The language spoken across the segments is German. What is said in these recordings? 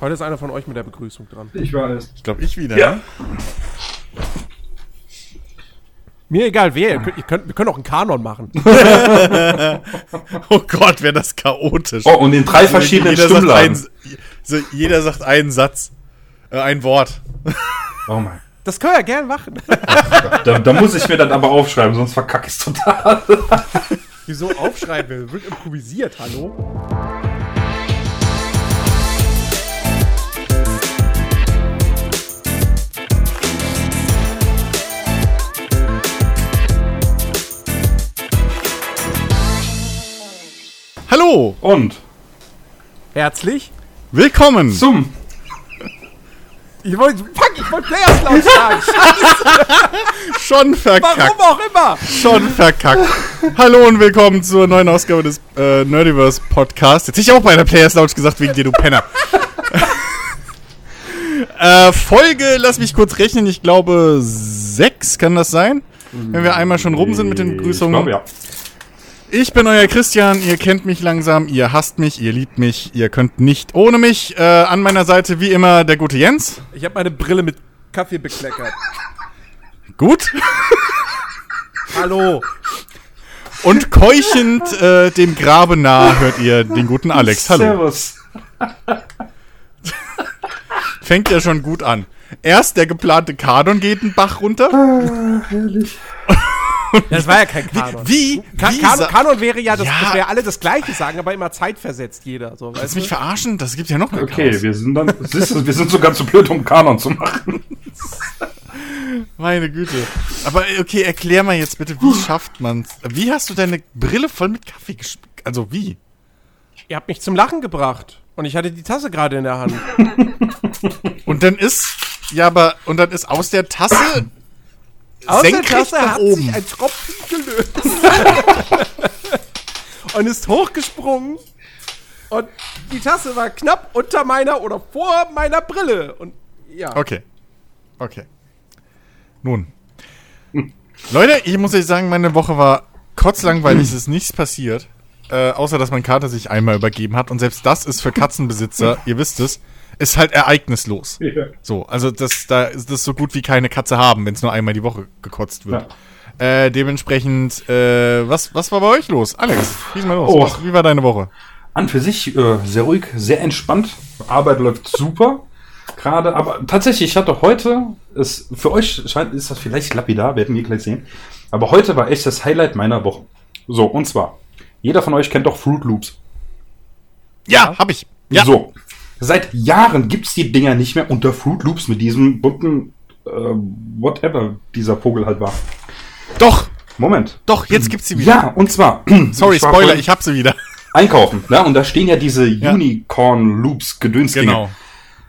Heute ist einer von euch mit der Begrüßung dran. Ich weiß. Ich glaube, ich wieder. Ja. ne? Mir egal wer, ihr könnt, ihr könnt, wir können auch einen Kanon machen. Oh Gott, wäre das chaotisch. Oh, und in drei verschiedenen jeder sagt, Stimmlagen. einen, so, jeder sagt einen Satz. Äh, ein Wort. Oh mein. Das können wir gern machen. Da, da muss ich mir dann aber aufschreiben, sonst verkacke ich es total. Wieso aufschreiben? Wird improvisiert, hallo? Hallo, Und Herzlich. willkommen. zum. Ich wollte, fuck, ich wollte Players laut sagen. Schon verkackt. Warum auch immer. Schon verkackt. Hallo und willkommen zur neuen Ausgabe des äh, Nerdiverse Podcast. Jetzt hätte ich auch bei der Players Lounge gesagt, wegen dir, du Penner. äh, Folge, lass mich kurz rechnen, ich glaube sechs kann das sein? Wenn wir einmal schon rum sind mit den Begrüßungen. Ich glaube, ja. Ich bin euer Christian, ihr kennt mich langsam, ihr hasst mich, ihr liebt mich, ihr könnt nicht ohne mich. Äh, an meiner Seite wie immer der gute Jens. Ich habe meine Brille mit Kaffee bekleckert. Gut. Hallo. Und keuchend äh, dem Grabe nah hört ihr den guten Alex. Hallo. Servus. Fängt ja schon gut an. Erst der geplante Kanon geht den Bach runter. Das war ja kein Kanon. Wie? Ka wie Kanon, Kanon wäre ja, das, Ja. das wäre alle das Gleiche sagen, aber immer zeitversetzt jeder. So, Willst du mich verarschen? Das gibt ja noch mehr Okay, Chaos. wir sind dann. Du, wir sind sogar zu blöd, um Kanon zu machen. Meine Güte. Aber äh, okay, erklär mal jetzt bitte, wie schafft man's? Wie hast du deine Brille voll mit Kaffee gespielt? Also wie? Ihr habt mich zum Lachen gebracht. Und ich hatte die Tasse gerade in der Hand. Und dann ist, ja, aber, und dann ist aus der Tasse senkrecht der Tasse nach hat oben. sich ein Tropfen gelöst. und ist hochgesprungen. Und die Tasse war knapp unter meiner oder vor meiner Brille. Und ja. Okay. Okay. Nun. Leute, ich muss euch sagen, meine Woche war kotzlangweilig, es ist nichts passiert. Äh, außer, dass mein Kater sich einmal übergeben hat. Und selbst das ist für Katzenbesitzer, ihr wisst es, ist halt ereignislos. So, also das, da ist das so gut wie keine Katze haben, wenn es nur einmal die Woche gekotzt wird. Äh, dementsprechend, äh, was, was war bei euch los? Alex, schieß mal los. Oh. Was, wie war deine Woche? An für sich äh, sehr ruhig, sehr entspannt. Arbeit läuft super. Gerade, aber tatsächlich, ich hatte heute, es, für euch scheint, ist das vielleicht lapidar, werden wir gleich sehen. Aber heute war echt das Highlight meiner Woche. So, und zwar, jeder von euch kennt doch Fruit Loops. Ja, hab ich. Ja. So, seit Jahren gibt's die Dinger nicht mehr unter Fruit Loops mit diesem bunten, äh, whatever dieser Vogel halt war. Doch, Moment. doch, jetzt gibt's sie wieder. Ja, und zwar. Sorry, Spoiler, ich hab sie wieder. Einkaufen, ne? Und da stehen ja diese Unicorn Loops Gedönsdinge. Genau.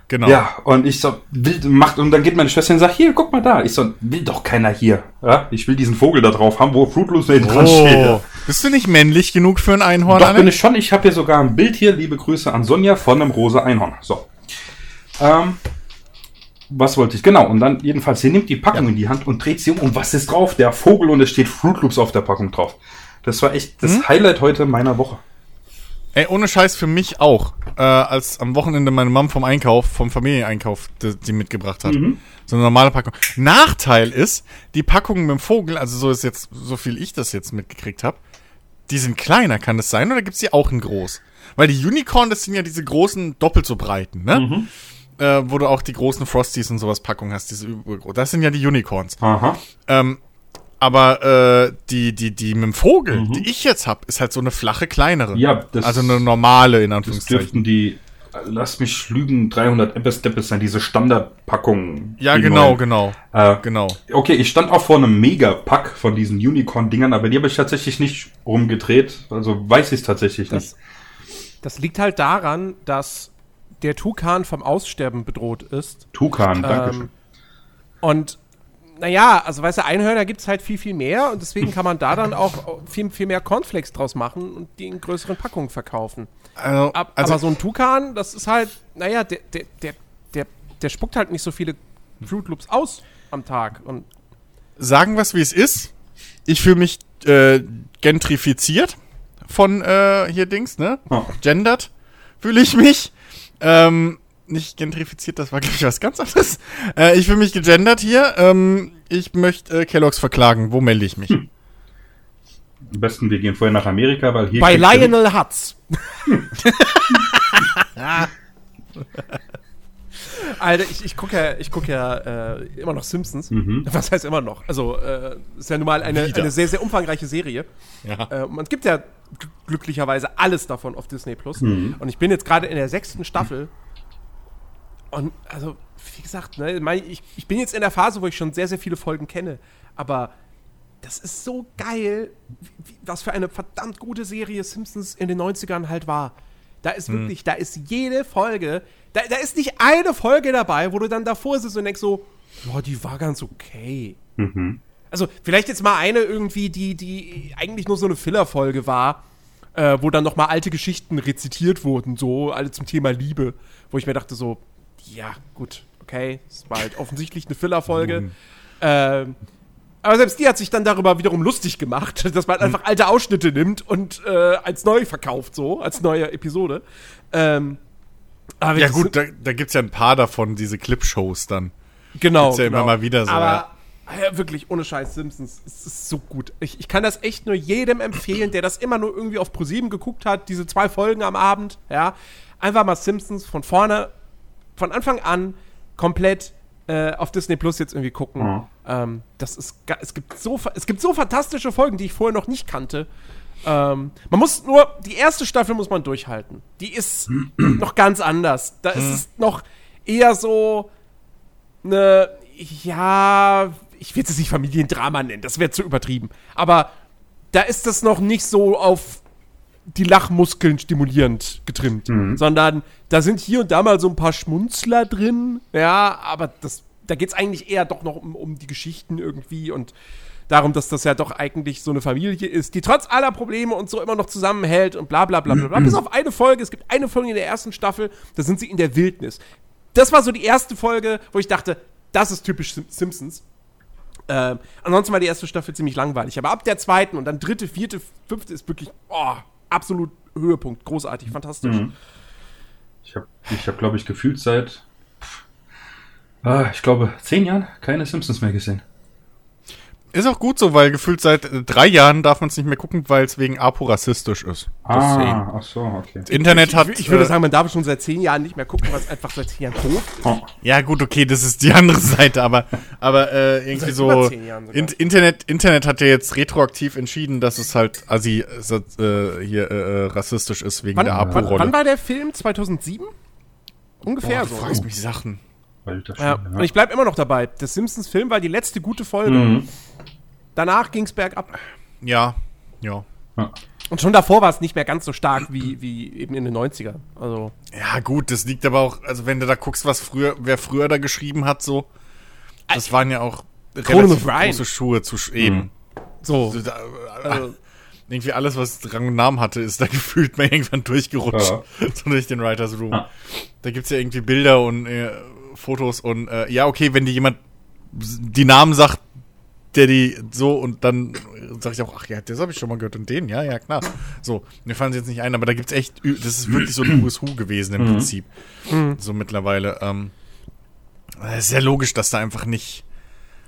Genau. Ja, und ich so, will, macht, und dann geht meine Schwester und sagt, hier, guck mal da. Ich so, will doch keiner hier. Ja? Ich will diesen Vogel da drauf haben, wo Fruit Loops neben dran steht. Oh, bist du nicht männlich genug für ein Einhorn, Doch, bin Alex? ich schon. Ich habe hier sogar ein Bild hier. Liebe Grüße an Sonja von einem rosa Einhorn. So. Ähm, was wollte ich? Genau. Und dann jedenfalls, sie nimmt die Packung in die Hand und dreht sie um. Und was ist drauf? Der Vogel und es steht Fruit Loops auf der Packung drauf. Das war echt das Highlight heute meiner Woche. Ey, ohne Scheiß für mich auch. Äh, als am Wochenende meine Mom vom Einkauf, vom Familieneinkauf, die, die mitgebracht hat. So eine normale Packung. Nachteil ist, die Packungen mit dem Vogel, also so ist jetzt, so viel ich das jetzt mitgekriegt habe, die sind kleiner, kann das sein? Oder gibt's die auch in groß? Weil die Unicorn, das sind ja diese großen, doppelt so breiten, ne? Äh, wo du auch die großen Frosties und sowas Packungen hast, diese übergroß. Das sind ja die Unicorns. Aha. Ähm, aber äh, die, die, die mit dem Vogel, die ich jetzt hab, ist halt so eine flache, kleinere. Ja, das- also eine normale, in Das Anführungszeichen. dürften die, lass mich lügen, 300 Eppes Deppes sein, diese Standardpackungen. Ja, die genau, neuen. genau. Äh, Genau. Okay, ich stand auch vor einem Mega-Pack von diesen Unicorn-Dingern, aber die habe ich tatsächlich nicht rumgedreht. Also weiß ich es tatsächlich nicht. Das liegt halt daran, dass der Tukan vom Aussterben bedroht ist. Tukan, danke schön. Ähm, und naja, also weißt du, Einhörner gibt es halt viel, viel mehr und deswegen kann man da dann auch viel, viel mehr Cornflakes draus machen und die in größeren Packungen verkaufen. Also, Ab, also aber so ein Tukan, das ist halt, naja, der, der, der, der, der spuckt halt nicht so viele Fruit Loops aus am Tag. Und sagen wir es, wie es ist. Ich fühle mich äh, gentrifiziert von äh, hier Dings, ne? Ja. Gendert fühle ich mich. Ähm, nicht gentrifiziert, das war, glaube ich, was ganz anderes. Äh, ich fühle mich gegendert hier. Ähm, ich möchte äh, Kellogg's verklagen. Wo melde ich mich? Am besten, wir gehen vorher nach Amerika, weil hier. Bei Lionel Hutz. Alter, ich, ich gucke ja, ich guck ja äh, immer noch Simpsons. Mhm. Was heißt immer noch? Also, äh, ist ja nun mal eine, eine sehr, sehr umfangreiche Serie. Ja. Äh, und es gibt ja gl- glücklicherweise alles davon auf Disney Plus. Mhm. Und ich bin jetzt gerade in der sechsten Staffel. Und also, wie gesagt, ne, ich, ich bin jetzt in der Phase, wo ich schon sehr, sehr viele Folgen kenne. Aber das ist so geil, wie, was für eine verdammt gute Serie Simpsons in den 90ern halt war. Da ist wirklich, da ist jede Folge, da, da ist nicht eine Folge dabei, wo du dann davor sitzt und denkst so, ja, die war ganz okay. Mhm. Also vielleicht jetzt mal eine irgendwie, die, die eigentlich nur so eine Filler-Folge war, äh, wo dann noch mal alte Geschichten rezitiert wurden, so alle zum Thema Liebe, wo ich mir dachte so, ja gut, okay, es war halt offensichtlich eine Filler-Folge. Ähm, aber selbst die hat sich dann darüber wiederum lustig gemacht, dass man einfach alte Ausschnitte nimmt und äh, als neu verkauft, so, als neue Episode. Ähm, Ja gut, da, da gibt's ja ein paar davon, diese Clipshows dann. Genau. Gibt's ja immer genau. mal wieder so, Aber ja. wirklich, ohne Scheiß, Simpsons, es ist so gut. Ich, ich kann das echt nur jedem empfehlen, der das immer nur irgendwie auf ProSieben geguckt hat, diese zwei Folgen am Abend, ja. Einfach mal Simpsons von vorne, von Anfang an komplett äh, auf Disney Plus jetzt irgendwie gucken. Mhm. Ähm, das ist, es gibt so, es gibt so fantastische Folgen, die ich vorher noch nicht kannte. Ähm, man muss nur, die erste Staffel muss man durchhalten. Die ist noch ganz anders. Da ist es noch eher so eine, ja, ich will es nicht Familiendrama nennen, das wäre zu übertrieben. Aber da ist das noch nicht so auf die Lachmuskeln stimulierend getrimmt, sondern da sind hier und da mal so ein paar Schmunzler drin, ja, aber das, da geht es eigentlich eher doch noch um, um die Geschichten irgendwie und darum, dass das ja doch eigentlich so eine Familie ist, die trotz aller Probleme und so immer noch zusammenhält und bla bla bla bla. bla. Bis auf eine Folge, es gibt eine Folge in der ersten Staffel, da sind sie in der Wildnis. Das war so die erste Folge, wo ich dachte, das ist typisch Sim Simpsons. Ähm, ansonsten war die erste Staffel ziemlich langweilig. Aber ab der zweiten und dann dritte, vierte, fünfte ist wirklich oh, absolut Höhepunkt. Großartig, fantastisch. Ich habe, ich hab, glaube ich, gefühlt seit, ah, ich glaube, zehn Jahren keine Simpsons mehr gesehen. Ist auch gut so, weil gefühlt seit äh, drei Jahren darf man es nicht mehr gucken, weil es wegen Apo rassistisch ist. Ah, ach so, okay. Das Internet hat. Ich, ich würde äh, sagen, man darf schon seit zehn Jahren nicht mehr gucken, was einfach seit zehn Jahren tot ist. Oh, Ja, gut, okay, das ist die andere Seite, aber, aber äh, irgendwie Seit so. In, Internet, Internet hat ja jetzt retroaktiv entschieden, dass es halt assi äh, hier äh, rassistisch ist wegen Wann, der wann, wann Apo-Rolle. war der Film? 2007? Ungefähr Boah, du so. fragst mich Sachen. Ja, und ich bleibe immer noch dabei. Der Simpsons-Film war die letzte gute Folge. Mhm. Danach ging es bergab. Ja, ja. Ja. Und schon davor war es nicht mehr ganz so stark wie, wie eben in den 90ern. Also, Ja, gut, das liegt aber auch, also wenn du da guckst, was früher, wer früher da geschrieben hat, so, das waren ja auch relativ große Schuhe zu sch eben. so. Also, da, Also- irgendwie alles, was Rang und Namen hatte, ist da gefühlt mal irgendwann durchgerutscht. Ja. So durch den Writers Room. Ja. Da gibt's ja irgendwie Bilder und äh, Fotos und äh, ja, okay, wenn dir jemand die Namen sagt, der die so und dann sag ich auch, ach ja, das habe ich schon mal gehört und den, ja, ja, klar. So, mir fallen sie jetzt nicht ein, aber da gibt's echt, das ist wirklich so ein Who is Who gewesen im Prinzip. So mittlerweile. Ähm, es ist ja logisch, dass da einfach nicht,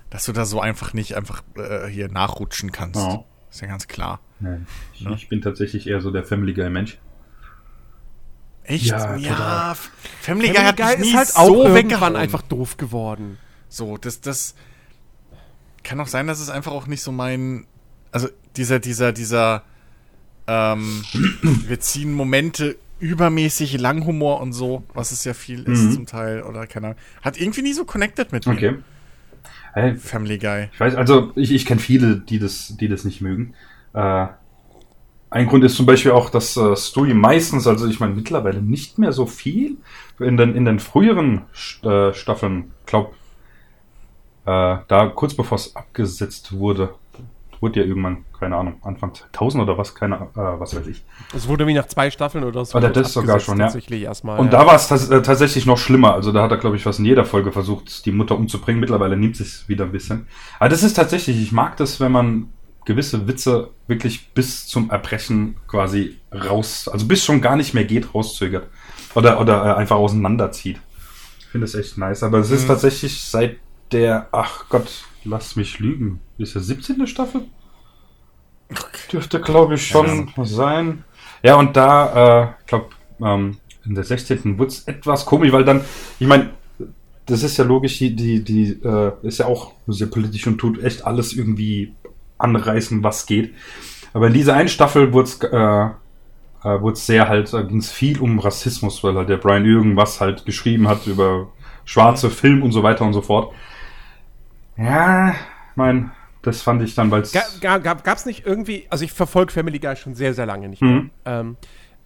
dass du da so einfach nicht einfach äh, hier nachrutschen kannst. Ja. Ist ja ganz klar. Nein, ich, ich bin tatsächlich eher so der Family Guy Mensch. Echt? Ja, Ja, total. F- Family Guy hat mich nie ist halt so auch irgendwann weggehauen. einfach doof geworden. So, das, das kann auch sein, dass es einfach auch nicht so mein, also dieser, dieser, dieser, ähm, wir ziehen Momente übermäßig Langhumor und so, was es ja viel ist Mhm. zum Teil, oder keine Ahnung, hat irgendwie nie so connected mit mir. Okay. Hey, Family Guy. ich weiß, also ich, ich kenne viele, die das, die das nicht mögen. Äh, ein Grund ist zum Beispiel auch, dass äh, Stewie meistens, also ich meine mittlerweile nicht mehr so viel, in den, in den früheren äh, Staffeln, glaub, äh, da kurz bevor es abgesetzt wurde, wurde ja irgendwann, keine Ahnung, Anfang 2000 oder was, keine, äh, was weiß ich. Es wurde wie nach zwei Staffeln oder so. Oder das sogar schon, ja. Erstmal. Und ja. da war es äh, tatsächlich noch schlimmer. Also da hat er, glaube ich, fast in jeder Folge versucht, die Mutter umzubringen. Mittlerweile nimmt es wieder ein bisschen. Aber das ist tatsächlich, ich mag das, wenn man gewisse Witze wirklich bis zum Erbrechen quasi raus, also bis schon gar nicht mehr geht, rauszögert. Oder, oder äh, einfach auseinanderzieht. finde es echt nice. Aber es ist tatsächlich seit der, ach Gott, lass mich lügen. Ist der 17. Staffel? Dürfte, glaube ich, schon sein. Ja, und da, äh, ich glaube, ähm, in der 16. wurde es etwas komisch, weil dann, ich meine, das ist ja logisch, die, die, die äh, ist ja auch sehr politisch und tut echt alles irgendwie anreißen, was geht. Aber in dieser einen Staffel wurde es äh, äh, sehr halt, da ging es viel um Rassismus, weil halt der Brian irgendwas halt geschrieben hat über schwarze Film und so weiter und so fort. Ja, mein, das fand ich dann, weil es. Ga, gab es nicht irgendwie, also ich verfolge Family Guy schon sehr, sehr lange nicht mehr. Mhm. Ähm,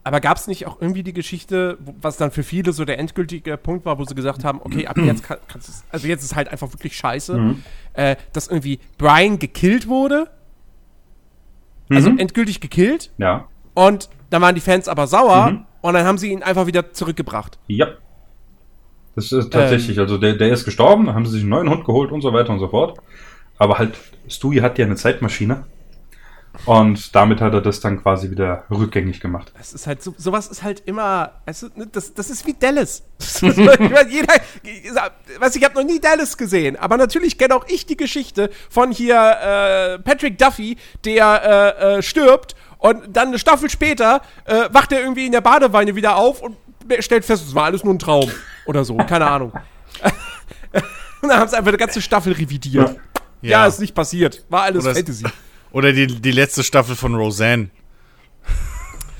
aber gab es nicht auch irgendwie die Geschichte, was dann für viele so der endgültige Punkt war, wo sie gesagt haben, okay, ab jetzt kann, kannst also jetzt ist halt einfach wirklich scheiße, Mhm. äh, dass irgendwie Brian gekillt wurde, also Mhm. endgültig gekillt, Ja. und dann waren die Fans aber sauer Mhm. und dann haben sie ihn einfach wieder zurückgebracht. Ja. Das ist tatsächlich, also der, der ist gestorben, dann haben sie sich einen neuen Hund geholt und so weiter und so fort. Aber halt, Stewie hat ja eine Zeitmaschine. Und damit hat er das dann quasi wieder rückgängig gemacht. Das ist halt so, sowas ist halt immer, also, das, das ist wie Dallas. ich meine, jeder, weiß ich habe noch nie Dallas gesehen, aber natürlich kenne auch ich die Geschichte von hier äh, Patrick Duffy, der äh, äh, stirbt und dann eine Staffel später äh, wacht er irgendwie in der Badewanne wieder auf und stellt fest, es war alles nur ein Traum oder so, keine Ahnung. und dann haben sie einfach eine ganze Staffel revidiert. Ja, Ja. ist nicht passiert, war alles Oder es- Fantasy. Oder die, die letzte Staffel von Roseanne.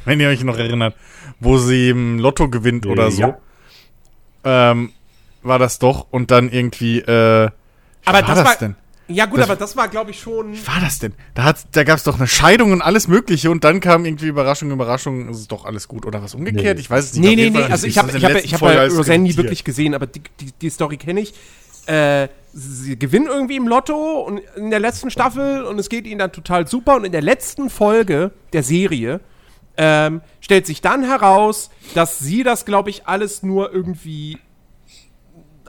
Wenn ihr euch noch erinnert, wo sie im Lotto gewinnt oder so. Ja. Ähm, war das doch. Und dann irgendwie, äh, Aber war das das war, denn? Ja gut, Das- aber das war glaube ich schon Wie war das denn? Da, hat, da gab es doch eine Scheidung und alles Mögliche und dann kam irgendwie Überraschung, Überraschung, ist es doch alles gut oder was umgekehrt? Nee. Ich weiß es nicht. Nee, nee, nee, Fall also ist ich habe ich hab, ich hab Roseanne nie wirklich gesehen, aber die, die, die Story kenne ich. Äh, sie gewinnen irgendwie im Lotto und in der letzten Staffel und es geht ihnen dann total super und in der letzten Folge der Serie ähm, stellt sich dann heraus, dass sie das, glaube ich, alles nur irgendwie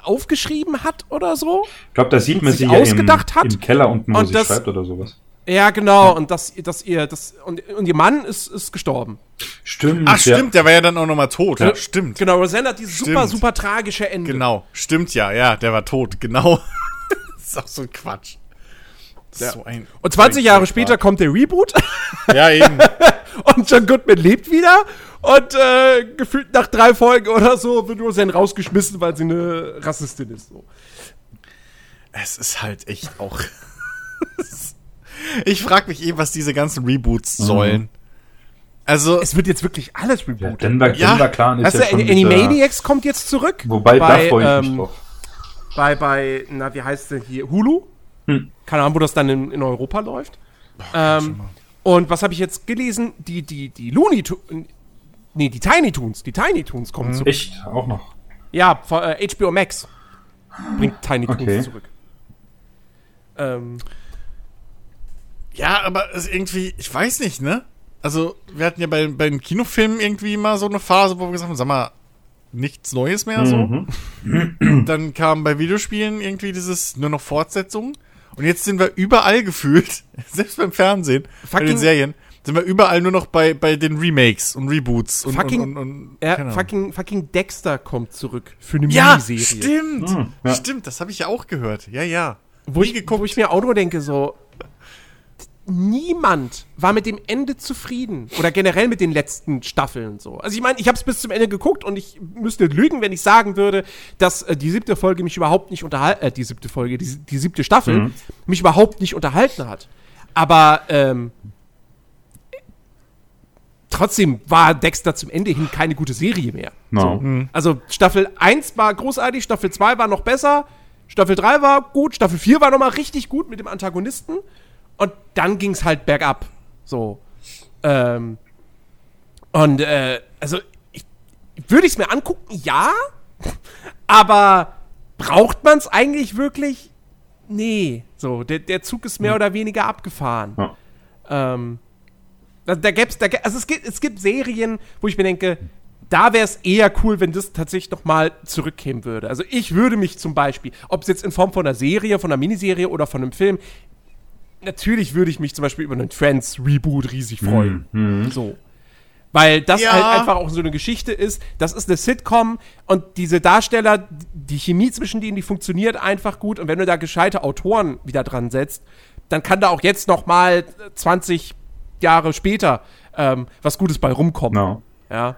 aufgeschrieben hat oder so. Ich glaube, da sieht man sich sie ja im, ausgedacht hat. im Keller unten, wo Und sie das- schreibt oder sowas. Ja, genau, und dass, dass ihr, das, und, und ihr Mann ist, ist gestorben. Stimmt. Ach, stimmt, der war ja dann auch nochmal tot. Ja, stimmt. Genau, Roseanne hat dieses super, Stimmt. super tragische Ende. Genau, stimmt ja, ja, der war tot, genau. das ist auch so ein Quatsch. Ist So ein, Und 20 ein Jahre Quatsch. später kommt der Reboot Ja, eben. und John Goodman lebt wieder und äh, gefühlt nach drei Folgen oder so wird Roseanne rausgeschmissen, weil sie eine Rassistin ist. So. es ist halt echt auch. ich frage mich eben, was diese ganzen Reboots sollen. Also, Es wird jetzt wirklich alles Ja, rebootet. Denver, Ja. Denver Clan ist Weißt ja schon Animaniacs kommt jetzt zurück. Wobei, bei, da freue ich mich ähm, drauf. Bei, bei, na, wie heißt denn hier? Hulu? Hm. Keine Ahnung, wo das dann in, in Europa läuft. ähm, und was habe ich jetzt gelesen? Die, die, die Looney Tunes, nee, die Tiny Toons, die Tiny Toons kommen zurück. Echt? Auch noch. Ja, von, äh, HBO Max bringt Tiny Toons Okay. zurück. Ähm, ja, aber es irgendwie, ich weiß nicht, ne? Also, wir hatten ja bei, bei den Kinofilmen irgendwie mal so eine Phase, wo wir gesagt haben, sag mal, nichts Neues mehr so. Mhm. Dann kam bei Videospielen irgendwie dieses nur noch Fortsetzungen. Und jetzt sind wir überall gefühlt, selbst beim Fernsehen, bei den Fucking- Serien, sind wir überall nur noch bei, bei den Remakes und Reboots und, Fucking- und, und, und ja, fucking, fucking Dexter kommt zurück für eine Ja, Miniserie. stimmt. Hm, ja. Stimmt, das habe ich ja auch gehört. Ja, ja. Wo ich, wo ich mir auch nur denke, so, niemand war mit dem Ende zufrieden. Oder generell mit den letzten Staffeln so. Also ich meine, ich habe es bis zum Ende geguckt und ich müsste lügen, wenn ich sagen würde, dass äh, die siebte Folge mich überhaupt nicht unterhalten, äh, die siebte Folge, die, die siebte Staffel mich überhaupt nicht unterhalten hat. Aber ähm, trotzdem war Dexter zum Ende hin keine gute Serie mehr. No. Also Staffel 1 war großartig, Staffel 2 war noch besser, Staffel 3 war gut, Staffel 4 war nochmal richtig gut mit dem Antagonisten und dann ging es halt bergab. So. Ähm, und äh, also ich, würde ich es mir angucken, ja, aber braucht man es eigentlich wirklich? Nee. So, der, der Zug ist mehr oder weniger abgefahren. Ja. Ähm, da, da gäb's, da, also es gibt, es gibt Serien, wo ich mir denke, da wäre es eher cool, wenn das tatsächlich noch mal zurückkämen würde. Also ich würde mich zum Beispiel, ob es jetzt in Form von einer Serie, von einer Miniserie oder von einem Film, natürlich würde ich mich zum Beispiel über einen Trends-Reboot riesig freuen. So. Weil das Ja. halt einfach auch so eine Geschichte ist. Das ist eine Sitcom und diese Darsteller, die Chemie zwischen denen, die funktioniert einfach gut. Und wenn du da gescheite Autoren wieder dran setzt, dann kann da auch jetzt noch mal 20 Jahre später ähm, was Gutes bei rumkommen. No. Ja.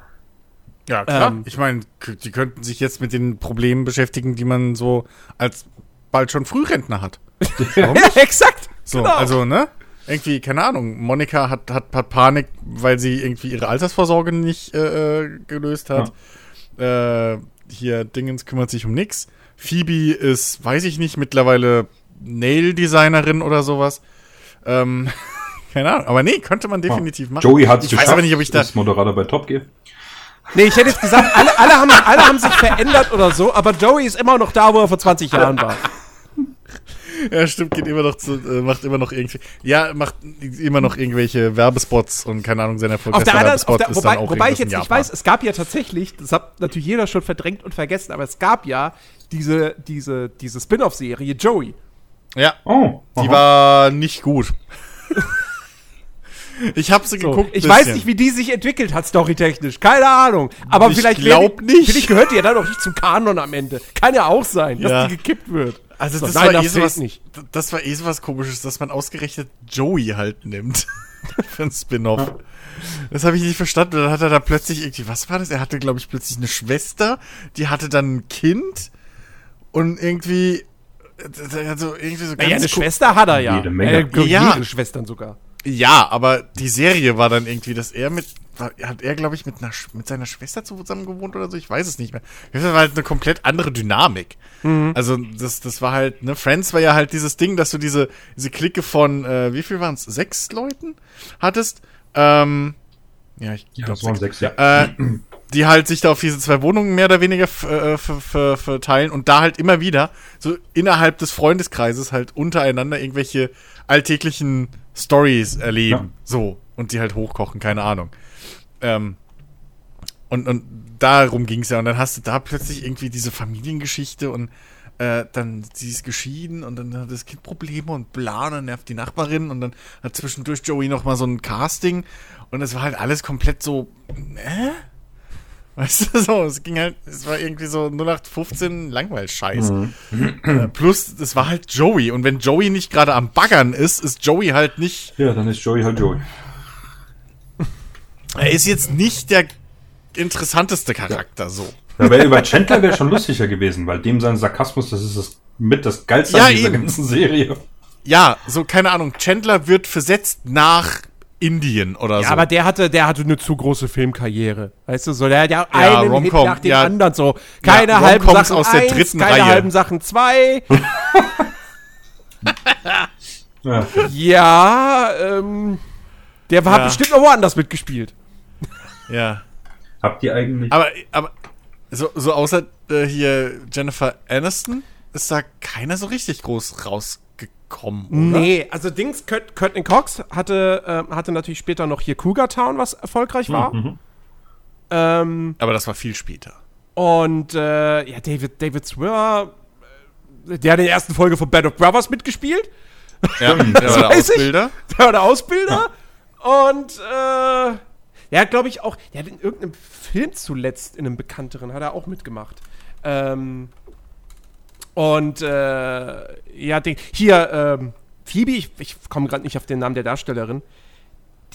Ja, klar. Ähm. ich meine, die könnten sich jetzt mit den Problemen beschäftigen, die man so als bald schon Frührentner hat. ja, exakt. So, Genau. also, ne? Irgendwie, keine Ahnung, Monika hat, hat, hat Panik, weil sie irgendwie ihre Altersvorsorge nicht äh, äh, gelöst hat. Äh, hier, Dingens kümmert sich um nix. Phoebe ist, weiß ich nicht, mittlerweile Nail-Designerin oder sowas. Ähm, keine Ahnung, aber nee, könnte man definitiv machen. Joey hat Ich weiß aber nicht, ob ich da. ist Moderator bei Top Gear. Nee, ich hätte jetzt gesagt, alle, alle, haben, alle haben sich verändert oder so, aber Joey ist immer noch da, wo er vor 20 Jahren war. Ja, stimmt, geht immer noch zu, äh, macht immer noch irgendwie, ja, macht immer noch irgendwelche Werbespots und keine Ahnung, sein Auf erfolgreichster der anderen, auf Werbespot ist wobei, dann auch wobei ich jetzt nicht weiß, es gab ja tatsächlich, das hat natürlich jeder schon verdrängt und vergessen, aber es gab ja diese, diese, diese Spin-off-Serie Joey. Ja, Oh, die aha. war nicht gut. ich habe sie So, geguckt. ich bisschen. weiß nicht, wie die sich entwickelt hat, storytechnisch. Keine Ahnung. Aber Ich vielleicht glaub werden- nicht. Vielleicht gehört die ja dann noch nicht zum Kanon am Ende. Kann ja auch sein, dass Ja. die gekippt wird. Also So, das, nein, war das eh sowas, nicht. das war eh so was komisches, dass man ausgerechnet Joey halt nimmt. Für ein Spin-off. Das habe ich nicht verstanden. Und dann hat er da plötzlich irgendwie, was war das? Er hatte, glaube ich, plötzlich eine Schwester, die hatte dann ein Kind und irgendwie, also irgendwie so Naja, eine ko- Schwester hat er ja. Jede Menge. Äh, Ja. mehrere Schwestern sogar. Ja, aber die Serie war dann irgendwie, dass er mit, war, hat er, glaube ich, mit, einer, mit seiner Schwester zusammen gewohnt oder so, ich weiß es nicht mehr. Das war halt eine komplett andere Dynamik. Also das, das war halt, ne, Friends war ja halt dieses Ding, dass du diese, diese Clique von, äh, wie viel waren es, sechs Leuten hattest. Ähm, ja, ich Ja, glaube das waren sechs, ja. äh, die halt sich da auf diese zwei Wohnungen mehr oder weniger äh, verteilen und da halt immer wieder so innerhalb des Freundeskreises halt untereinander irgendwelche alltäglichen Stories erleben. Ja. So. Und die halt hochkochen, keine Ahnung. Ähm, und, und darum ging es ja. Und dann hast du da plötzlich irgendwie diese Familiengeschichte und äh, dann sie ist geschieden und dann hat das Kind Probleme und bla, und dann nervt die Nachbarin und dann hat zwischendurch Joey noch mal so ein Casting und es war halt alles komplett so, äh? Weißt du, so, es ging halt, es war irgendwie so 0815 Langweil-Scheiß. Äh, plus, es war halt Joey und wenn Joey nicht gerade am Baggern ist, ist Joey halt nicht Ja, dann ist Joey halt Joey. Er ist jetzt nicht der interessanteste Charakter so. Ja, wär, über Chandler wäre schon lustiger gewesen, weil dem sein Sarkasmus, das ist das mit das Geilste Ja, an dieser eben. ganzen Serie. Ja, so keine Ahnung. Chandler wird versetzt nach Indien oder Ja, so. aber der hatte, der hatte eine zu große Filmkarriere. Weißt du, so, der hat ja Ja, einen Hit nach dem ja. anderen, so. Keine Ja, halben Sachen aus der eins, dritten keine Reihe. halben Sachen zwei. Ja. ja, ähm, der hat Ja. bestimmt noch woanders mitgespielt. ja. Habt ihr eigentlich. Aber, aber so, so außer äh, hier Jennifer Aniston ist da keiner so richtig groß rausgekommen, oder? Nee, also Dings, Kurt, Courtney Cox hatte, ähm, hatte natürlich später noch hier Cougar Town, was erfolgreich war. Mhm. Ähm, Aber das war viel später. und äh, ja, David, David Swimmer, äh, der hat in der ersten Folge von Band of Brothers mitgespielt. Ja, der war der weiß ich. Ausbilder. Der war der Ausbilder. Und äh, der hat, glaube ich, auch, der hat in irgendeinem Film zuletzt, in einem bekannteren, hat er auch mitgemacht. Ähm, und äh, ja, den, hier, ähm, Phoebe, ich, ich komme gerade nicht auf den Namen der Darstellerin.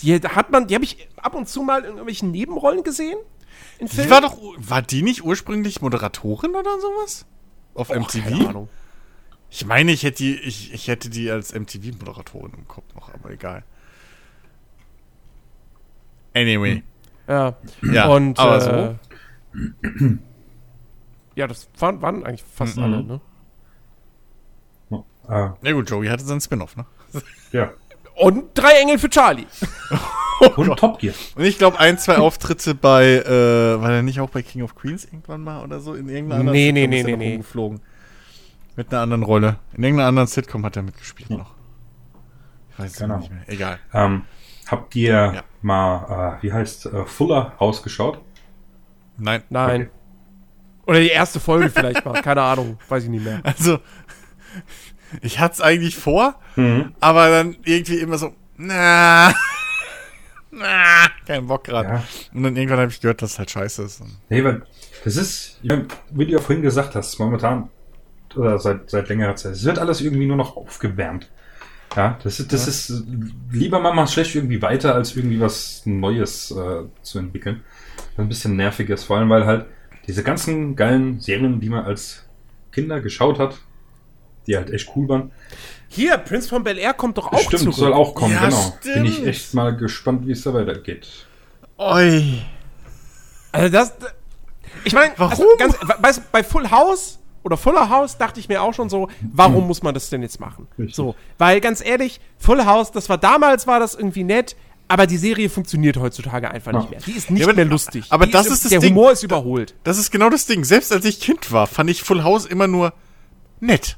Die hat man, die habe ich ab und zu mal in irgendwelchen Nebenrollen gesehen. In Die Filmen. war doch, war die nicht ursprünglich Moderatorin oder sowas? Auf Oh, MTV? keine Ahnung. Ich meine, ich hätte die, ich, ich hätte die als MTV-Moderatorin im Kopf noch, aber egal. Anyway. Ja. Ja, und aber äh, so. Ja, das waren, waren eigentlich fast Mhm. alle, ne? Äh, Na gut, Joey hatte seinen Spin-off, ne? ja. Und drei Engel für Charlie. Und Top Gear. Und ich glaube, ein, zwei Auftritte bei, äh, war der nicht auch bei King of Queens irgendwann mal oder so? In irgendeiner anderen Nee, nee, Sitcom nee, nee, nee. rumgeflogen. Mit einer anderen Rolle. In irgendeiner anderen Sitcom hat er mitgespielt noch. Ich weiß es Genau. nicht mehr. Egal. Ähm, habt ihr Ja. mal, äh, wie heißt äh, Fuller rausgeschaut? Nein. Nein. Oder die erste Folge vielleicht mal. Keine Ahnung. Weiß ich nicht mehr. Also, ich hatte es eigentlich vor, Mhm. aber dann irgendwie immer so, na. ah, kein Bock gerade. Ja. Und dann irgendwann habe ich gehört, dass es halt scheiße ist. Nee, weil das ist, wie du ja vorhin gesagt hast, momentan oder seit, seit längerer Zeit, es wird alles irgendwie nur noch aufgewärmt. Ja, das ist, das ist lieber man macht schlecht irgendwie weiter, als irgendwie was Neues äh, zu entwickeln. Ein bisschen nerviges, vor allem weil halt diese ganzen geilen Serien, die man als Kinder geschaut hat, die halt echt cool waren, Hier, Prince von Bel Air kommt doch auch stimmt, zurück. soll auch kommen, Ja, genau. Bin ich stimmt. echt mal gespannt, wie es da weitergeht. Oi. Also das. Ich meine, Warum? Also ganz, weißt, du, bei Full House oder Fuller House dachte ich mir auch schon so, warum muss man das denn jetzt machen? Richtig. So, weil ganz ehrlich, Full House, das war damals war das irgendwie nett, aber die Serie funktioniert heutzutage einfach nicht mehr. Die ist nicht Ja, aber- mehr lustig. aber die das ist das der Ding. Humor ist überholt. Das ist genau das Ding. Selbst als ich Kind war, fand ich Full House immer nur nett.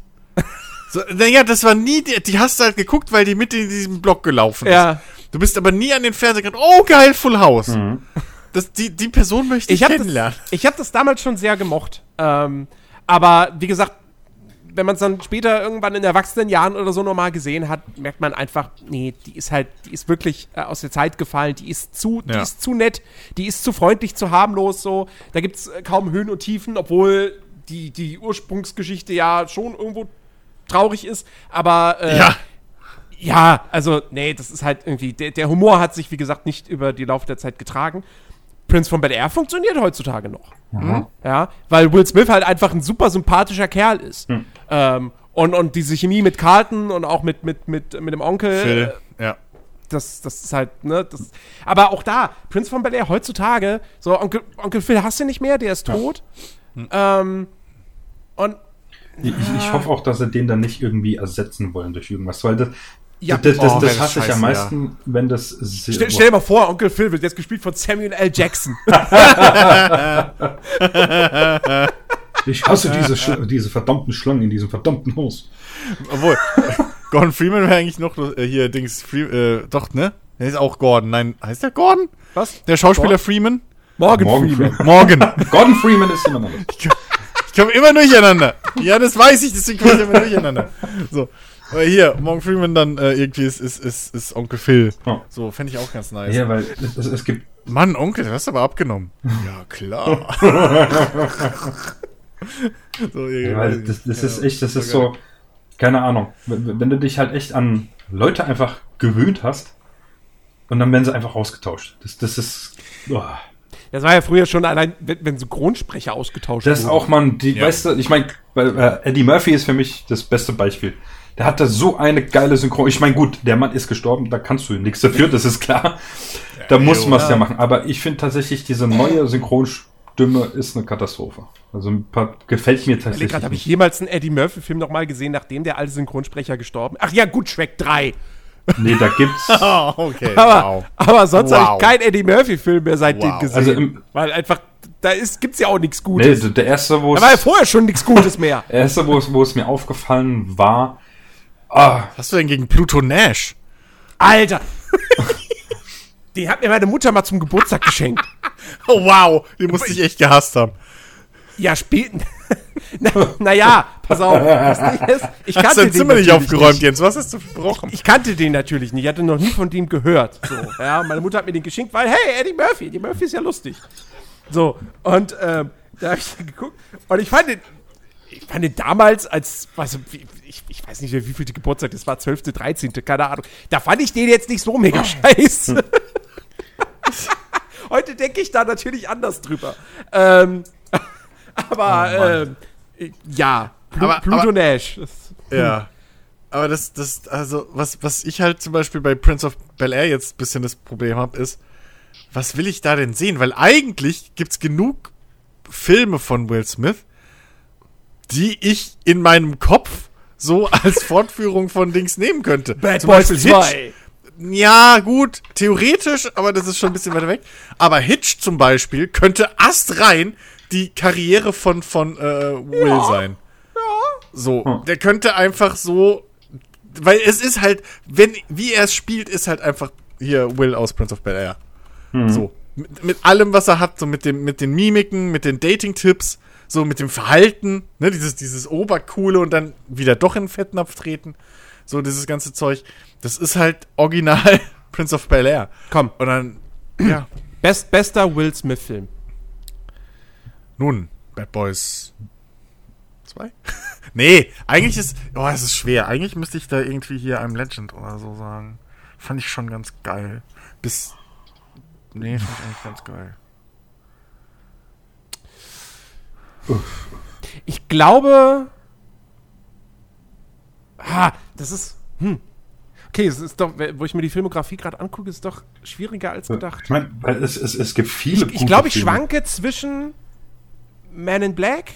So, naja, das war nie, die, die hast du halt geguckt, weil die mit in diesem Block gelaufen Ja. ist. Du bist aber nie an den Fernseher gegangen, oh geil, Full House. Das, die, die Person möchte ich, Ich habe kennenlernen. das, ich hab das damals schon sehr gemocht. Ähm, aber wie gesagt, wenn man es dann später irgendwann in erwachsenen Jahren oder so nochmal gesehen hat, merkt man einfach, nee, die ist halt, die ist wirklich äh, aus der Zeit gefallen, die ist zu, die Ja. ist zu nett, die ist zu freundlich, zu harmlos so. Da gibt's äh, kaum Höhen und Tiefen, obwohl die, die Ursprungsgeschichte ja schon irgendwo traurig ist, aber äh, Ja. ja, also, nee, das ist halt irgendwie, der, der Humor hat sich, wie gesagt, nicht über die Laufe der Zeit getragen. Prince von Bel Air funktioniert heutzutage noch. Ja. Ja, weil Will Smith halt einfach ein super sympathischer Kerl ist. Hm. Ähm, und, und diese Chemie mit Carlton und auch mit, mit, mit, mit dem Onkel, Phil, äh, ja. das, das ist halt, ne, das, aber auch da, Prince von Bel Air heutzutage, so, Onkel, Onkel Phil hast du nicht mehr, der ist tot. Hm. Ähm, und Ich, ich hoffe auch, dass sie den dann nicht irgendwie ersetzen wollen durch irgendwas, weil das, Ja. das, das, Oh, das hasse ich am meisten, wenn das. stell, stell dir mal vor, Onkel Phil wird jetzt gespielt von Samuel L. Jackson. ich hasse diese, Schla diese verdammten Schlangen in diesem verdammten Haus. Obwohl, Gordon Freeman wäre eigentlich noch äh, hier, Dings, Free, äh, doch, ne? Der ist auch Gordon. Nein, heißt der Gordon? Was? Der Schauspieler Gordon? Freeman? Morgan, Morgan Freeman. Freeman. Morgan. Gordon Freeman ist jemand anderes. Ich komme immer durcheinander. Ja, das weiß ich, deswegen komme ich immer durcheinander. So. Aber hier, Morgan Freeman dann äh, irgendwie ist, ist, ist, ist Onkel Phil. Ja. So, fände ich auch ganz nice. Ja, weil es, es, es gibt. Mann, Onkel, du hast aber abgenommen. Ja, klar. so, Ja, weil das, das ist echt, das ist so. Keine Ahnung. Wenn wenn du dich halt echt an Leute einfach gewöhnt hast und dann werden sie einfach ausgetauscht. Das, das ist. boah. Das war ja früher schon allein, wenn, wenn Synchronsprecher ausgetauscht Das ist auch man, die, Ja. weißt du, ich meine, äh, Eddie Murphy ist für mich das beste Beispiel. Der hatte so eine geile Synchron. Ich meine, gut, der Mann ist gestorben, da kannst du nichts dafür, das ist klar. Da muss man es ja machen. Aber ich finde tatsächlich, diese neue Synchronstimme ist eine Katastrophe. Also ein paar, gefällt mir tatsächlich. Gerade habe ich jemals einen Eddie Murphy-Film nochmal gesehen, nachdem der alte Synchronsprecher gestorben Ach ja, gut, Shrek 3. Nee, da gibt's. Oh, okay. Aber, wow. aber sonst Wow. habe ich keinen Eddie Murphy-Film mehr seitdem Wow. gesehen. Also im- weil einfach, da ist, gibt's ja auch nichts Nee, Gutes. der erste, wo da war ja es, vorher schon nichts Gutes mehr. der erste, wo es, wo es mir aufgefallen war, ah, Was hast du denn gegen Pluto Nash? Alter! Den hat mir meine Mutter mal zum Geburtstag geschenkt. Oh, wow. Den musste ich echt gehasst haben. Ja, spielten. Naja, na ja, pass auf. Ist, ich Hast kannte dein den Zimmer nicht aufgeräumt, Jens? Was hast du verbrochen? Ich kannte den natürlich nicht, ich hatte noch nie von dem gehört. So, ja, meine Mutter hat mir den geschenkt, weil, hey, Eddie Murphy, Eddie Murphy ist ja lustig. So, und ähm, da habe ich geguckt und ich fand den, ich fand den damals als, wie- ich, ich weiß nicht, wie viel die Geburtstag, das war 12., 13., keine Ahnung. Da fand ich den jetzt nicht so mega scheiße. Heute denke ich da natürlich anders drüber. Ähm, aber, ähm, ja, Plu Aber- Pluto aber- Nash. Ja. Aber das, das, also, was, was ich halt zum Beispiel bei Prince of Bel Air jetzt ein bisschen das Problem habe, ist, was will ich da denn sehen? Weil eigentlich gibt's genug Filme von Will Smith, die ich in meinem Kopf so als Fortführung von Dings nehmen könnte. Bad Zum Boys Beispiel 2. Ja, gut, theoretisch, aber das ist schon ein bisschen weiter weg. Aber Hitch zum Beispiel könnte astrein die Karriere von, von äh, Will Ja. sein. So, Hm. der könnte einfach so, weil es ist halt, wenn, wie er es spielt, ist halt einfach hier Will aus Prince of Bel Air. So, mit, mit allem, was er hat, so mit dem, mit den Mimiken, mit den Dating-Tipps, so mit dem Verhalten, ne, dieses, dieses Obercoole und dann wieder doch in den Fettnapf treten. So, dieses ganze Zeug. Das ist halt original Prince of Bel Air. Komm, Und dann, ja, best, bester Will Smith-Film. Nun, Bad Boys 2? nee, eigentlich ist, oh, es ist schwer. Eigentlich müsste ich da irgendwie hier I'm Legend oder so sagen. Fand ich schon ganz geil. Bis, nee, fand ich eigentlich ganz geil. Ich glaube. Ah, das ist. Hm. Okay, es ist doch, wo ich mir die Filmografie gerade angucke, ist es doch schwieriger als gedacht. Ich meine, es, es, es gibt viele Ich, ich glaube, ich schwanke zwischen Man in Black.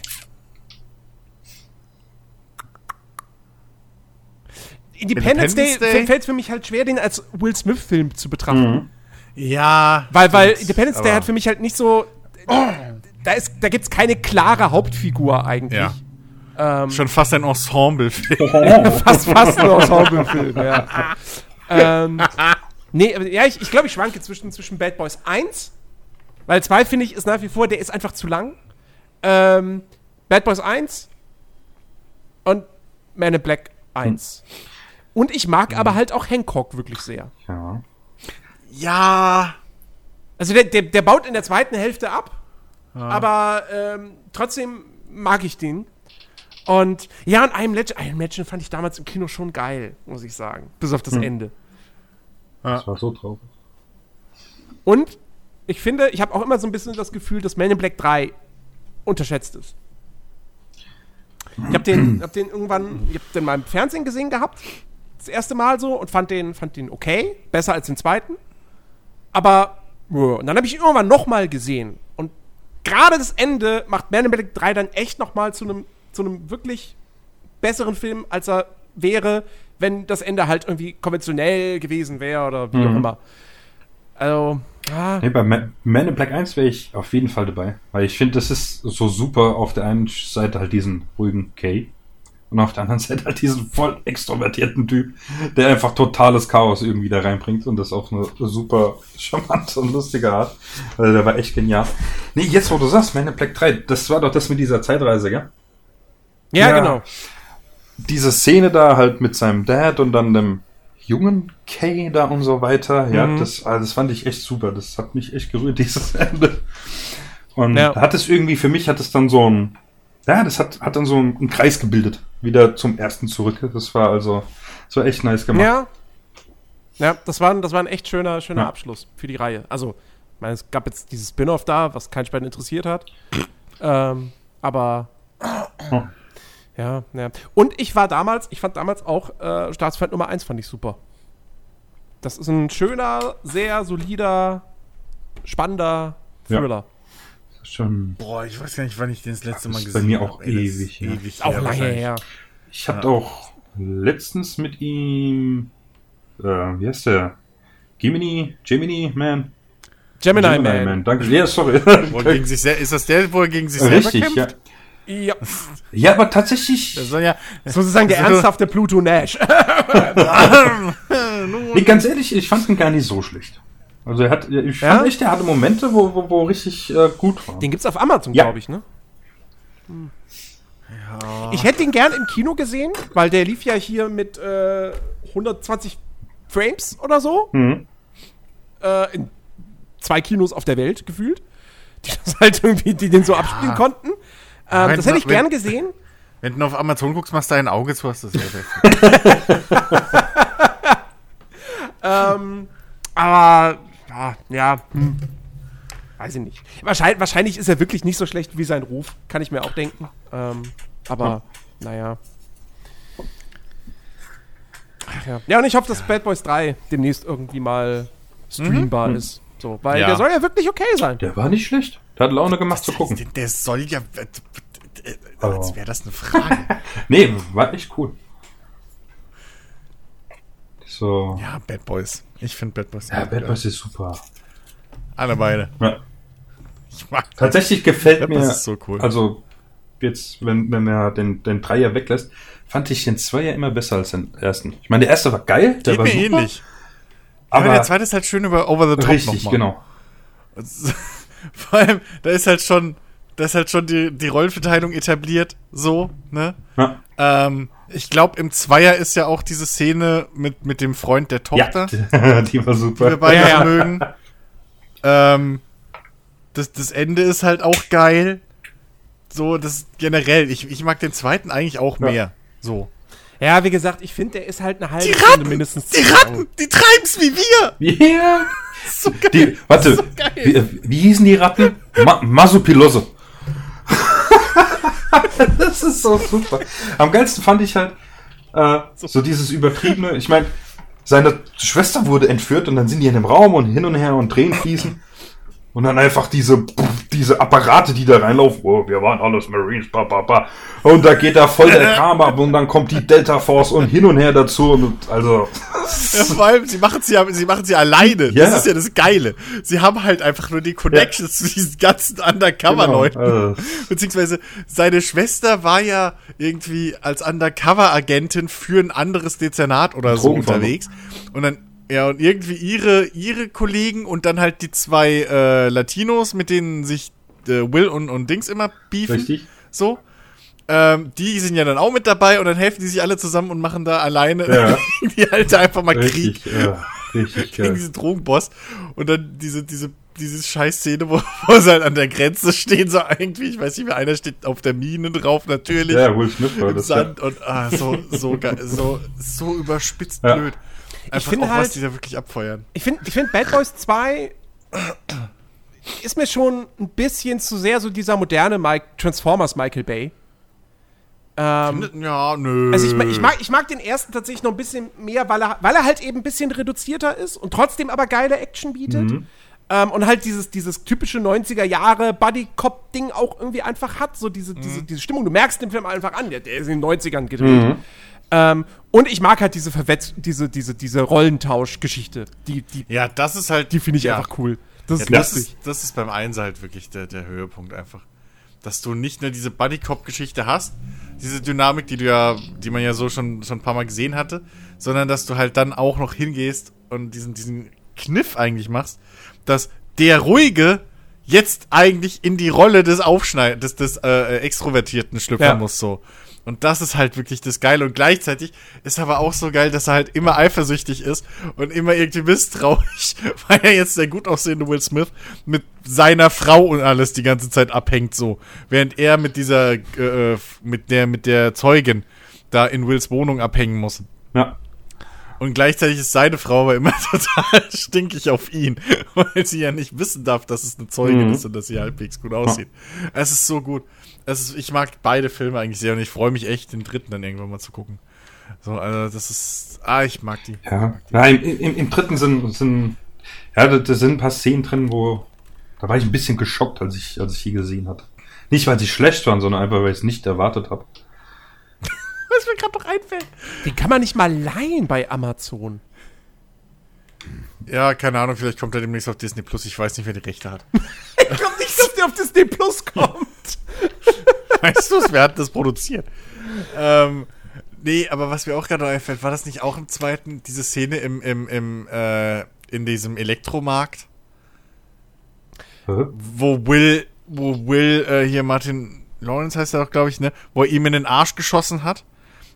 Independence, Independence Day, Day? fällt es für mich halt schwer, den als Will Smith-Film zu betrachten. Ja. Weil, weil Independence Day hat für mich halt nicht so. Da, ist, da gibt es keine klare Hauptfigur eigentlich. Ja. Ähm, Schon fast ein Ensemble-Film. fast, fast ein Ensemble-Film, ja. ähm, nee, aber ja, ich, ich glaube, ich schwanke zwischen, zwischen Bad Boys 1, weil 2 finde ich ist nach wie vor, der ist einfach zu lang. Ähm, Bad Boys 1 und Man in Black 1. Und ich mag aber halt auch Hancock wirklich sehr. Ja. Ja. Also der, der, der baut in der zweiten Hälfte ab, aber ähm, trotzdem mag ich den. Und ja, und I'm Legend, I'm Legend fand ich damals im Kino schon geil, muss ich sagen. Bis auf das Ende. Das war so traurig. Und ich finde, ich habe auch immer so ein bisschen das Gefühl, dass Man in Black 3 unterschätzt ist. Ich habe den, hab den irgendwann, ich habe den mal im Fernsehen gesehen gehabt, das erste Mal so, und fand den, fand den okay, besser als den zweiten. Aber, und dann habe ich ihn irgendwann nochmal gesehen. Und gerade das Ende macht Man in Black 3 dann echt nochmal zu einem zu einem wirklich besseren Film, als er wäre, wenn das Ende halt irgendwie konventionell gewesen wäre oder wie auch immer. Also, ja. Nee, bei Ma- Man in Black 1 wäre ich auf jeden Fall dabei. Weil ich finde, das ist so super auf der einen Seite halt diesen ruhigen Kay. Und auf der anderen Seite halt diesen voll extrovertierten Typ, der einfach totales Chaos irgendwie da reinbringt und das auf eine super charmante und lustige Art. Also der war echt genial. Nee, jetzt wo du sagst, Man in Black 3, das war doch das mit dieser Zeitreise, gell? Ja, Ja. genau. diese Szene da halt mit seinem Dad und dann dem jungen Kay da und so weiter, ja, Mhm. das, also das fand ich echt super. Das hat mich echt gerührt, dieses Ende. Und Ja. hat es irgendwie, für mich hat es dann so ein, ja, das hat, hat dann so einen, Kreis gebildet. Wieder zum ersten zurück. Das war also, das war echt nice gemacht. Ja. Ja, das war, ein- das war ein echt schöner, schöner Ja. Abschluss für die Reihe. Also, ich meine, es gab jetzt dieses Spin-off da, was kein Schwein interessiert hat. ähm, aber. Ja. Ja, ja. Und ich war damals, ich fand damals auch äh, Staatsfeind Nummer 1 fand ich super. Das ist ein schöner, sehr solider, spannender Ja. Thriller. Schon, Boah, ich weiß gar nicht, wann ich den das letzte Das Mal ist gesehen bei mir hab. auch Ey, das ist ewig, ja. ewig Auch lange her. ich hab auch letztens mit ihm, äh, wie heißt der? Gemini, Gemini Man? Gemini, Man. Danke. Ja, sorry. Wo er gegen sich ist das der, wo er gegen sich selber Richtig, ja. kämpft? Ja, Ja, aber tatsächlich, Das ja. sozusagen der Also- ernsthafte Pluto Nash. nee, ganz ehrlich, ich fand ihn gar nicht so schlecht. Also er hat, ich fand Ja? echt, er hatte Momente, wo, wo, wo richtig äh, gut war. Den gibt's auf Amazon, Ja. glaube ich, ne? Ich hätte den gern im Kino gesehen, weil der lief ja hier mit äh, 120 Frames oder so. Mhm. Äh, in zwei Kinos auf der Welt gefühlt. Die das halt irgendwie, die den so abspielen konnten. Ähm, Wenn- das hätte ich wenn- gern gesehen. Wenn du auf Amazon guckst, machst du ein Auge zu, hast du das sehr Ähm, aber ja, ja hm. weiß ich nicht. Wahrscheinlich, wahrscheinlich ist er wirklich nicht so schlecht wie sein Ruf, kann ich mir auch denken. Ähm, aber naja. Ach ja. ja, und ich hoffe, dass Bad Boys 3 demnächst irgendwie mal streambar ist. So, weil Ja. der soll ja wirklich okay sein. Der war nicht schlecht. Der hat Laune gemacht zu gucken. Der, der soll ja. äh, äh, Oh. Als wäre das eine Frage. Nee, war echt cool. So. ja, Bad Boys. Ich finde Bad Boys. Ja, Bad Boys ist super. Alle beide. Ja. Ich mag Tatsächlich gefällt Bad mir. Boys ist so cool. Also, jetzt, wenn, wenn er den, den Dreier weglässt, fand ich den Zweier immer besser als den ersten. Ich meine, der erste war geil, der Geht war mir super, ähnlich. Aber Aber der zweite ist halt schön über Over the Top richtig, nochmal. genau. Vor allem, da ist halt schon, da ist halt schon die, die Rollenverteilung etabliert, so, ne? Ja. Ähm, Ich glaube, im Zweier ist ja auch diese Szene mit, mit dem Freund der Tochter, Ja, die war die wir super. beide Ja, ja. mögen. Ähm, das, das Ende ist halt auch geil. So, das generell. Ich, ich mag den zweiten eigentlich auch Ja. mehr. So. Ja, wie gesagt, ich finde, der ist halt eine halbe Die Stunde Ratten! mindestens Die. Ratten! Die treiben's wie wir! Ja. So geil. Die, warte, So geil. wie, wie hießen die Ratten? Ma Masupilose. das ist so super. Am geilsten fand ich halt äh, so dieses übertriebene. Ich meine, seine Schwester wurde entführt und dann sind die in dem Raum und hin und her und Tränen fließen. Und dann einfach diese, diese Apparate, die da reinlaufen. Oh, wir waren alles Marines, ba, ba, ba. Und da geht da voll der Kram ab und dann kommt die Delta Force und hin und her dazu. Und also, Ja, vor allem, sie machen sie ja, sie machen sie alleine. Ja. Das ist ja das Geile. Sie haben halt einfach nur die Connections zu diesen ganzen Undercover-Leuten. Genau, äh. Beziehungsweise seine Schwester war ja irgendwie als Undercover-Agentin für ein anderes Dezernat oder so unterwegs. Und dann, ja, und irgendwie ihre, ihre Kollegen und dann halt die zwei äh, Latinos, mit denen sich äh, Will und, und Dings immer beefen. richtig. So. Ähm, die sind ja dann auch mit dabei und dann helfen die sich alle zusammen und machen da alleine Ja. die halt einfach mal Krieg Richtig, ja, richtig. gegen Ja. diesen Drogenboss. Und dann diese, diese, diese Scheißszene, wo, wo sie halt an der Grenze stehen, so irgendwie, ich weiß nicht mehr, einer steht auf der Mine drauf, natürlich. Ja, Will Smith war das. Ja. Sand und ah, so, so, so, so überspitzt Ja. blöd. Einfach finde auch, was halt- die da wirklich abfeuern. Ich finde, ich find Bad Boys 2 ist mir schon ein bisschen zu sehr so dieser moderne Mike, Transformers Michael Bay. Ähm, Ja, nö. also ich, ich, mag, ich mag den ersten tatsächlich noch ein bisschen mehr, weil er, weil er halt eben ein bisschen reduzierter ist und trotzdem aber geile Action bietet. Ähm, und halt dieses, dieses typische 90er Jahre Buddy-Cop-Ding auch irgendwie einfach hat. So diese, diese, diese Stimmung. Du merkst den Film einfach an. Der, der ist in den 90ern gedreht. Ähm, und ich mag halt diese Verwetz diese, diese, diese Rollentausch-Geschichte. Die, die, Ja, das ist halt. die finde ich ja. einfach cool. Das Ja, ist das, ist, das ist beim Einser halt wirklich der, der Höhepunkt einfach. Dass du nicht nur diese Buddy-Cop-Geschichte hast, diese Dynamik, die du ja, die man ja so schon, schon ein paar Mal gesehen hatte, sondern dass du halt dann auch noch hingehst und diesen, diesen Kniff eigentlich machst, dass der Ruhige jetzt eigentlich in die Rolle des Aufschneid des, des äh, Extrovertierten schlüpfen Ja. muss, so. Und das ist halt wirklich das Geile. Und gleichzeitig ist aber auch so geil, dass er halt immer eifersüchtig ist und immer irgendwie misstrauisch, weil er jetzt der gut aussehende Will Smith mit seiner Frau und alles die ganze Zeit abhängt, so. Während er mit dieser, äh, mit der, mit der Zeugin da in Wills Wohnung abhängen muss. Ja. Und gleichzeitig ist seine Frau aber immer total stinkig auf ihn, weil sie ja nicht wissen darf, dass es eine Zeugin Mhm. ist und dass sie halbwegs gut aussieht. Es ist so gut. Es ist, ich mag beide Filme eigentlich sehr und ich freue mich echt, den dritten dann irgendwann mal zu gucken. So, also das ist, ah, ich mag die. Ja, ja im, im, im dritten sind, sind, ja, da, da sind ein paar Szenen drin, wo, da war ich ein bisschen geschockt, als ich, als ich die gesehen hatte. Nicht, weil sie schlecht waren, sondern einfach, weil ich es nicht erwartet habe. Was mir gerade noch einfällt. Den kann man nicht mal leihen bei Amazon. Ja, keine Ahnung, vielleicht kommt er demnächst auf Disney Plus. Ich weiß nicht, wer die Rechte hat. Ich glaube nicht, dass der auf Disney Plus kommt. Weißt du es? Wer hat das produziert? Ähm, nee, aber was mir auch gerade noch einfällt, war das nicht auch im zweiten, diese Szene im, im, im, äh, in diesem Elektromarkt? Hä? wo Will, wo Will, äh, hier Martin Lawrence heißt er doch, glaube ich, ne, wo er ihm in den Arsch geschossen hat.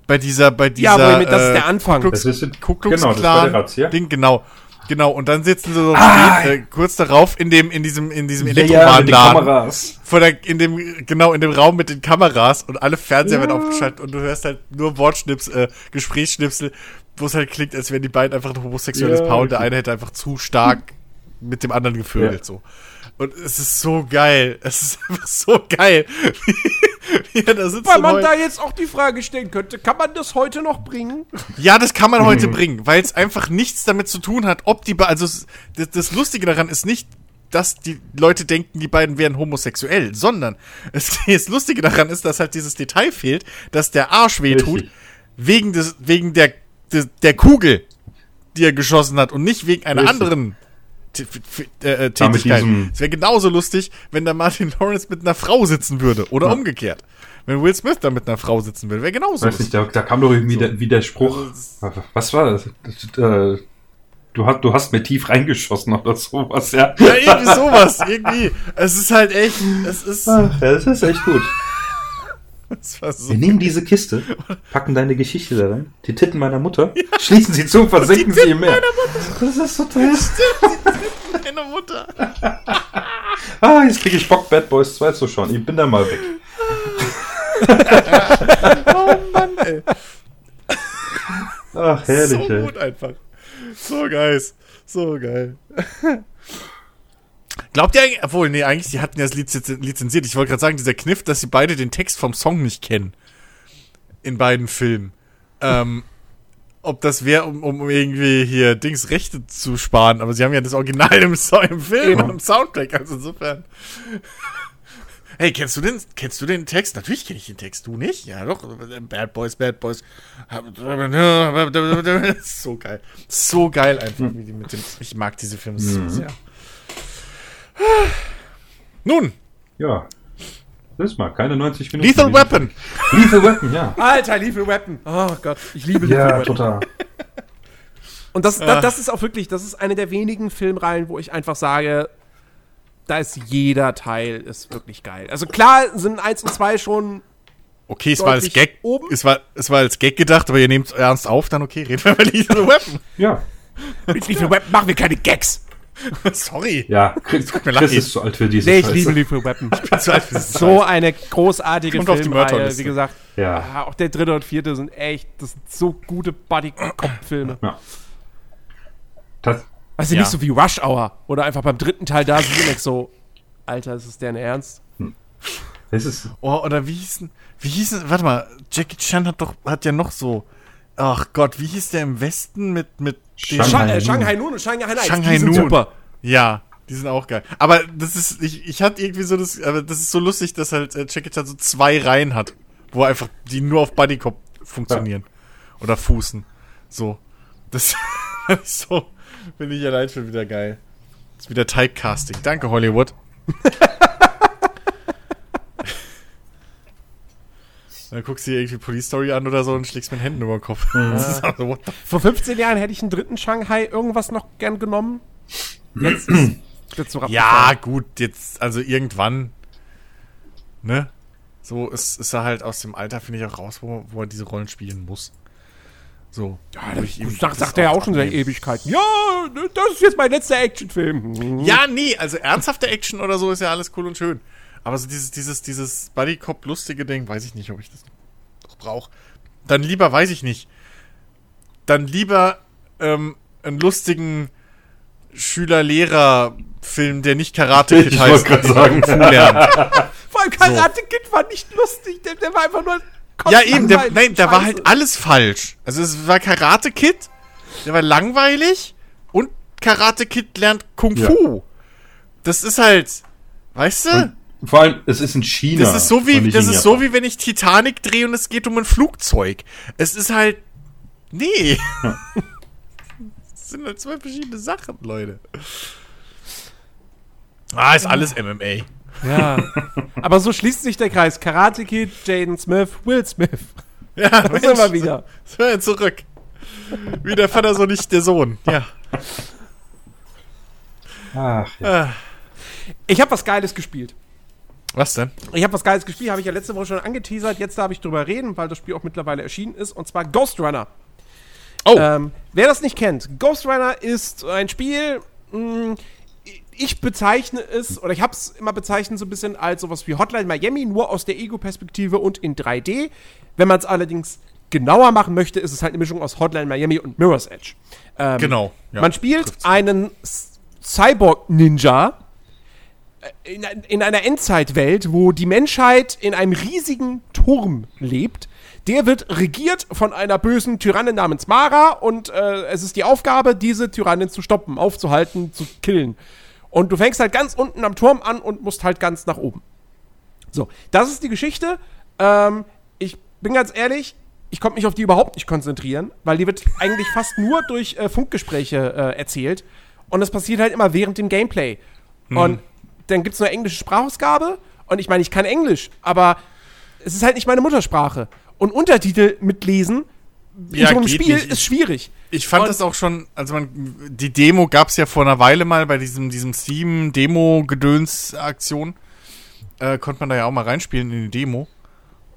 Bei dieser, bei dieser, Ja, ihm- das ist äh, der Anfang. Ku Klux, Das ist- Ku Klux genau, das Klan der Razzia. Ding, genau. Genau, und dann sitzen sie so Ah, spät, äh, kurz darauf in dem, in diesem, in diesem Ja, ja, Elektrowarenladen. Kameras. vor der, in dem, genau, in dem Raum mit den Kameras und alle Fernseher Ja. werden aufgeschaltet und du hörst halt nur Wortschnipsel, äh, Gesprächsschnipsel, wo es halt klingt, als wären die beiden einfach ein homosexuelles Ja, Paar und der eine hätte einfach zu stark mit dem anderen Ja. so. Und es ist so geil. Es ist einfach so geil. Wie er da sitzt Weil man da jetzt auch die Frage stellen könnte, kann man das heute noch bringen? Ja, das kann man heute Mhm. bringen, weil es einfach nichts damit zu tun hat, ob die, be- also das, das Lustige daran ist nicht, dass die Leute denken, die beiden wären homosexuell, sondern es, das Lustige daran ist, dass halt dieses Detail fehlt, dass der Arsch wehtut, Richtig. wegen des, wegen der, des, der Kugel, die er geschossen hat und nicht wegen einer Richtig. anderen äh, äh, Ja, Tätigkeit. Es wäre genauso lustig, wenn da Martin Lawrence mit einer Frau sitzen würde oder Ja. umgekehrt. Wenn Will Smith da mit einer Frau sitzen würde, wäre genauso Weiß lustig. nicht, da, da kam doch irgendwie der, wie der Spruch. Also Was war das? das äh, du, hast, du hast mir tief reingeschossen oder sowas, ja. Ja, irgendwie sowas, irgendwie. Es ist halt echt, es ist, Ach, das ist echt gut. So. Wir nehmen diese Kiste, packen deine Geschichte da rein, die Titten meiner Mutter, schließen sie zu und versenken sie im Meer. Das ist so toll. Meine Mutter. Ah, jetzt kriege ich Bock, Bad Boys 2 zu schauen. Ich bin da mal weg. Oh Mann, ey. Ach, herrlich, so ey. gut einfach. So geil. So geil. Glaubt ihr eigentlich, obwohl, nee, eigentlich, die hatten ja liz- lizenziert. Ich wollte gerade sagen, dieser Kniff, dass sie beide den Text vom Song nicht kennen. In beiden Filmen. Ähm, ob das wäre, um, um irgendwie hier Dings Rechte zu sparen. Aber sie haben ja das Original im, so im Film, Eben. im Soundtrack, also insofern. Hey, kennst du den, kennst du den Text? Natürlich kenne ich den Text. Du nicht? Ja, doch. Bad Boys, Bad Boys. So geil. So geil einfach, wie die mit dem. Ich mag diese Filme so sehr. Nun, Ja. Das ist mal keine 90 Minuten. Lethal Weapon. Lethal Weapon, ja. Alter, Lethal Weapon. Oh Gott, ich liebe Lethal Ja, Weapon. total. Und das, da, das ist auch wirklich, das ist eine der wenigen Filmreihen, wo ich einfach sage, da ist jeder Teil ist wirklich geil. Also klar sind 1 und 2 schon Okay, es war als Gag. oben. Es war, es war als Gag gedacht, aber ihr nehmt es ernst auf, dann okay, reden wir über Lethal Weapon. Ja. mit Lethal Weapon machen wir keine Gags. Sorry. Ja, Chris, mir Chris ist zu alt für diese Nee, ich Scheiße. liebe Lethal Weapon. Zu alt für dieses so eine großartige Kommt auf die Filmreihe. Mörderliste. Wie gesagt, Ja. auch der dritte und vierte sind echt, das sind so gute Buddy-Cop-Filme. ja. Das, Weißt du, Ja. nicht so wie Rush Hour oder einfach beim dritten Teil da sind wir so, Alter, ist es deren Ernst? das ist, Oh, oder wie hieß denn, wie hieß denn, warte mal, Jackie Chan hat doch, hat ja noch so, ach Gott, wie hieß der im Westen mit, mit den- Shanghai Shanghai, äh, Noon. Shanghai Noon und Shanghai Nights. Shanghai die sind Noon. super. Ja, die sind auch geil. Aber das ist, ich, ich hatte irgendwie so das, aber das ist so lustig, dass halt äh, Jackie Chan so zwei Reihen hat, wo einfach, die nur auf Bodycop funktionieren. Oder fußen. So. Das ist so, finde ich allein schon wieder geil. Das ist wieder Typecasting. Danke, Hollywood. Dann guckst du dir irgendwie Police Story an oder so und schlägst mit den Händen über den Kopf. Ist also, Vor 15 Jahren hätte ich einen dritten Shanghai irgendwas noch gern genommen. Jetzt ist jetzt Ja, gut, jetzt, also irgendwann, ne? So ist, ist er halt aus dem Alter, finde ich, auch raus, wo, wo er diese Rollen spielen muss. So. Ja, das, ich ihm sagt, er ja auch schon seit. Ewigkeiten. Ja, das ist jetzt mein letzter Actionfilm. Ja, nee, also ernsthafte Action oder so ist ja alles cool und schön. Aber so dieses, dieses, dieses Buddy-Cop-lustige Ding, weiß ich nicht, ob ich das noch brauche. Dann lieber, weiß ich nicht. Dann lieber ähm, einen lustigen Schüler-Lehrer-Film, der nicht Karate Kid Ich heißt. wollte gerade und sagen. Kung Fu lernen. Vor allem Karate Kid war nicht lustig. Der, der war einfach nur. Ja, eben, der, nein, da war halt alles falsch. Also es war Karate Kid, der war langweilig und Karate Kid lernt Kung Ja. Fu. Das ist halt, weißt du? Vor allem, es ist in China. das ist so wie, das ist so wie wenn ich Titanic drehe und es geht um ein Flugzeug. Es ist halt, nee. das sind halt zwei verschiedene Sachen, Leute. Ah, ist alles MMA. Ja. Aber so schließt sich der Kreis. Karate Kid, Jaden Smith, Will Smith. Ja, Da sind wir wieder. So, ja, zurück. Wie der Vater, so nicht der Sohn. Ja. Ach, ja. Ah. Ich habe was Geiles gespielt. Was denn? Ich habe was Geiles gespielt, habe ich ja letzte Woche schon angeteasert. Jetzt darf ich drüber reden, weil das Spiel auch mittlerweile erschienen ist. Und zwar Ghost Runner. Oh, Ähm, wer das nicht kennt, Ghost Runner ist ein Spiel, mh, ich bezeichne es, oder ich habe es immer bezeichnet so ein bisschen als sowas wie Hotline Miami, nur aus der Ego-Perspektive und in 3D. Wenn man es allerdings genauer machen möchte, ist es halt eine Mischung aus Hotline Miami und Mirror's Edge. Ähm, genau. Ja, man spielt trifft's. einen Cyborg-Ninja in, in einer Endzeitwelt, wo die Menschheit in einem riesigen Turm lebt. Der wird regiert von einer bösen Tyrannin namens Mara und äh, es ist die Aufgabe, diese Tyrannin zu stoppen, aufzuhalten, zu killen. Und du fängst halt ganz unten am Turm an und musst halt ganz nach oben. So, das ist die Geschichte. Ähm, ich bin ganz ehrlich, ich konnte mich auf die überhaupt nicht konzentrieren, weil die wird eigentlich fast nur durch äh, Funkgespräche äh, erzählt. Und das passiert halt immer während dem Gameplay. Und dann gibt es eine englische Sprachausgabe. Und ich meine, ich kann Englisch, aber es ist halt nicht meine Muttersprache. Und Untertitel mitlesen in Ja, so einem Spiel nicht. ist schwierig. Ich fand Und- das auch schon, also man, die Demo gab es ja vor einer Weile mal bei diesem, diesem Steam-Demo-Gedöns-Aktion. Äh, konnte man da ja auch mal reinspielen in die Demo.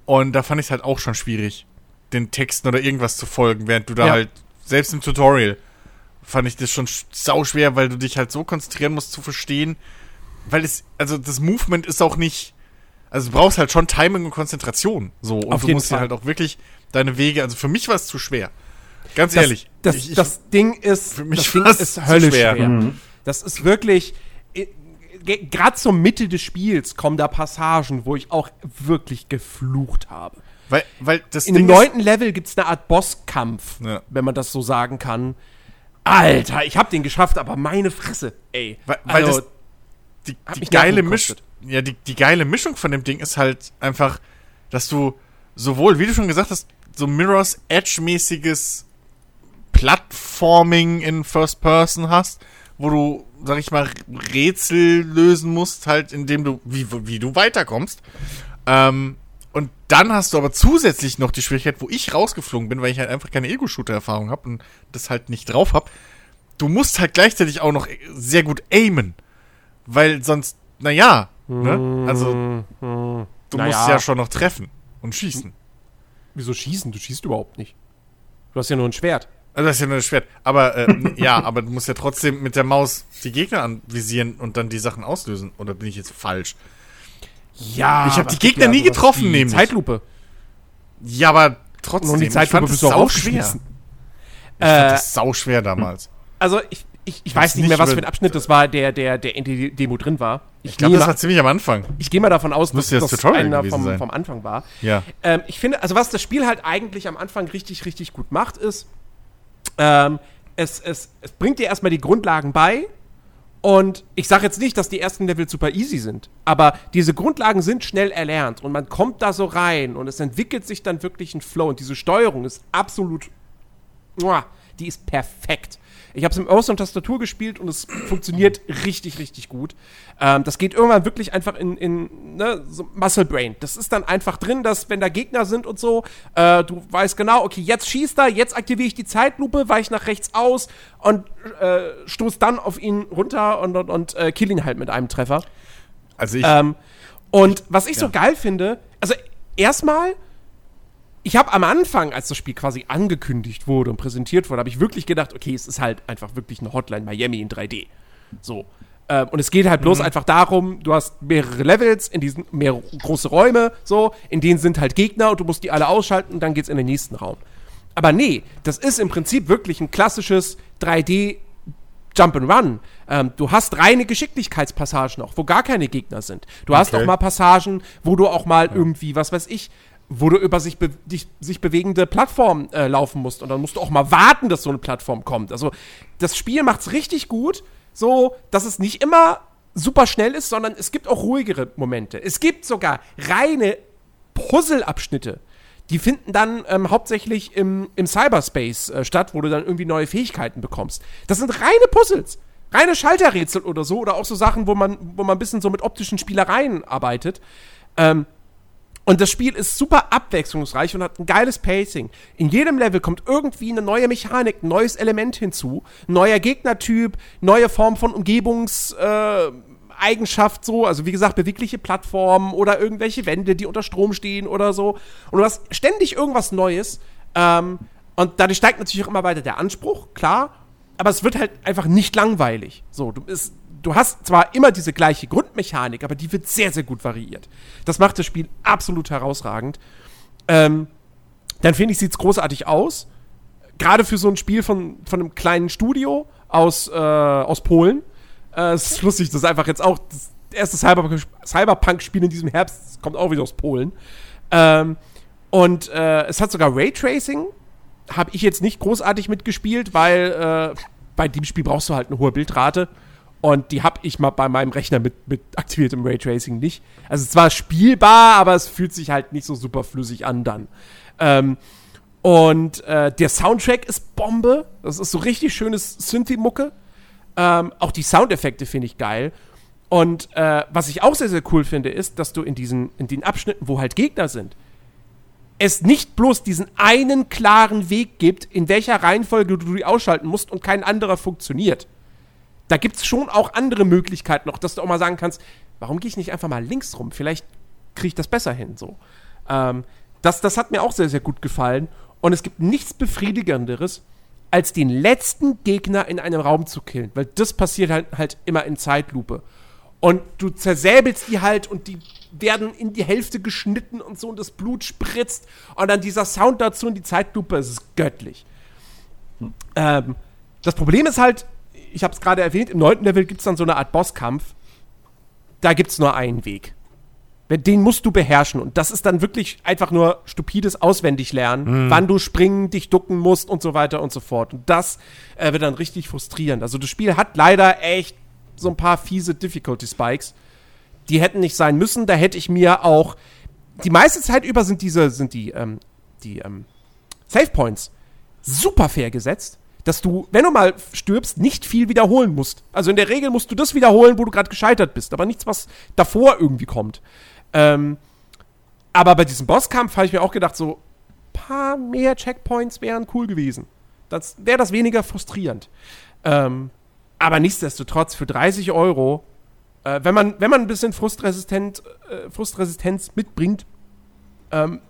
Und da fand ich es halt auch schon schwierig, den Texten oder irgendwas zu folgen, während du da Ja. halt, selbst im Tutorial, fand ich das schon sau schwer, weil du dich halt so konzentrieren musst zu verstehen, weil es, also das Movement ist auch nicht, also du brauchst halt schon Timing und Konzentration, so, und Auf du jeden musst dir Fall. halt auch wirklich deine Wege, also für mich war es zu schwer. Ganz Das, ehrlich. das, ich, ich, das Ding ist, für mich das Ding ist zu höllisch schwer. schwer. Mhm. Das ist wirklich, gerade zur Mitte des Spiels kommen da Passagen, wo ich auch wirklich geflucht habe. weil, weil das In dem Ding neunten Level gibt es eine Art Bosskampf, Ja. wenn man das so sagen kann. Alter, ich hab den geschafft, aber meine Fresse, ey. Weil, weil Also, das, die, die geile Mischung, ja, die, die geile Mischung von dem Ding ist halt einfach, dass du sowohl, wie du schon gesagt hast, so Mirror's Edge-mäßiges Plattforming in First Person hast, wo du, sag ich mal, Rätsel lösen musst, halt, indem du, wie, wie du weiterkommst. Ähm, und dann hast du aber zusätzlich noch die Schwierigkeit, wo ich rausgeflogen bin, weil ich halt einfach keine Ego-Shooter-Erfahrung habe und das halt nicht drauf habe. Du musst halt gleichzeitig auch noch sehr gut aimen. Weil sonst, naja, ne? Also, du Naja. musst ja schon noch treffen und schießen. Wieso schießen? Du schießt überhaupt nicht. Du hast ja nur ein Schwert. Also das ist ja nur das Schwert. Aber äh, ja, aber du musst ja trotzdem mit der Maus die Gegner anvisieren und dann die Sachen auslösen. Oder bin ich jetzt falsch? Ja, Ich hab aber die Gegner nie sowas getroffen, nämlich. Zeitlupe. Ja, aber trotzdem. Und die ich Zeitlupe fand bist auch sau schwer. Ich fand Äh, das sau schwer damals. Also, ich, ich, ich weiß nicht mehr, was für ein Abschnitt das war, der, der, der in der Demo drin war. Ich glaube, gehe das war ziemlich am Anfang. ich gehe mal davon aus, dass das das einer vom, sein. vom Anfang war. Ja. Ähm, ich finde, also was das Spiel halt eigentlich am Anfang richtig, richtig gut macht, ist, ähm, es, es, es bringt dir erstmal die Grundlagen bei. Und ich sage jetzt nicht, dass die ersten Level super easy sind, aber diese Grundlagen sind schnell erlernt und man kommt da so rein und es entwickelt sich dann wirklich ein Flow und diese Steuerung ist absolut, die ist perfekt. Ich habe es im Maus und Tastatur gespielt und es funktioniert richtig, richtig gut. Ähm, das geht irgendwann wirklich einfach in, in ne, so Muscle Brain. Das ist dann einfach drin, dass wenn da Gegner sind und so, äh, du weißt genau, okay, jetzt schießt er, jetzt aktiviere ich die Zeitlupe, weiche nach rechts aus und äh, stoß dann auf ihn runter und, und, und äh, kill ihn halt mit einem Treffer. Also ich, Ähm, und was ich so geil finde, also erstmal, ich habe am Anfang, als das Spiel quasi angekündigt wurde und präsentiert wurde, habe ich wirklich gedacht, okay, es ist halt einfach wirklich eine Hotline Miami in 3D. So. Ähm, und es geht halt bloß einfach darum, du hast mehrere Levels, in diesen mehrere große Räume, so, in denen sind halt Gegner und du musst die alle ausschalten und dann geht's in den nächsten Raum. Aber nee, das ist im Prinzip wirklich ein klassisches 3D Jump'n'Run. Ähm, du hast reine Geschicklichkeitspassagen auch, wo gar keine Gegner sind. Du hast Okay. auch mal Passagen, wo du auch mal irgendwie, was weiß ich, wo du über sich, be dich, sich bewegende Plattformen äh, laufen musst. Und dann musst du auch mal warten, dass so eine Plattform kommt. Also das Spiel macht's richtig gut, so dass es nicht immer super schnell ist, sondern es gibt auch ruhigere Momente. Es gibt sogar reine Puzzle-Abschnitte. Die finden dann ähm, hauptsächlich im, im Cyberspace äh, statt, wo du dann irgendwie neue Fähigkeiten bekommst. Das sind reine Puzzles. Reine Schalterrätsel oder so. Oder auch so Sachen, wo man, wo man ein bisschen so mit optischen Spielereien arbeitet. Ähm, und das Spiel ist super abwechslungsreich und hat ein geiles Pacing. In jedem Level kommt irgendwie eine neue Mechanik, ein neues Element hinzu, neuer Gegnertyp, neue Form von Umgebungseigenschaft, äh, so, also wie gesagt, bewegliche Plattformen oder irgendwelche Wände, die unter Strom stehen oder so. Und du hast ständig irgendwas Neues. Ähm, und dadurch steigt natürlich auch immer weiter der Anspruch, klar. Aber es wird halt einfach nicht langweilig. So, du bist, du hast zwar immer diese gleiche Grundmechanik, aber die wird sehr, sehr gut variiert. Das macht das Spiel absolut herausragend. Ähm, dann finde ich, sieht es großartig aus. Gerade für so ein Spiel von, von einem kleinen Studio aus, äh, aus Polen. Äh, es ist lustig, das ist einfach jetzt auch das erste Cyberpunk- Cyberpunk-Spiel in diesem Herbst, das kommt auch wieder aus Polen. Ähm, und äh, es hat sogar Raytracing. Habe ich jetzt nicht großartig mitgespielt, weil äh, bei dem Spiel brauchst du halt eine hohe Bildrate. Und die habe ich mal bei meinem Rechner mit, mit aktiviertem Raytracing nicht. Also es war spielbar, aber es fühlt sich halt nicht so super flüssig an dann. Ähm, und äh, der Soundtrack ist Bombe. Das ist so richtig schönes Synthie-Mucke. Ähm, auch die Soundeffekte finde ich geil. Und äh, was ich auch sehr, sehr cool finde, ist, dass du in diesen, in den Abschnitten, wo halt Gegner sind, es nicht bloß diesen einen klaren Weg gibt, in welcher Reihenfolge du die ausschalten musst und kein anderer funktioniert. Da gibt es schon auch andere Möglichkeiten noch, dass du auch mal sagen kannst, warum gehe ich nicht einfach mal links rum? Vielleicht kriege ich das besser hin, so. Ähm, das, das hat mir auch sehr, sehr gut gefallen. Und es gibt nichts Befriedigenderes, als den letzten Gegner in einem Raum zu killen. Weil das passiert halt, halt immer in Zeitlupe. Und du zersäbelst die halt und die werden in die Hälfte geschnitten und so und das Blut spritzt. Und dann dieser Sound dazu und die Zeitlupe, es ist göttlich. Ähm, das Problem ist halt, ich habe es gerade erwähnt, im neunten Level gibt es dann so eine Art Bosskampf. Da gibt es nur einen Weg. Den musst du beherrschen. Und das ist dann wirklich einfach nur stupides Auswendiglernen, wann du springen, dich ducken musst und so weiter und so fort. Und das äh, wird dann richtig frustrierend. Also das Spiel hat leider echt so ein paar fiese Difficulty Spikes. Die hätten nicht sein müssen. Da hätte ich mir auch. Die meiste Zeit über sind diese, sind die, ähm, die ähm, Save Points super fair gesetzt, dass du, wenn du mal stirbst, nicht viel wiederholen musst. Also in der Regel musst du das wiederholen, wo du gerade gescheitert bist, aber nichts, was davor irgendwie kommt. Ähm, aber bei diesem Bosskampf habe ich mir auch gedacht, so paar mehr Checkpoints wären cool gewesen. Das wäre das weniger frustrierend. Ähm, aber nichtsdestotrotz für 30 Euro, äh, wenn, man, wenn man ein bisschen Frustresistent, äh, Frustresistenz mitbringt, ähm,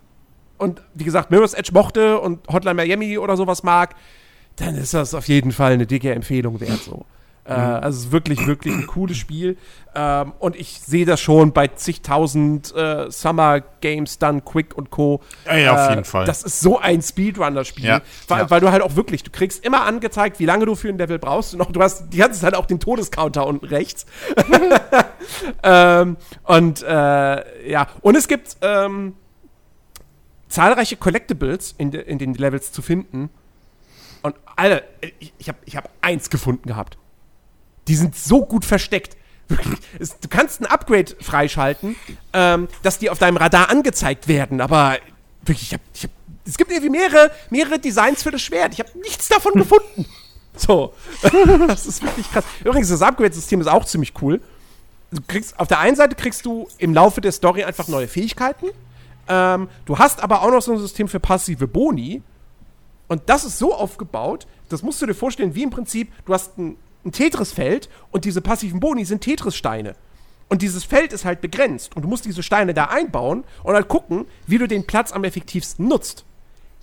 und wie gesagt, Mirror's Edge mochte und Hotline Miami oder sowas mag, dann ist das auf jeden Fall eine dicke Empfehlung wert so. Äh, also es ist wirklich, wirklich ein cooles Spiel. Ähm, und ich sehe das schon bei zigtausend äh, Summer Games, dann Quick und Co. Ja, ja, auf Äh, jeden Fall. Das ist so ein Speedrunner-Spiel. Ja, Weil, ja. weil du halt auch wirklich, du kriegst immer angezeigt, wie lange du für ein Level brauchst. Und auch, du hast die ganze Zeit auch den Todescounter unten rechts. ähm, und äh, ja, und es gibt ähm, zahlreiche Collectibles in, de, in den Levels zu finden. Und alle, ich, ich habe ich hab eins gefunden gehabt. Die sind so gut versteckt. Du kannst ein Upgrade freischalten, ähm, dass die auf deinem Radar angezeigt werden, aber wirklich, ich hab, ich hab, es gibt irgendwie mehrere, mehrere Designs für das Schwert. Ich habe nichts davon gefunden. So. das ist wirklich krass. Übrigens, das Upgrade-System ist auch ziemlich cool. Du kriegst, auf der einen Seite kriegst du im Laufe der Story einfach neue Fähigkeiten. Ähm, du hast aber auch noch so ein System für passive Boni. Und das ist so aufgebaut, das musst du dir vorstellen, wie im Prinzip, du hast ein, ein Tetris-Feld und diese passiven Boni sind Tetris-Steine. Und dieses Feld ist halt begrenzt und du musst diese Steine da einbauen und halt gucken, wie du den Platz am effektivsten nutzt.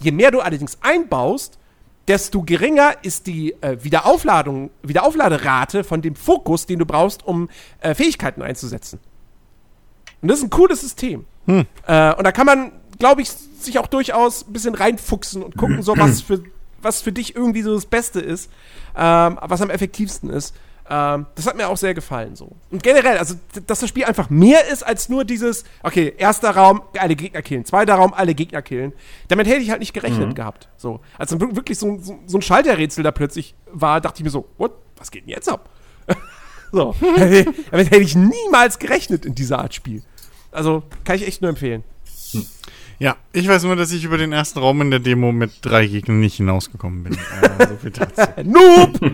Je mehr du allerdings einbaust, desto geringer ist die äh, Wiederaufladung, Wiederaufladerate von dem Fokus, den du brauchst, um äh, Fähigkeiten einzusetzen. Und das ist ein cooles System. Äh, und da kann man, glaube ich, sich auch durchaus ein bisschen reinfuchsen und gucken, so was für, was für dich irgendwie so das Beste ist, ähm, was am effektivsten ist. Ähm, das hat mir auch sehr gefallen so. Und generell, also, dass das Spiel einfach mehr ist als nur dieses, okay, erster Raum, alle Gegner killen, zweiter Raum, alle Gegner killen. Damit hätte ich halt nicht gerechnet gehabt. So. Als dann wir- wirklich so, so, so ein Schalterrätsel da plötzlich war, dachte ich mir so, what, was geht denn jetzt ab? so. Damit hätte ich niemals gerechnet in dieser Art Spiel. Also, kann ich echt nur empfehlen. Ja, ich weiß nur, dass ich über den ersten Raum in der Demo mit drei Gegnern nicht hinausgekommen bin. äh, so viel dazu. Noob!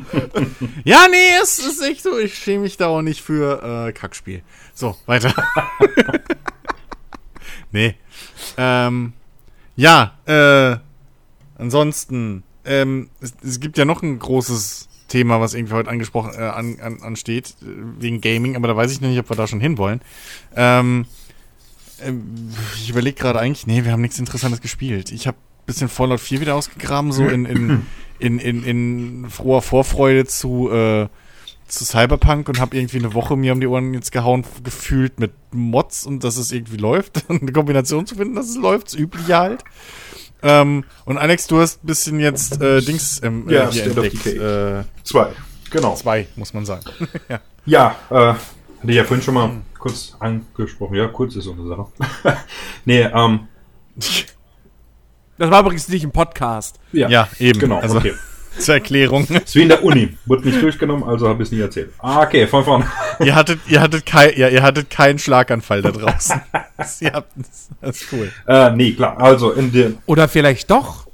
Ja, nee, es ist echt so. Ich schäme mich da auch nicht für äh, Kackspiel. So, weiter. nee. Ähm, ja, äh, ansonsten, ähm, es, es gibt ja noch ein großes Thema, was irgendwie heute angesprochen äh, an, an, ansteht, äh, wegen Gaming, aber da weiß ich noch nicht, ob wir da schon hinwollen. Ähm, ähm, ich überlege gerade eigentlich, nee, wir haben nichts Interessantes gespielt. Ich habe ein bisschen Fallout 4 wieder ausgegraben, so in, in, in, in, in froher Vorfreude zu, äh, zu Cyberpunk und habe irgendwie eine Woche mir um die Ohren jetzt gehauen, gefühlt mit Mods und dass es irgendwie läuft. eine Kombination zu finden, dass es läuft, das Übliche halt. Ähm, und Alex, du hast ein bisschen jetzt äh, Dings ähm, Ja, hier entdeckt. Äh, Zwei. Genau. zwei, muss man sagen. ja. Ja, äh, hatte ich ja vorhin schon mal kurz angesprochen. Ja, kurz ist so eine Sache. nee, ähm, Das war übrigens nicht im Podcast. ja, ja, eben. Genau, also, okay. Zur Erklärung. Ist wie in der Uni. Wurde nicht durchgenommen, also habe ich es nie erzählt. Ah, okay, von vorne. ihr hattet, ihr hattet kein, ja, ihr hattet keinen Schlaganfall da draußen. ihr habt, das ist cool. äh, nee, klar. Also in der Oder vielleicht doch.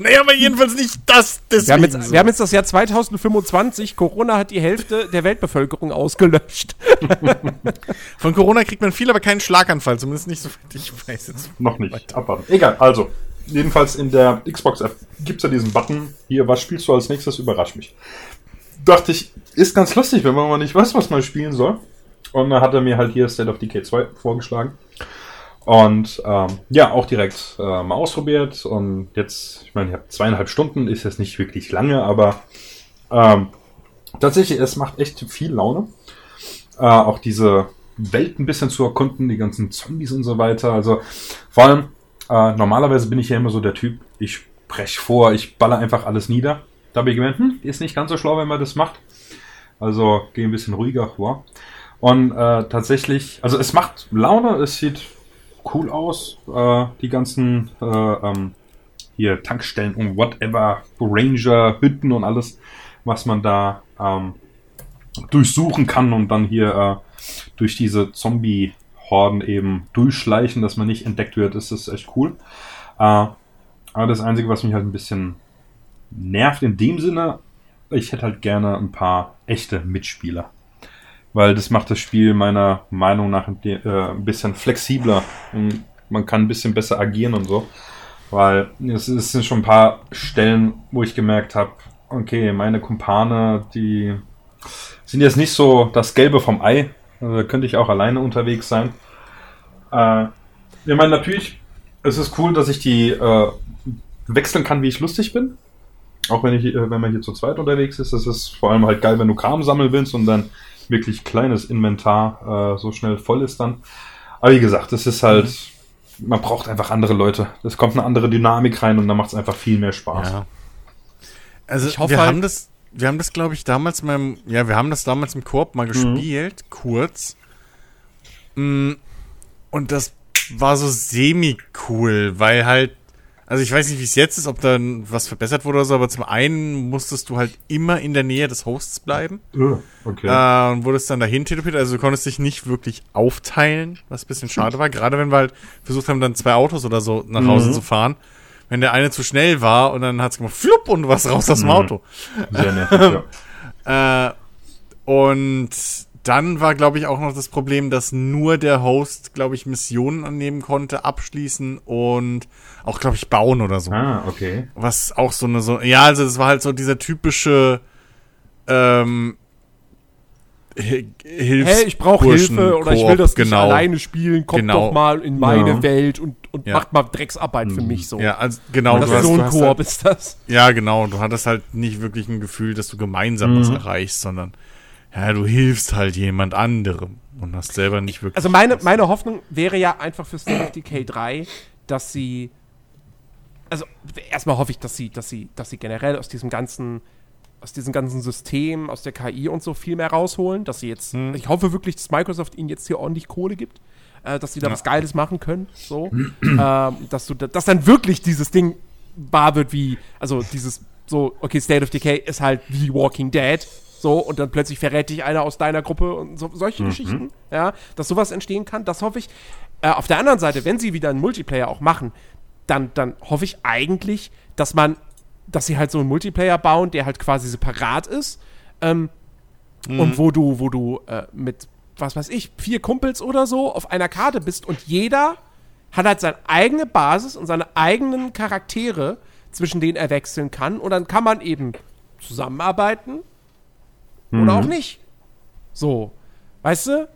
Naja, aber jedenfalls nicht das. Wir haben, Deswegen jetzt, wir haben jetzt das Jahr 2025. Corona hat die Hälfte der Weltbevölkerung ausgelöscht. Von Corona kriegt man viel, aber keinen Schlaganfall. Zumindest nicht so viel. Ich weiß jetzt. noch nicht. Abwarten. Egal, also. Jedenfalls in der Xbox-App gibt es ja diesen Button. Hier, was spielst du als nächstes? Überrasch mich. Dachte ich, ist ganz lustig, wenn man mal nicht weiß, was man spielen soll. Und dann hat er mir halt hier State of Decay 2 vorgeschlagen. Und ähm, ja, auch direkt äh, mal ausprobiert. Und jetzt, ich meine, ich habe zweieinhalb Stunden, ist jetzt nicht wirklich lange, aber ähm, tatsächlich, es macht echt viel Laune. Äh, auch diese Welt ein bisschen zu erkunden, die ganzen Zombies und so weiter. Also vor allem, äh, normalerweise bin ich ja immer so der Typ, ich brech vor, ich baller einfach alles nieder. Da habe ich gemerkt, hm, ist nicht ganz so schlau, wenn man das macht. Also gehe ein bisschen ruhiger vor. Und äh, tatsächlich, also es macht Laune, es sieht cool aus. Äh, die ganzen äh, ähm, hier Tankstellen und whatever, Ranger, Hütten und alles, was man da ähm, durchsuchen kann und dann hier äh, durch diese Zombie-Horden eben durchschleichen, dass man nicht entdeckt wird, ist das echt cool. Äh, aber das Einzige, was mich halt ein bisschen nervt in dem Sinne, ich hätte halt gerne ein paar echte Mitspieler. Weil das macht das Spiel meiner Meinung nach ein, äh, ein bisschen flexibler. Und man kann ein bisschen besser agieren und so. Weil es, es sind schon ein paar Stellen, wo ich gemerkt habe, okay, meine Kumpane, die sind jetzt nicht so das Gelbe vom Ei. Also da könnte ich auch alleine unterwegs sein. Äh, ich meine, natürlich, es ist cool, dass ich die äh, wechseln kann, wie ich lustig bin. Auch wenn ich, äh, wenn man hier zu zweit unterwegs ist, das ist vor allem halt geil, wenn du Kram sammeln willst und dann wirklich kleines Inventar äh, so schnell voll ist dann. Aber wie gesagt, es ist halt, mhm. man braucht einfach andere Leute. Es kommt eine andere Dynamik rein und dann macht es einfach viel mehr Spaß. Ja. Also ich hoffe wir halt haben das, wir haben das, glaube ich, damals beim, ja, wir haben das damals im Koop mal mhm. gespielt, mhm. kurz. Mm, und das war so semi-cool, weil halt also ich weiß nicht, wie es jetzt ist, ob da was verbessert wurde oder so, aber zum einen musstest du halt immer in der Nähe des Hosts bleiben. okay. Äh, und wurdest dann dahin teleportiert. Also du konntest dich nicht wirklich aufteilen, was ein bisschen schade war. Gerade wenn wir halt versucht haben, dann zwei Autos oder so nach Hause mhm. zu fahren. Wenn der eine zu schnell war und dann hat es gemacht, flupp, und du warst raus aus dem mhm. Auto. Sehr nervig, ja. äh, und dann war, glaube ich, auch noch das Problem, dass nur der Host, glaube ich, Missionen annehmen konnte, abschließen und auch, glaube ich, bauen oder so. Ah, okay. Was auch so eine so. Ja, also das war halt so dieser typische ähm, Hilfs hey, ich brauche Hilfe oder ich will das genau. nicht alleine spielen, kommt genau. doch mal in meine ja. Welt und, und ja. macht mal Drecksarbeit für mich so. Ja, also genau. Und das ist so ein Koop halt, ist das. Ja, genau. Du hattest halt nicht wirklich ein Gefühl, dass du gemeinsam mhm. was erreichst, sondern ja, du hilfst halt jemand anderem und hast selber nicht wirklich. Also meine, meine Hoffnung wäre ja einfach für State of Decay 3, dass sie. Also erstmal hoffe ich, dass sie, dass sie, dass sie generell aus diesem ganzen, aus diesem ganzen System, aus der KI und so viel mehr rausholen, dass sie jetzt. Hm. Ich hoffe wirklich, dass Microsoft ihnen jetzt hier ordentlich Kohle gibt. Äh, dass sie da ja. was Geiles machen können, so, ähm, dass du, dass dann wirklich dieses Ding wahr wird wie, also dieses so, okay, State of Decay ist halt wie Walking Dead, so, und dann plötzlich verrät dich einer aus deiner Gruppe und so, solche mhm. Geschichten, ja, dass sowas entstehen kann, das hoffe ich. Äh, auf der anderen Seite, wenn sie wieder einen Multiplayer auch machen, dann, dann hoffe ich eigentlich, dass man, dass sie halt so einen Multiplayer bauen, der halt quasi separat ist, ähm, mhm. und wo du, wo du äh, mit, was weiß ich, vier Kumpels oder so auf einer Karte bist und jeder hat halt seine eigene Basis und seine eigenen Charaktere, zwischen denen er wechseln kann. Und dann kann man eben zusammenarbeiten Mhm. Oder auch nicht. So. Weißt du?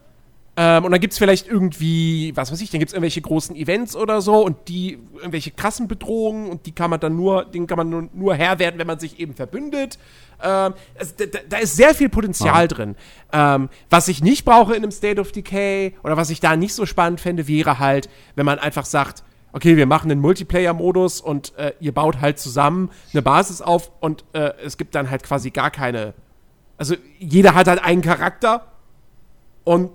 Ähm, und dann gibt es vielleicht irgendwie, was weiß ich, dann gibt es irgendwelche großen Events oder so und die, irgendwelche krassen Bedrohungen und die kann man dann nur, denen kann man nur, nur Herr werden, wenn man sich eben verbündet. Ähm, also da, da, ist sehr viel Potenzial ja. drin. Ähm, was ich nicht brauche in einem State of Decay oder was ich da nicht so spannend fände, wäre halt, wenn man einfach sagt, okay, wir machen einen Multiplayer-Modus und äh, ihr baut halt zusammen eine Basis auf und äh, es gibt dann halt quasi gar keine also jeder hat halt einen Charakter und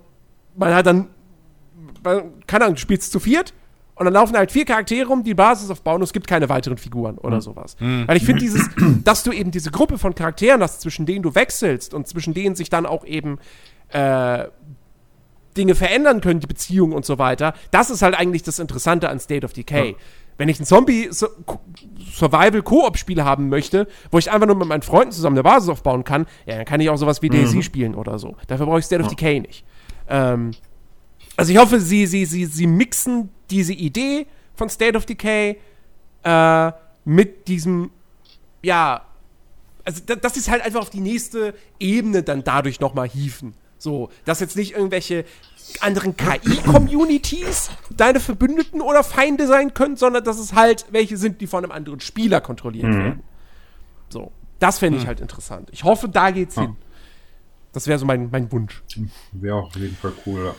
man hat dann, keine Ahnung, spielst zu viert und dann laufen halt vier Charaktere um die Basis aufbauen und es gibt keine weiteren Figuren oder mhm. sowas. Mhm. Weil ich finde dieses, dass du eben diese Gruppe von Charakteren hast, zwischen denen du wechselst und zwischen denen sich dann auch eben äh, Dinge verändern können, die Beziehungen und so weiter, das ist halt eigentlich das Interessante an State of Decay. Ja. Wenn ich ein Zombie-Survival-Koop-Spiel haben möchte, wo ich einfach nur mit meinen Freunden zusammen eine Basis aufbauen kann, ja, dann kann ich auch sowas wie mhm. DayZ spielen oder so. Dafür brauche ich State of Decay nicht. Ähm, also ich hoffe, sie, sie, sie, sie mixen diese Idee von State of Decay äh, mit diesem, ja, also dass sie es halt einfach auf die nächste Ebene dann dadurch nochmal hieven. So, dass jetzt nicht irgendwelche anderen KI-Communities deine Verbündeten oder Feinde sein können, sondern dass es halt welche sind, die von einem anderen Spieler kontrolliert werden. So, das fände ich halt interessant. Ich hoffe, da geht's hin. Das wäre so mein, mein Wunsch. Wäre auch auf jeden Fall cool.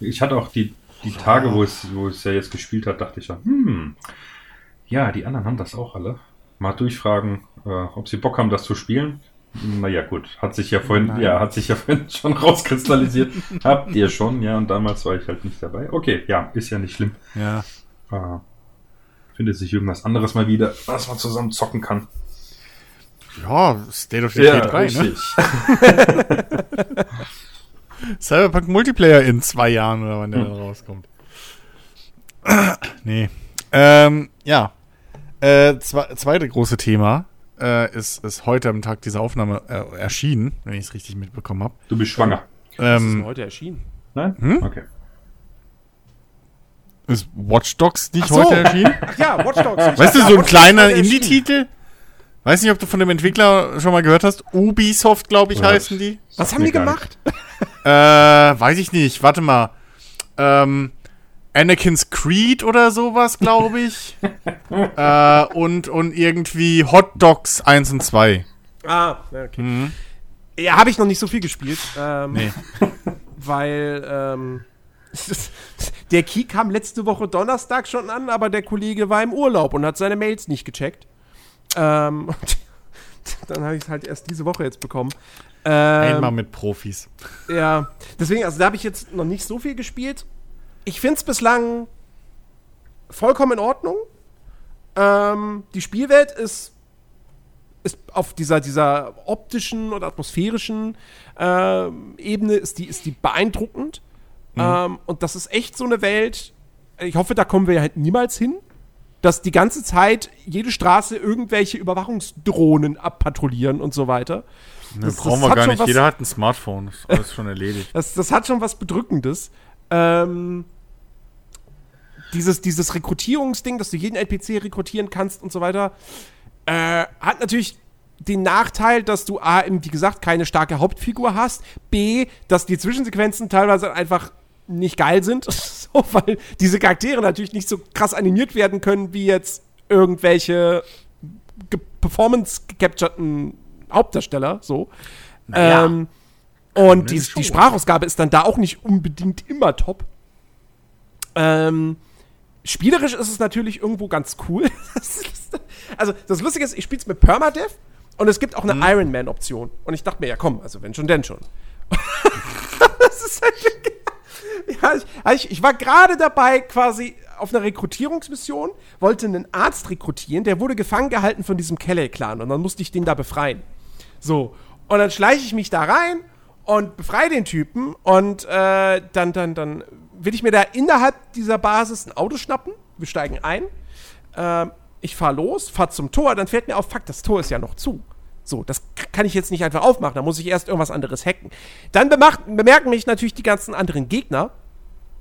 Ich hatte auch die, die Tage, wo es, wo es ja jetzt gespielt hat, dachte ich ja, hm, ja, die anderen haben das auch alle. Mal durchfragen, äh, ob sie Bock haben, das zu spielen. Naja, gut, hat sich ja vorhin, Nein. ja, hat sich ja vorhin schon rauskristallisiert. Habt ihr schon, ja, und damals war ich halt nicht dabei. Okay, ja, ist ja nicht schlimm. Ja. Äh, findet sich irgendwas anderes mal wieder, was man zusammen zocken kann. Ja, State of Decay 3, ne? Cyberpunk Multiplayer in zwei Jahren oder wann der dann rauskommt. nee. Ähm, ja. Äh, zwe zweite große Thema äh, ist, ist heute am Tag dieser Aufnahme äh, erschienen, wenn ich es richtig mitbekommen habe. Du bist schwanger. Das ist Ähm, heute erschienen. Nein? Hm? Okay. ist Watch Dogs nicht so. heute erschienen? Ach ja, Watch Dogs. Ich Weißt du, so ein kleiner. Indie-Titel? Weiß nicht, ob du von dem Entwickler schon mal gehört hast. Ubisoft, glaube ich, Ja. heißen die. Was haben die gemacht? Äh, weiß ich nicht. Warte mal. Ähm, Anakin's Creed oder sowas, glaube ich. äh, und, und irgendwie Hot Dogs 1 und 2. Ah, okay. Ja, habe ich noch nicht so viel gespielt. Ähm, Nee. Weil ähm, der Key kam letzte Woche Donnerstag schon an, aber der Kollege war im Urlaub und hat seine Mails nicht gecheckt. Ähm, dann habe ich es halt erst diese Woche jetzt bekommen. Ähm, Einmal mit Profis. Ja, deswegen, also da habe ich jetzt noch nicht so viel gespielt. Ich finde es bislang vollkommen in Ordnung. Ähm, die Spielwelt ist, ist auf dieser, dieser optischen oder atmosphärischen ähm, Ebene ist die, ist die beeindruckend. Ähm, und das ist echt so eine Welt. Ich hoffe, da kommen wir halt niemals hin, dass die ganze Zeit jede Straße irgendwelche Überwachungsdrohnen abpatrouillieren und so weiter. Das, Das- brauchen das wir gar nicht. was- Jeder hat ein Smartphone. Das ist alles schon erledigt. Das, das hat schon was Bedrückendes. Ähm, dieses, dieses Rekrutierungsding, dass du jeden NPC rekrutieren kannst und so weiter, äh, hat natürlich den Nachteil, dass du A, wie gesagt, keine starke Hauptfigur hast, B, dass die Zwischensequenzen teilweise einfach nicht geil sind, so, weil diese Charaktere natürlich nicht so krass animiert werden können, wie jetzt irgendwelche ge- performance-gecapturten Hauptdarsteller, so. Naja. Ähm, und die, die Sprachausgabe ist dann da auch nicht unbedingt immer top. Ähm, spielerisch ist es natürlich irgendwo ganz cool. Also, das Lustige ist, ich spiele es mit Permadeath und es gibt auch eine Mhm. Iron Man-Option. Und ich dachte mir, ja komm, also wenn schon, denn schon. das ist halt, ja, ich, ich, ich war gerade dabei, quasi auf einer Rekrutierungsmission, wollte einen Arzt rekrutieren, der wurde gefangen gehalten von diesem Kelly-Clan und dann musste ich den da befreien. So, und dann schleiche ich mich da rein und befreie den Typen und äh, dann, dann, dann will ich mir da innerhalb dieser Basis ein Auto schnappen. Wir steigen ein. Ähm, ich fahre los, fahre zum Tor, dann fällt mir auf, fuck, das Tor ist ja noch zu. So, das kann ich jetzt nicht einfach aufmachen, da muss ich erst irgendwas anderes hacken. Dann bemacht, bemerken mich natürlich die ganzen anderen Gegner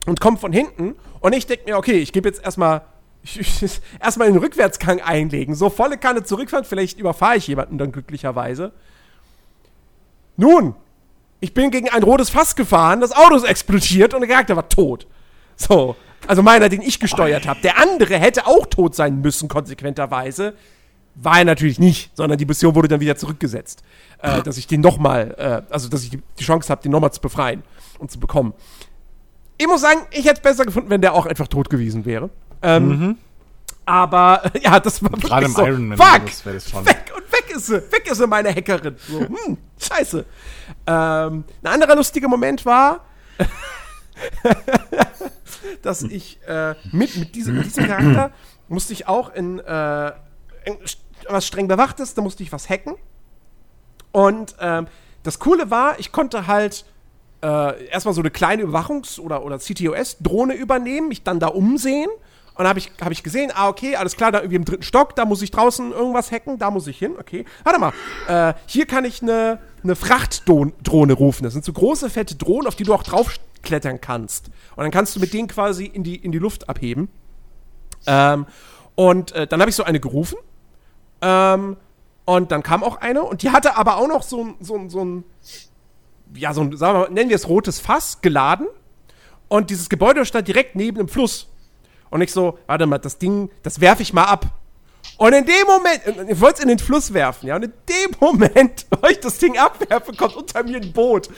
und kommen von hinten und ich denke mir, okay, ich gebe jetzt erstmal erstmal den Rückwärtsgang einlegen, so volle Kanne zurückfahren, vielleicht überfahre ich jemanden dann glücklicherweise. Nun, ich bin gegen ein rotes Fass gefahren, das Auto ist explodiert und der Charakter war tot. So, also meiner, den ich gesteuert habe. Der andere hätte auch tot sein müssen, konsequenterweise. War er natürlich nicht, sondern die Mission wurde dann wieder zurückgesetzt. Äh, dass ich den nochmal, äh, also dass ich die, Chance habe, den nochmal zu befreien und zu bekommen. Ich muss sagen, ich hätte es besser gefunden, wenn der auch einfach tot gewesen wäre. Ähm, Aber ja, das war wirklich Gerade im so. Iron Man Fuck! das wäre das schon. Weg ist sie, weg ist sie, meine Hackerin. So, hm, scheiße. Ähm, ein anderer lustiger Moment war, dass ich äh, mit, mit, diesem, mit diesem Charakter musste ich auch in, äh, in was streng bewachtes, da musste ich was hacken. Und ähm, das Coole war, ich konnte halt äh, erstmal so eine kleine Überwachungs- oder, oder CTOS-Drohne übernehmen, mich dann da umsehen. Und dann habe ich, hab ich gesehen, ah, okay, alles klar, da irgendwie im dritten Stock, da muss ich draußen irgendwas hacken, da muss ich hin, okay. Warte mal, äh, hier kann ich eine eine Frachtdrohne rufen. Das sind so große, fette Drohnen, auf die du auch draufklettern kannst. Und dann kannst du mit denen quasi in die, in die Luft abheben. Ähm, und äh, dann habe ich so eine gerufen. Ähm, und dann kam auch eine und die hatte aber auch noch so, ein- so, ein- so ein ja, so ein, sagen wir mal, nennen wir es rotes Fass, geladen. Und dieses Gebäude stand direkt neben dem Fluss. Und ich so, warte mal, das Ding, das werfe ich mal ab. Und in dem Moment, ich wollte es in den Fluss werfen, ja, und in dem Moment, wo ich das Ding abwerfe, kommt unter mir ein Boot.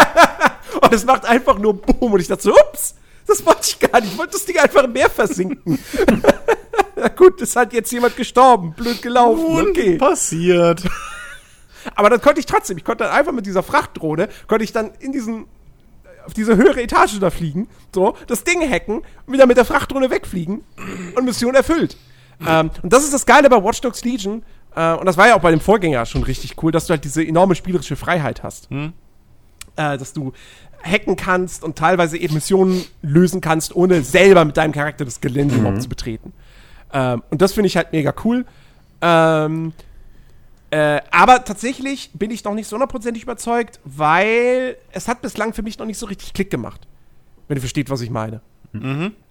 und es macht einfach nur Boom. Und ich dachte so, ups, das wollte ich gar nicht. Ich wollte das Ding einfach im Meer versinken. Na gut, ist halt jetzt jemand gestorben. Blöd gelaufen. Okay. Passiert. Aber das konnte ich trotzdem. Ich konnte dann einfach mit dieser Frachtdrohne, konnte ich dann in diesen, auf diese höhere Etage da fliegen, so, das Ding hacken, wieder mit der Frachtdrohne wegfliegen und Mission erfüllt. Ähm, und das ist das Geile bei Watch Dogs Legion. Äh, und das war ja auch bei dem Vorgänger schon richtig cool, dass du halt diese enorme spielerische Freiheit hast. Äh, dass du hacken kannst und teilweise eben Missionen lösen kannst, ohne selber mit deinem Charakter das Gelände überhaupt zu betreten. Ähm, und das finde ich halt mega cool. Ähm, äh, aber tatsächlich bin ich noch nicht so hundertprozentig überzeugt, weil es hat bislang für mich noch nicht so richtig Klick gemacht. Wenn ihr versteht, was ich meine.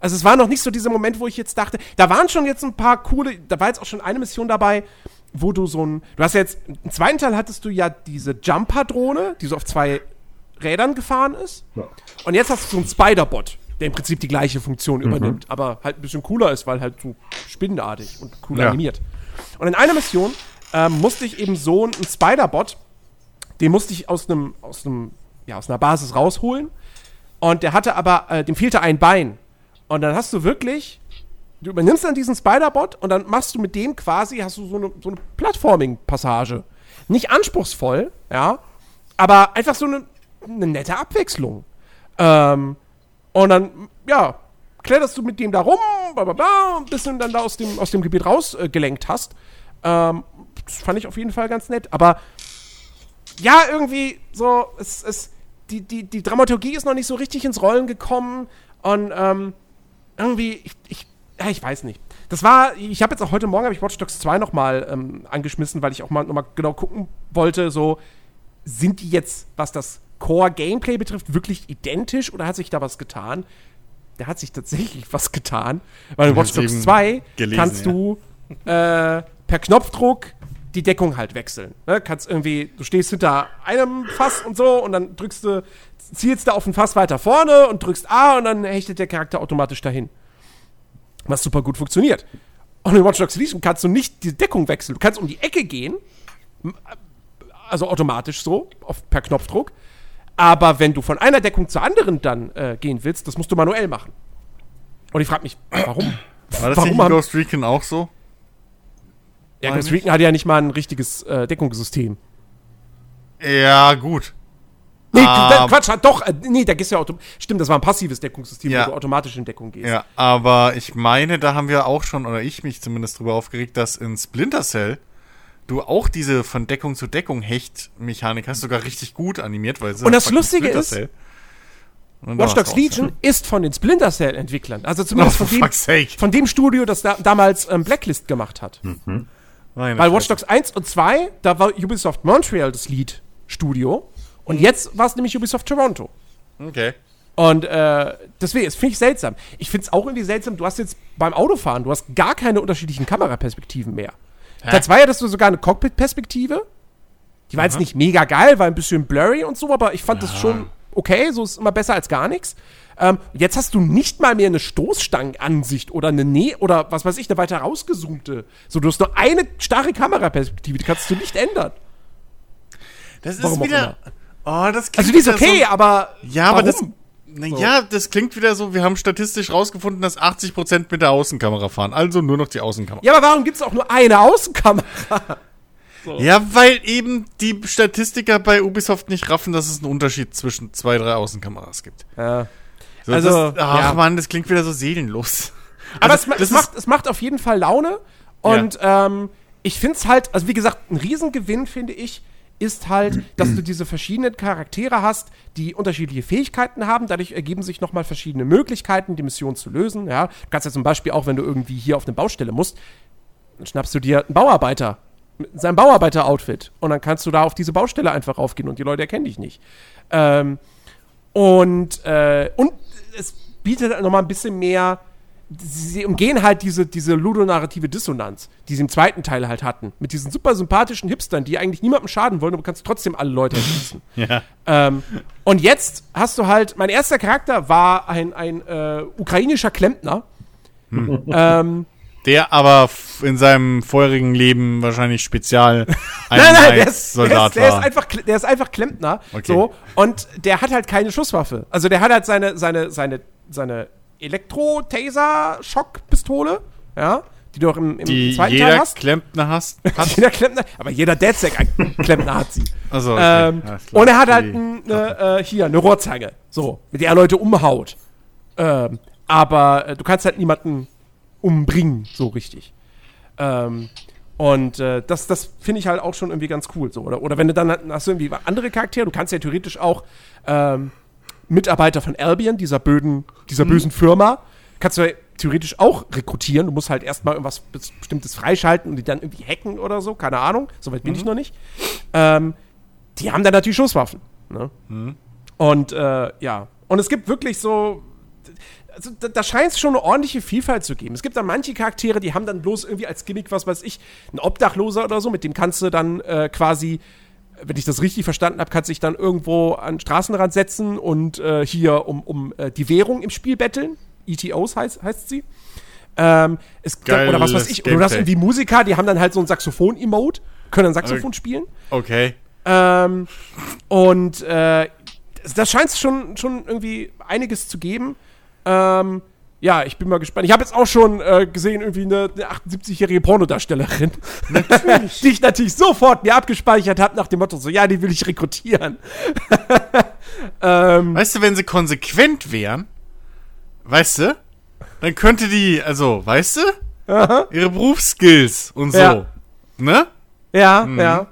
Also es war noch nicht so dieser Moment, wo ich jetzt dachte, da waren schon jetzt ein paar coole, da war jetzt auch schon eine Mission dabei, wo du so ein, du hast ja jetzt, im zweiten Teil hattest du ja diese Jumper-Drohne, die so auf zwei Rädern gefahren ist. Ja. Und jetzt hast du so einen Spider-Bot, der im Prinzip die gleiche Funktion übernimmt, aber halt ein bisschen cooler ist, weil halt so spinnenartig und cool Ja. animiert. Und in einer Mission ähm, musste ich eben so einen Spider-Bot, den musste ich aus einem, aus einem, ja, aus einer Basis rausholen. Und der hatte aber, äh, dem fehlte ein Bein. Und dann hast du wirklich, du übernimmst dann diesen Spider-Bot und dann machst du mit dem quasi, hast du so eine, so eine Plattforming-Passage. Nicht anspruchsvoll, ja, aber einfach so eine, eine nette Abwechslung. Ähm, und dann, ja, kletterst du mit dem da rum, bla bla bla, bis du dann da aus dem, aus dem Gebiet rausgelenkt äh, hast. Ähm, das fand ich auf jeden Fall ganz nett. Aber ja, irgendwie so, es, es, die, die, die Dramaturgie ist noch nicht so richtig ins Rollen gekommen und ähm, irgendwie, ich, ich, ja, ich weiß nicht. Das war, ich habe jetzt auch heute Morgen, habe ich Watch Dogs 2 nochmal ähm, angeschmissen, weil ich auch mal nochmal genau gucken wollte, so, sind die jetzt, was das Core-Gameplay betrifft, wirklich identisch oder hat sich da was getan? Da hat sich tatsächlich was getan, weil in Watch Dogs eben 2 gelesen, kannst ja. du äh, per Knopfdruck die Deckung halt wechseln. Ne? Kannst irgendwie, du stehst hinter einem Fass und so und dann drückst du, zielst du auf ein Fass weiter vorne und drückst A und dann hechtet der Charakter automatisch dahin. Was super gut funktioniert. Und in Watch Dogs Legion kannst du nicht die Deckung wechseln. Du kannst um die Ecke gehen, also automatisch so, auf, per Knopfdruck. Aber wenn du von einer Deckung zur anderen dann äh, gehen willst, das musst du manuell machen. Und ich frage mich, warum? War das Warum nicht in Ghost Recon auch so? Ja, ich? Recon hat ja nicht mal ein richtiges äh, Deckungssystem. Ja, gut. Nee, Ah. Quatsch, hat doch, äh, nee, da gehst du ja autom Stimmt, das war ein passives Deckungssystem, Ja. wo du automatisch in Deckung gehst. Ja, aber ich meine, da haben wir auch schon, oder ich mich zumindest drüber aufgeregt, dass in Splinter Cell du auch diese von Deckung zu Deckung Hecht-Mechanik hast, sogar richtig gut animiert, weil es Und das Lustige ist, Cell. Watch Dogs. Legion ist von den Splinter Cell-Entwicklern. Also Oh, zumindest for von, dem, von dem Studio, das da, damals ähm, Blacklist gemacht hat. Meine Weil Watch. Dogs 1 und 2, da war Ubisoft Montreal das Lead-Studio. Und Mhm. jetzt war es nämlich Ubisoft Toronto. Okay. Und äh, deswegen, das finde ich seltsam. Ich finde es auch irgendwie seltsam, du hast jetzt beim Autofahren, du hast gar keine unterschiedlichen Kameraperspektiven mehr. Teil 2 hattest du sogar eine Cockpit-Perspektive. Die war jetzt nicht mega geil, war ein bisschen blurry und so, aber ich fand das schon okay, so ist immer besser als gar nichts. Ähm, jetzt hast du nicht mal mehr eine Stoßstangenansicht oder eine Nähe oder was weiß ich, eine weiter rausgezoomte. So, du hast nur eine starre Kameraperspektive, die kannst du nicht ändern. Das Warum ist auch wieder. Oh, das klingt Also die ist okay, so, aber Ja, aber das. warum? Naja, das klingt wieder so, wir haben statistisch rausgefunden, dass 80% mit der Außenkamera fahren. Also nur noch die Außenkamera. Ja, aber warum gibt es auch nur eine Außenkamera? Ja, weil eben die Statistiker bei Ubisoft nicht raffen, dass es einen Unterschied zwischen zwei, drei Außenkameras gibt. Ja. So, Also, das, ach ja. Mann, das klingt wieder so seelenlos. Aber Also, es, es, macht, es macht auf jeden Fall Laune. Und ähm, ich finde es halt, also wie gesagt, ein Riesengewinn, finde ich, ist halt, dass du diese verschiedenen Charaktere hast, die unterschiedliche Fähigkeiten haben. Dadurch ergeben sich nochmal verschiedene Möglichkeiten, die Mission zu lösen. Ja? Du kannst ja zum Beispiel auch, wenn du irgendwie hier auf eine Baustelle musst, dann schnappst du dir einen Bauarbeiter mit seinem Bauarbeiter-Outfit und dann kannst du da auf diese Baustelle einfach raufgehen und die Leute erkennen dich nicht. Ähm, und, äh, und es bietet halt nochmal ein bisschen mehr sie umgehen halt diese, diese ludonarrative Dissonanz, die sie im zweiten Teil halt hatten. Mit diesen super sympathischen Hipstern, die eigentlich niemandem schaden wollen, aber du kannst trotzdem alle Leute erschießen. Ja. ähm, und jetzt hast du halt, mein erster Charakter war ein, ein äh, ukrainischer Klempner. Ähm, Der aber in seinem vorherigen Leben wahrscheinlich Spezial nein, nein, der ist, der, Soldat ist, der, ist war. einfach, Kle- der ist einfach Klempner. Okay. So, und der hat halt keine Schusswaffe. Also der hat halt seine, seine, seine, seine Elektro-Taser-Schockpistole, ja, die du auch im, im die zweiten Teil jeder hast. Klempner hast. hat. Jeder Klempner, aber jeder Deadsack-Klempner hat sie. Also, okay, ähm, und er hat halt ein, eine, äh, hier eine Rohrzange, so, mit der er Leute umhaut. Ähm, aber äh, du kannst halt niemanden umbringen, so richtig. Ähm, und äh, das, das finde ich halt auch schon irgendwie ganz cool. So. Oder, oder wenn du dann hast du irgendwie andere Charaktere, du kannst ja theoretisch auch ähm, Mitarbeiter von Albion, dieser böden, dieser bösen Firma, kannst du ja theoretisch auch rekrutieren. Du musst halt erstmal irgendwas Bes- Bestimmtes freischalten und die dann irgendwie hacken oder so, keine Ahnung. Soweit bin ich noch nicht. Ähm, die haben dann natürlich Schusswaffen. Ne? Und äh, ja, und es gibt wirklich so. Also, da, da scheint es schon eine ordentliche Vielfalt zu geben. Es gibt dann manche Charaktere, die haben dann bloß irgendwie als Gimmick, was weiß ich, ein Obdachloser oder so, mit dem kannst du dann äh, quasi, wenn ich das richtig verstanden habe, kannst du dich dann irgendwo an den Straßenrand setzen und äh, hier um, um äh, die Währung im Spiel betteln. ETOs heißt, heißt sie. Ähm, es, Geiles oder was weiß ich. Oder du hast irgendwie Musiker, die haben dann halt so ein Saxophon-Emote, können dann Saxophon spielen. Okay. Ähm, und äh, das- das scheint schon, schon irgendwie einiges zu geben. Ähm, ja, ich bin mal gespannt. Ich habe jetzt auch schon äh, gesehen, irgendwie eine, eine 78-jährige Pornodarstellerin, die ich natürlich sofort mir abgespeichert habe, nach dem Motto, so, ja, die will ich rekrutieren. ähm, Weißt du, wenn sie konsequent wären, weißt du, dann könnte die, also, weißt du, ihre Berufsskills und so. Ja. Ne? ja, ja.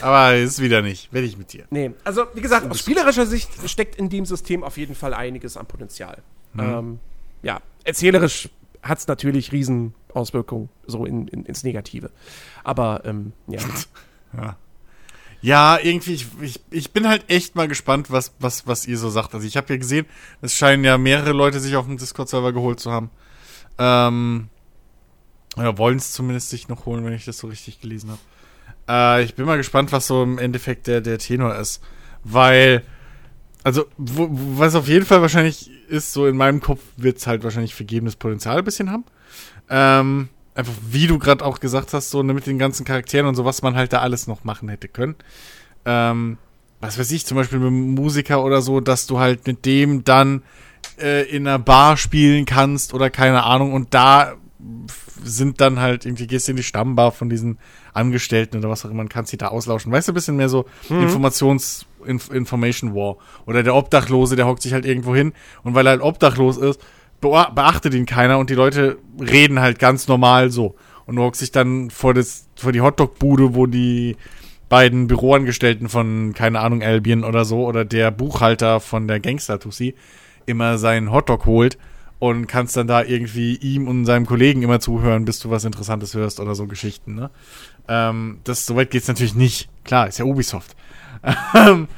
Aber ist wieder nicht. Werde ich mit dir. Nee, also wie gesagt, aus spielerischer Sicht steckt in dem System auf jeden Fall einiges an Potenzial. Ähm, ja, erzählerisch hat es natürlich riesen Auswirkungen so in, in, ins Negative. Aber ähm, ja. Ja, irgendwie, ich, ich, ich bin halt echt mal gespannt, was, was, was ihr so sagt. Also ich habe ja gesehen, es scheinen ja mehrere Leute sich auf dem Discord-Server geholt zu haben. Ähm, oder wollen es zumindest sich noch holen, wenn ich das so richtig gelesen habe. Äh, ich bin mal gespannt, was so im Endeffekt der, der Tenor ist. Weil, also, wo- was auf jeden Fall wahrscheinlich ist, so in meinem Kopf wird es halt wahrscheinlich vergebenes Potenzial ein bisschen haben. Ähm, einfach, wie du gerade auch gesagt hast, so ne, mit den ganzen Charakteren und so, was man halt da alles noch machen hätte können. Ähm, was weiß ich, zum Beispiel mit einem Musiker oder so, dass du halt mit dem dann äh, in einer Bar spielen kannst oder keine Ahnung und da sind dann halt irgendwie, gehst du in die Stammbar von diesen Angestellten oder was auch immer und kannst sie da auslauschen. Weißt du, ein bisschen mehr so Informations- Inf Information War. Oder der Obdachlose, der hockt sich halt irgendwo hin und weil er halt obdachlos ist, bea- beachtet ihn keiner und die Leute reden halt ganz normal so. Und du hockst dich dann vor, das, vor die Hotdog-Bude, wo die beiden Büroangestellten von, keine Ahnung, Albion oder so, oder der Buchhalter von der Gangster-Tussi immer seinen Hotdog holt und kannst dann da irgendwie ihm und seinem Kollegen immer zuhören, bis du was Interessantes hörst oder so Geschichten, ne? Ähm, das, soweit geht's natürlich nicht. Klar, ist ja Ubisoft. Ähm,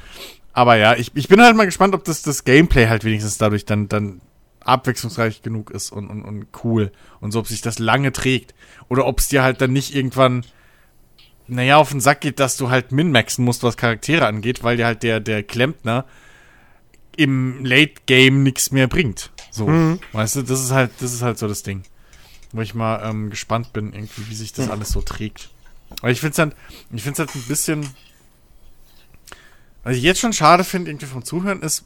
aber ja, ich, ich bin halt mal gespannt, ob das, das Gameplay halt wenigstens dadurch dann, dann abwechslungsreich genug ist und, und, und cool. Und so, ob sich das lange trägt. Oder ob es dir halt dann nicht irgendwann, naja, auf den Sack geht, dass du halt min-maxen musst, was Charaktere angeht, weil dir halt der, der Klempner im Late Game nichts mehr bringt. So, weißt du, das ist halt, das ist halt so das Ding. Wo ich mal ähm, gespannt bin, irgendwie, wie sich das alles so trägt. Aber ich finde es halt, ich find's halt ein bisschen. Was ich jetzt schon schade finde, irgendwie vom Zuhören ist,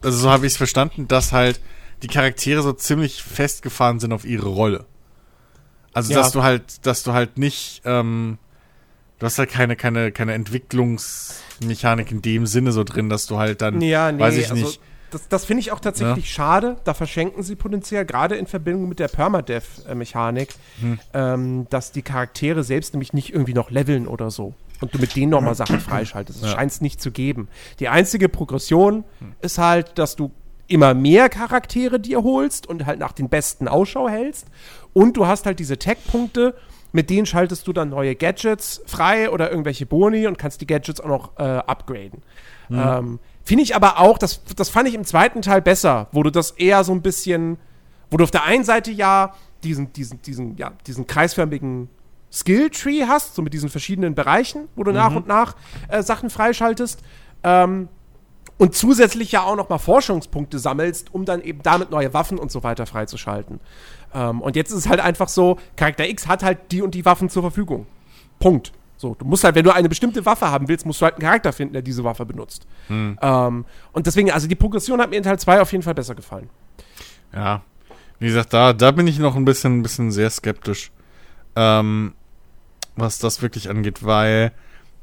also so habe ich es verstanden, dass halt die Charaktere so ziemlich festgefahren sind auf ihre Rolle. Also, Ja. dass du halt, dass du halt nicht, ähm, du hast halt keine, keine, keine Entwicklungsmechanik in dem Sinne so drin, dass du halt dann, Ja, nee, weiß ich also nicht, das, das finde ich auch tatsächlich schade. Da verschenken sie potenziell, gerade in Verbindung mit der Permadeath-Mechanik, Hm. ähm, dass die Charaktere selbst nämlich nicht irgendwie noch leveln oder so. Und du mit denen nochmal Sachen freischaltest. Das Ja. scheint es nicht zu geben. Die einzige Progression ist halt, dass du immer mehr Charaktere dir holst und halt nach den besten Ausschau hältst. Und du hast halt diese Tech-Punkte, mit denen schaltest du dann neue Gadgets frei oder irgendwelche Boni und kannst die Gadgets auch noch äh, upgraden. Ähm, Finde ich aber auch, das, das fand ich im zweiten Teil besser, wo du das eher so ein bisschen Wo du auf der einen Seite ja diesen, diesen, diesen, ja, diesen kreisförmigen Skill-Tree hast, so mit diesen verschiedenen Bereichen, wo du nach und nach äh, Sachen freischaltest. Ähm, und zusätzlich ja auch noch mal Forschungspunkte sammelst, um dann eben damit neue Waffen und so weiter freizuschalten. Ähm, und jetzt ist es halt einfach so, Charakter X hat halt die und die Waffen zur Verfügung. Punkt. So, du musst halt, wenn du eine bestimmte Waffe haben willst, musst du halt einen Charakter finden, der diese Waffe benutzt. Ähm, und deswegen, also die Progression hat mir in Teil 2 auf jeden Fall besser gefallen. Ja. Wie gesagt, da, da bin ich noch ein bisschen, ein bisschen sehr skeptisch, ähm, was das wirklich angeht, weil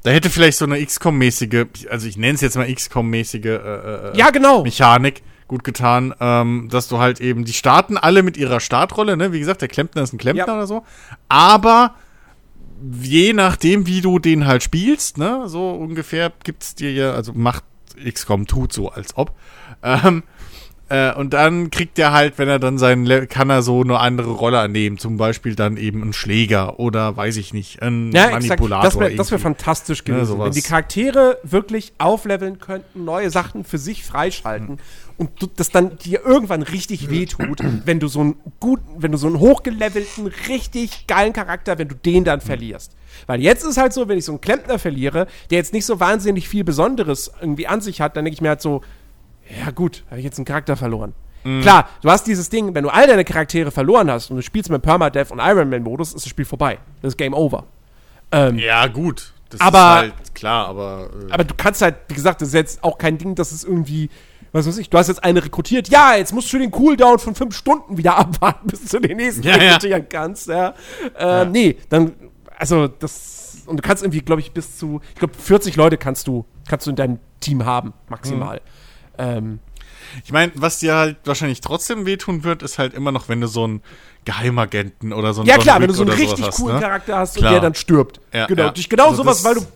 da hätte vielleicht so eine XCOM-mäßige, also ich nenne es jetzt mal XCOM-mäßige äh, äh, Ja, genau. Mechanik gut getan, ähm, dass du halt eben, die starten alle mit ihrer Startrolle, ne? Wie gesagt, der Klempner ist ein Klempner Ja. oder so. Aber je nachdem, wie du den halt spielst, ne, so ungefähr gibt's dir ja, also macht XCOM tut so, als ob. Ähm, äh, und dann kriegt er halt, wenn er dann seinen, kann er so eine andere Rolle annehmen. Zum Beispiel dann eben ein Schläger oder weiß ich nicht, ein Ja, exakt. Manipulator. Das wäre wär fantastisch gewesen. sowas. wenn die Charaktere wirklich aufleveln könnten, neue Sachen für sich freischalten und du, das dann dir irgendwann richtig wehtut, wenn du so einen guten, wenn du so einen hochgelevelten, richtig geilen Charakter, wenn du den dann verlierst. Weil jetzt ist halt so, wenn ich so einen Klempner verliere, der jetzt nicht so wahnsinnig viel Besonderes irgendwie an sich hat, dann denke ich mir halt so, ja gut, habe ich jetzt einen Charakter verloren. Klar, du hast dieses Ding, wenn du all deine Charaktere verloren hast und du spielst mit Permadeath und Ironman-Modus, ist das Spiel vorbei. Das ist Game Over. Ähm, Ja, gut. Das Aber- ist halt klar, aber. Äh, Aber du kannst halt, wie gesagt, das ist jetzt auch kein Ding, dass es irgendwie, was weiß ich, du hast jetzt eine rekrutiert, ja, jetzt musst du den Cooldown von fünf Stunden wieder abwarten, bis du den nächsten Ja, ja. rekrutieren kannst, ja. Äh, Nee, dann, also das, und du kannst irgendwie, glaube ich, bis zu, ich glaube, 40 Leute kannst du, kannst du in deinem Team haben, maximal. Ähm, Ich meine, was dir halt wahrscheinlich trotzdem wehtun wird, ist halt immer noch, wenn du so einen Geheimagenten oder so einen ja John klar, Wick wenn du so einen richtig hast, coolen ne? Charakter hast Klar. und der dann stirbt. Ja, genau, ja. durch genau Also sowas, weil du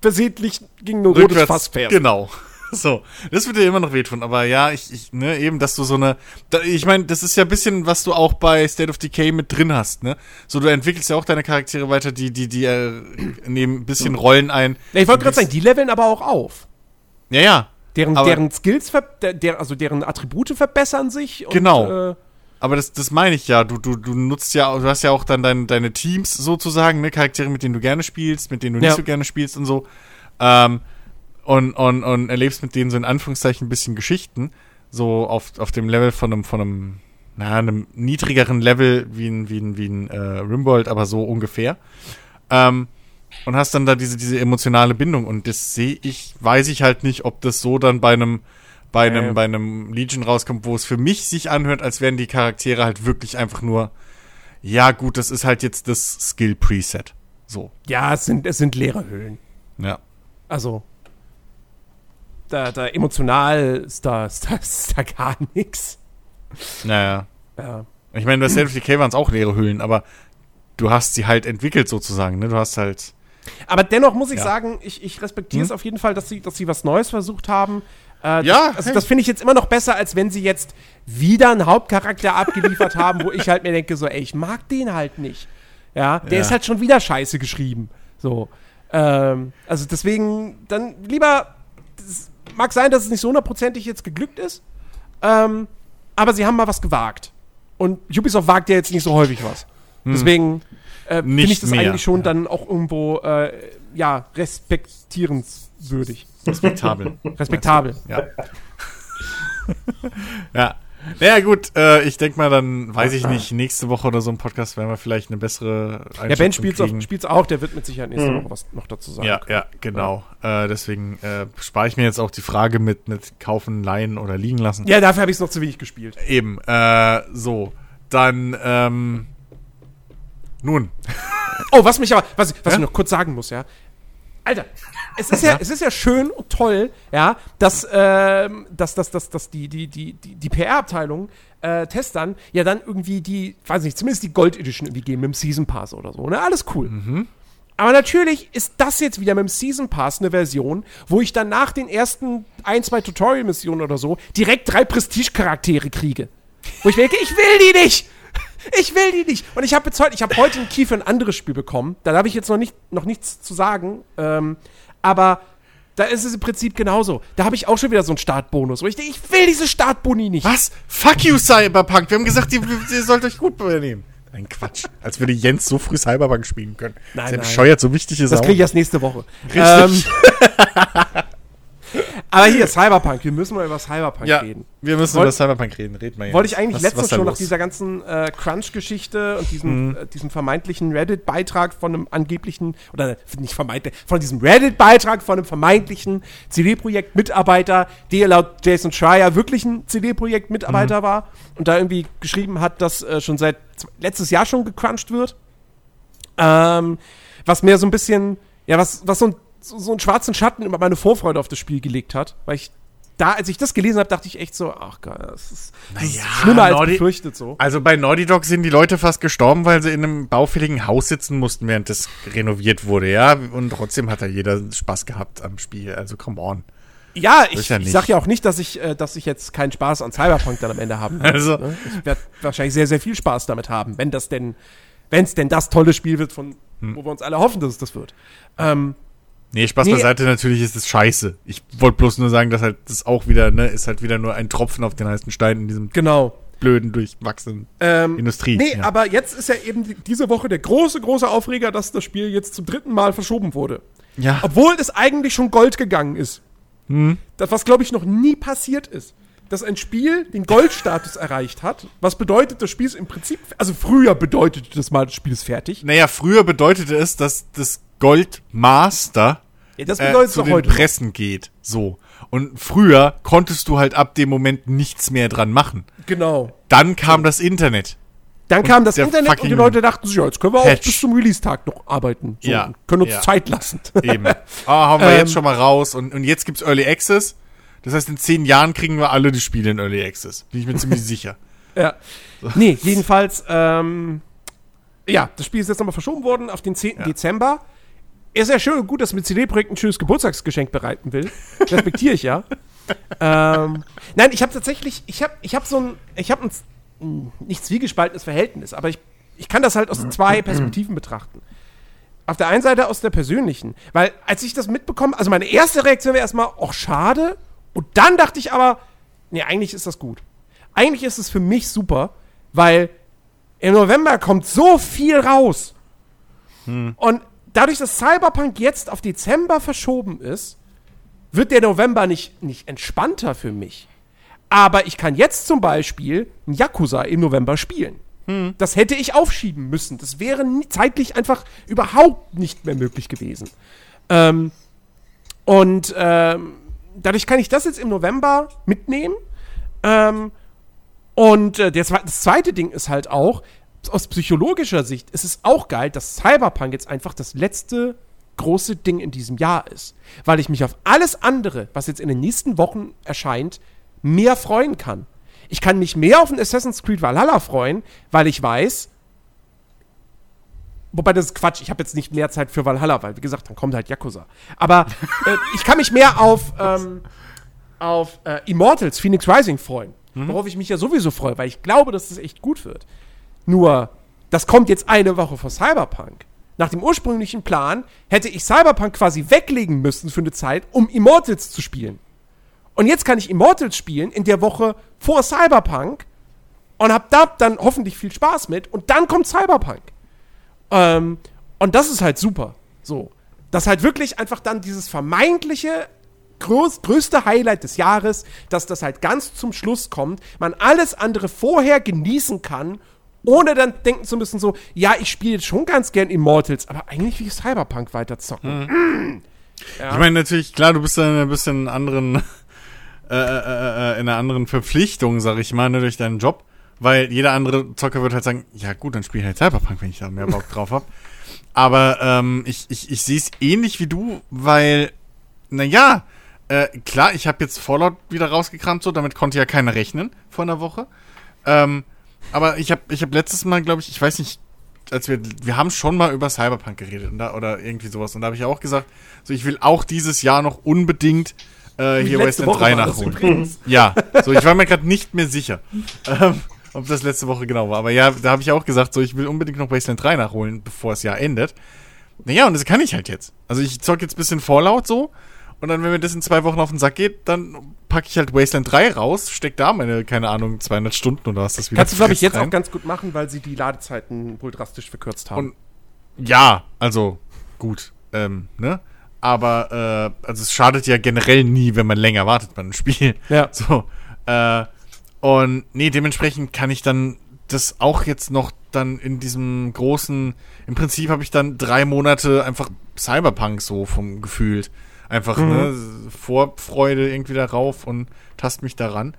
versehentlich gegen ein rotes Fass fährst. Genau. So, das wird dir immer noch wehtun, aber ja, ich, ich ne, eben, dass du so eine, da, ich meine, das ist ja ein bisschen, was du auch bei State of Decay mit drin hast, ne? So, du entwickelst ja auch deine Charaktere weiter, die, die, die äh, nehmen ein bisschen Rollen ein. Ja, ich wollte gerade sagen, die leveln aber auch auf. Ja, ja. Deren, Aber- deren Skills, ver der, der, also deren Attribute verbessern sich. Und, Genau. Äh, Aber das, das meine ich ja. Du, du, du nutzt ja, du hast ja auch dann dein, deine Teams sozusagen, ne? Charaktere, mit denen du gerne spielst, mit denen du Ja. nicht so gerne spielst und so. Ähm, und, und, und erlebst mit denen so in Anführungszeichen ein bisschen Geschichten. So auf, auf dem Level von einem, von einem, na, einem niedrigeren Level wie ein, wie ein, wie ein äh, Rimworld, aber so ungefähr. Ähm, und hast dann da diese, diese emotionale Bindung. Und das sehe ich, weiß ich halt nicht, ob das so dann bei einem, bei einem, Nee. bei einem Legion rauskommt, wo es für mich sich anhört, als wären die Charaktere halt wirklich einfach nur, ja gut, das ist halt jetzt das Skill-Preset. So, ja, es sind, es sind leere Höhlen. ja. Also, da, da emotional ist da, ist da, ist da gar nichts. Naja. Ja. Ich meine, bei State of Decay waren es auch leere Hüllen, aber du hast sie halt entwickelt sozusagen, ne? Du hast halt. Aber dennoch muss ich Ja. sagen, ich, ich respektiere Hm? es auf jeden Fall, dass sie, dass sie was Neues versucht haben. Äh, Ja, das, also hey. das finde ich jetzt immer noch besser, als wenn sie jetzt wieder einen Hauptcharakter abgeliefert haben, wo ich halt mir denke, so, ey, ich mag den halt nicht. Ja, der Ja. ist halt schon wieder scheiße geschrieben. So. Ähm, also deswegen, dann lieber, es mag sein, dass es nicht so hundertprozentig jetzt geglückt ist, ähm, aber sie haben mal was gewagt. Und Ubisoft wagt ja jetzt nicht so häufig was. Deswegen äh, finde. Nicht ich das mehr. eigentlich schon dann auch irgendwo, äh, ja, respektierenswürdig. Respektabel. Respektabel. ja. ja. Naja, gut, äh, ich denke mal, dann weiß ich nicht, nächste Woche oder so im Podcast werden wir vielleicht eine bessere Ja, Ben Einschätzung spielt's kriegen. auch, spielt's auch, der wird mit Sicherheit nächste Woche was noch dazu sagen. Ja, können. ja, genau. Äh, deswegen äh, spare ich mir jetzt auch die Frage mit, mit kaufen, leihen oder liegen lassen. Ja, dafür habe ich es noch zu wenig gespielt. Eben, äh, so. Dann, ähm, nun. Oh, was mich aber, was, was Ja? ich noch kurz sagen muss, ja. Alter, es ist ja, es ist ja schön und toll, ja, dass, ähm, dass, dass, dass, dass die, die, die, die, die PR-Abteilung äh, Testern ja dann irgendwie die, weiß nicht, zumindest die Gold Edition irgendwie geben mit dem Season Pass oder so, ne? Alles cool. Aber natürlich ist das jetzt wieder mit dem Season Pass eine Version, wo ich dann nach den ersten ein, zwei Tutorial-Missionen oder so direkt drei Prestige-Charaktere kriege. Wo ich denke, ich will die nicht! Ich will die nicht! Und ich habe jetzt heute, ich habe heute einen Key für ein anderes Spiel bekommen. Da habe ich jetzt noch, nicht, noch nichts zu sagen. Ähm, aber Da ist es im Prinzip genauso. Da habe ich auch schon wieder so einen Startbonus. Wo ich denke, ich will diese Startboni nicht. Was? Fuck you, Cyberpunk. Wir haben gesagt, ihr, ihr sollt euch gut übernehmen. Ein Quatsch. Als würde Jens so früh Cyberpunk spielen können. Nein, ist ja nein. bescheuert, so wichtig ist Das kriege ich erst nächste Woche. Richtig. Ähm, aber hier, Cyberpunk. Wir müssen mal über Cyberpunk Ja, reden. wir müssen Wollt- über Cyberpunk reden. Red mal, Jens. Wollte ich eigentlich Was- letztens was schon nach dieser ganzen äh, Crunch-Geschichte und diesem, äh, diesem vermeintlichen Reddit-Beitrag von einem angeblichen, oder nicht vermeintlich, von diesem Reddit-Beitrag von einem vermeintlichen CD-Projekt-Mitarbeiter, der laut Jason Schreier wirklich ein CD-Projekt-Mitarbeiter war und da irgendwie geschrieben hat, dass äh, schon seit letztes Jahr schon gecrunched wird. Ähm, was mir so ein bisschen, ja, was, was so, ein, so, so einen schwarzen Schatten über meine Vorfreude auf das Spiel gelegt hat, weil ich da, als ich das gelesen habe, dachte ich echt so, ach Gott, das ist, das ist Naja, schlimmer als Nordi- befürchtet so. Also bei Naughty Dog sind die Leute fast gestorben, weil sie in einem baufälligen Haus sitzen mussten, während das renoviert wurde, ja. Und trotzdem hat da jeder Spaß gehabt am Spiel. Also come on. Ja, ich, ist ja ich sag ja auch nicht, dass ich, äh, dass ich jetzt keinen Spaß an Cyberpunk dann am Ende haben werde. Also- ne? Ich werde wahrscheinlich sehr, sehr viel Spaß damit haben, wenn das denn, wenn es denn das tolle Spiel wird, von Hm. wo wir uns alle hoffen, dass es das wird. Ähm, Nee, Spaß Nee. beiseite, natürlich ist es scheiße. Ich wollte bloß nur sagen, dass halt das auch wieder, ne, ist halt wieder nur ein Tropfen auf den heißen Stein in diesem genau. blöden, durchwachsenen Ähm, Industrie. Nee, ja. aber jetzt ist ja eben die, diese Woche der große, große Aufreger, dass das Spiel jetzt zum dritten Mal verschoben wurde. ja. Obwohl es eigentlich schon Gold gegangen ist. Hm. Das, was, glaube ich, noch nie passiert ist. Dass ein Spiel den Goldstatus erreicht hat. Was bedeutet, das Spiel ist im Prinzip, also früher bedeutete das mal, das Spiel ist fertig. Naja, früher bedeutete es, dass das Goldmaster Ja, das äh, bedeutet zu doch den heute. Pressen geht. So. Und früher konntest du halt ab dem Moment nichts mehr dran machen. Genau. Dann kam das Internet. Dann kam das Internet und die Leute dachten sich, ja, jetzt können wir auch Patch. bis zum Release-Tag noch arbeiten. So, Ja, und Können uns ja. Zeit lassen. Eben. Ah, hauen wir Ähm. jetzt schon mal raus. Und, und jetzt gibt's Early Access. Das heißt, in zehn Jahren kriegen wir alle die Spiele in Early Access. Bin ich mir ziemlich sicher. Ja. Nee, jedenfalls, ähm, ja, das Spiel ist jetzt nochmal verschoben worden auf den 10. Ja. Dezember. Ist ja schön und gut, dass mit CD-Projekt ein schönes Geburtstagsgeschenk bereiten will. Respektiere ich ja. ähm, nein, ich habe tatsächlich, ich habe ich hab so ein, ich habe ein mh, nicht zwiegespaltenes Verhältnis, aber ich, ich kann das halt aus zwei Perspektiven betrachten. Auf der einen Seite aus der persönlichen, weil als ich das mitbekomme, also meine erste Reaktion wäre erstmal, ach schade, und dann dachte ich aber, nee, eigentlich ist das gut. Eigentlich ist es für mich super, weil im November kommt so viel raus. Und dadurch, dass Cyberpunk jetzt auf Dezember verschoben ist, wird der November nicht, nicht entspannter für mich. Aber ich kann jetzt zum Beispiel ein Yakuza im November spielen. Das hätte ich aufschieben müssen. Das wäre zeitlich einfach überhaupt nicht mehr möglich gewesen. Ähm, und ähm, dadurch kann ich das jetzt im November mitnehmen. Ähm, und äh, zwe- das zweite Ding ist halt auch, aus psychologischer Sicht ist es auch geil, dass Cyberpunk jetzt einfach das letzte große Ding in diesem Jahr ist. Weil ich mich auf alles andere, was jetzt in den nächsten Wochen erscheint, mehr freuen kann. Ich kann mich mehr auf ein Assassin's Creed Valhalla freuen, weil ich weiß, Wobei das ist Quatsch, ich habe jetzt nicht mehr Zeit für Valhalla, weil wie gesagt, dann kommt halt Yakuza. Aber äh, ich kann mich mehr auf, ähm, auf äh, Immortals, Phoenix Rising freuen. Worauf ich mich ja sowieso freue, weil ich glaube, dass das echt gut wird. Nur, das kommt jetzt eine Woche vor Cyberpunk. Nach dem ursprünglichen Plan hätte ich Cyberpunk quasi weglegen müssen für eine Zeit, um Immortals zu spielen. Und jetzt kann ich Immortals spielen in der Woche vor Cyberpunk und hab da dann hoffentlich viel Spaß mit und dann kommt Cyberpunk. Ähm, und das ist halt super. So. Dass halt wirklich einfach dann dieses vermeintliche groß, größte Highlight des Jahres, dass das halt ganz zum Schluss kommt, man alles andere vorher genießen kann, ohne dann denken zu müssen, so, ja, ich spiele jetzt schon ganz gern Immortals, aber eigentlich will ich Cyberpunk weiter zocken. Ich meine natürlich, klar, du bist da in ein bisschen anderen, äh, äh, äh, in einer anderen Verpflichtung, sag ich mal, ne, durch deinen Job. Weil jeder andere Zocker wird halt sagen, ja gut, dann spiele ich halt Cyberpunk, wenn ich da mehr Bock drauf hab. Aber ähm, ich, ich, ich sehe es ähnlich wie du, weil, naja, äh, klar, ich habe jetzt Fallout wieder rausgekramt, so, damit konnte ja keiner rechnen vor einer Woche. Ähm, aber ich habe ich hab letztes Mal, glaube ich, ich weiß nicht, als wir, wir haben schon mal über Cyberpunk geredet da, oder irgendwie sowas. Und da habe ich auch gesagt, so ich will auch dieses Jahr noch unbedingt äh, hier Wasteland 3 war das nachholen. Ja, so ich war mir gerade nicht mehr sicher, ähm, ob das letzte Woche genau war. Aber ja, da habe ich auch gesagt, so ich will unbedingt noch Wasteland 3 nachholen, bevor das Jahr endet. Naja, und das kann ich halt jetzt. Also ich zock jetzt ein bisschen Fallout so Und dann, wenn mir das in zwei Wochen auf den Sack geht, dann packe ich halt Wasteland 3 raus, steck da meine, keine Ahnung, 200 Stunden oder was das wieder Kannst du, glaube ich, jetzt rein. auch ganz gut machen, weil sie die Ladezeiten wohl drastisch verkürzt haben. Und ja, also gut, ähm, ne? Aber äh, also es schadet ja generell nie, wenn man länger wartet bei einem Spiel. Ja. So. Äh, und nee, dementsprechend kann ich dann das auch jetzt noch dann in diesem großen, im Prinzip habe ich dann drei Monate einfach Cyberpunk so vom gefühlt. Einfach, ne, Vorfreude irgendwie darauf und tast mich daran.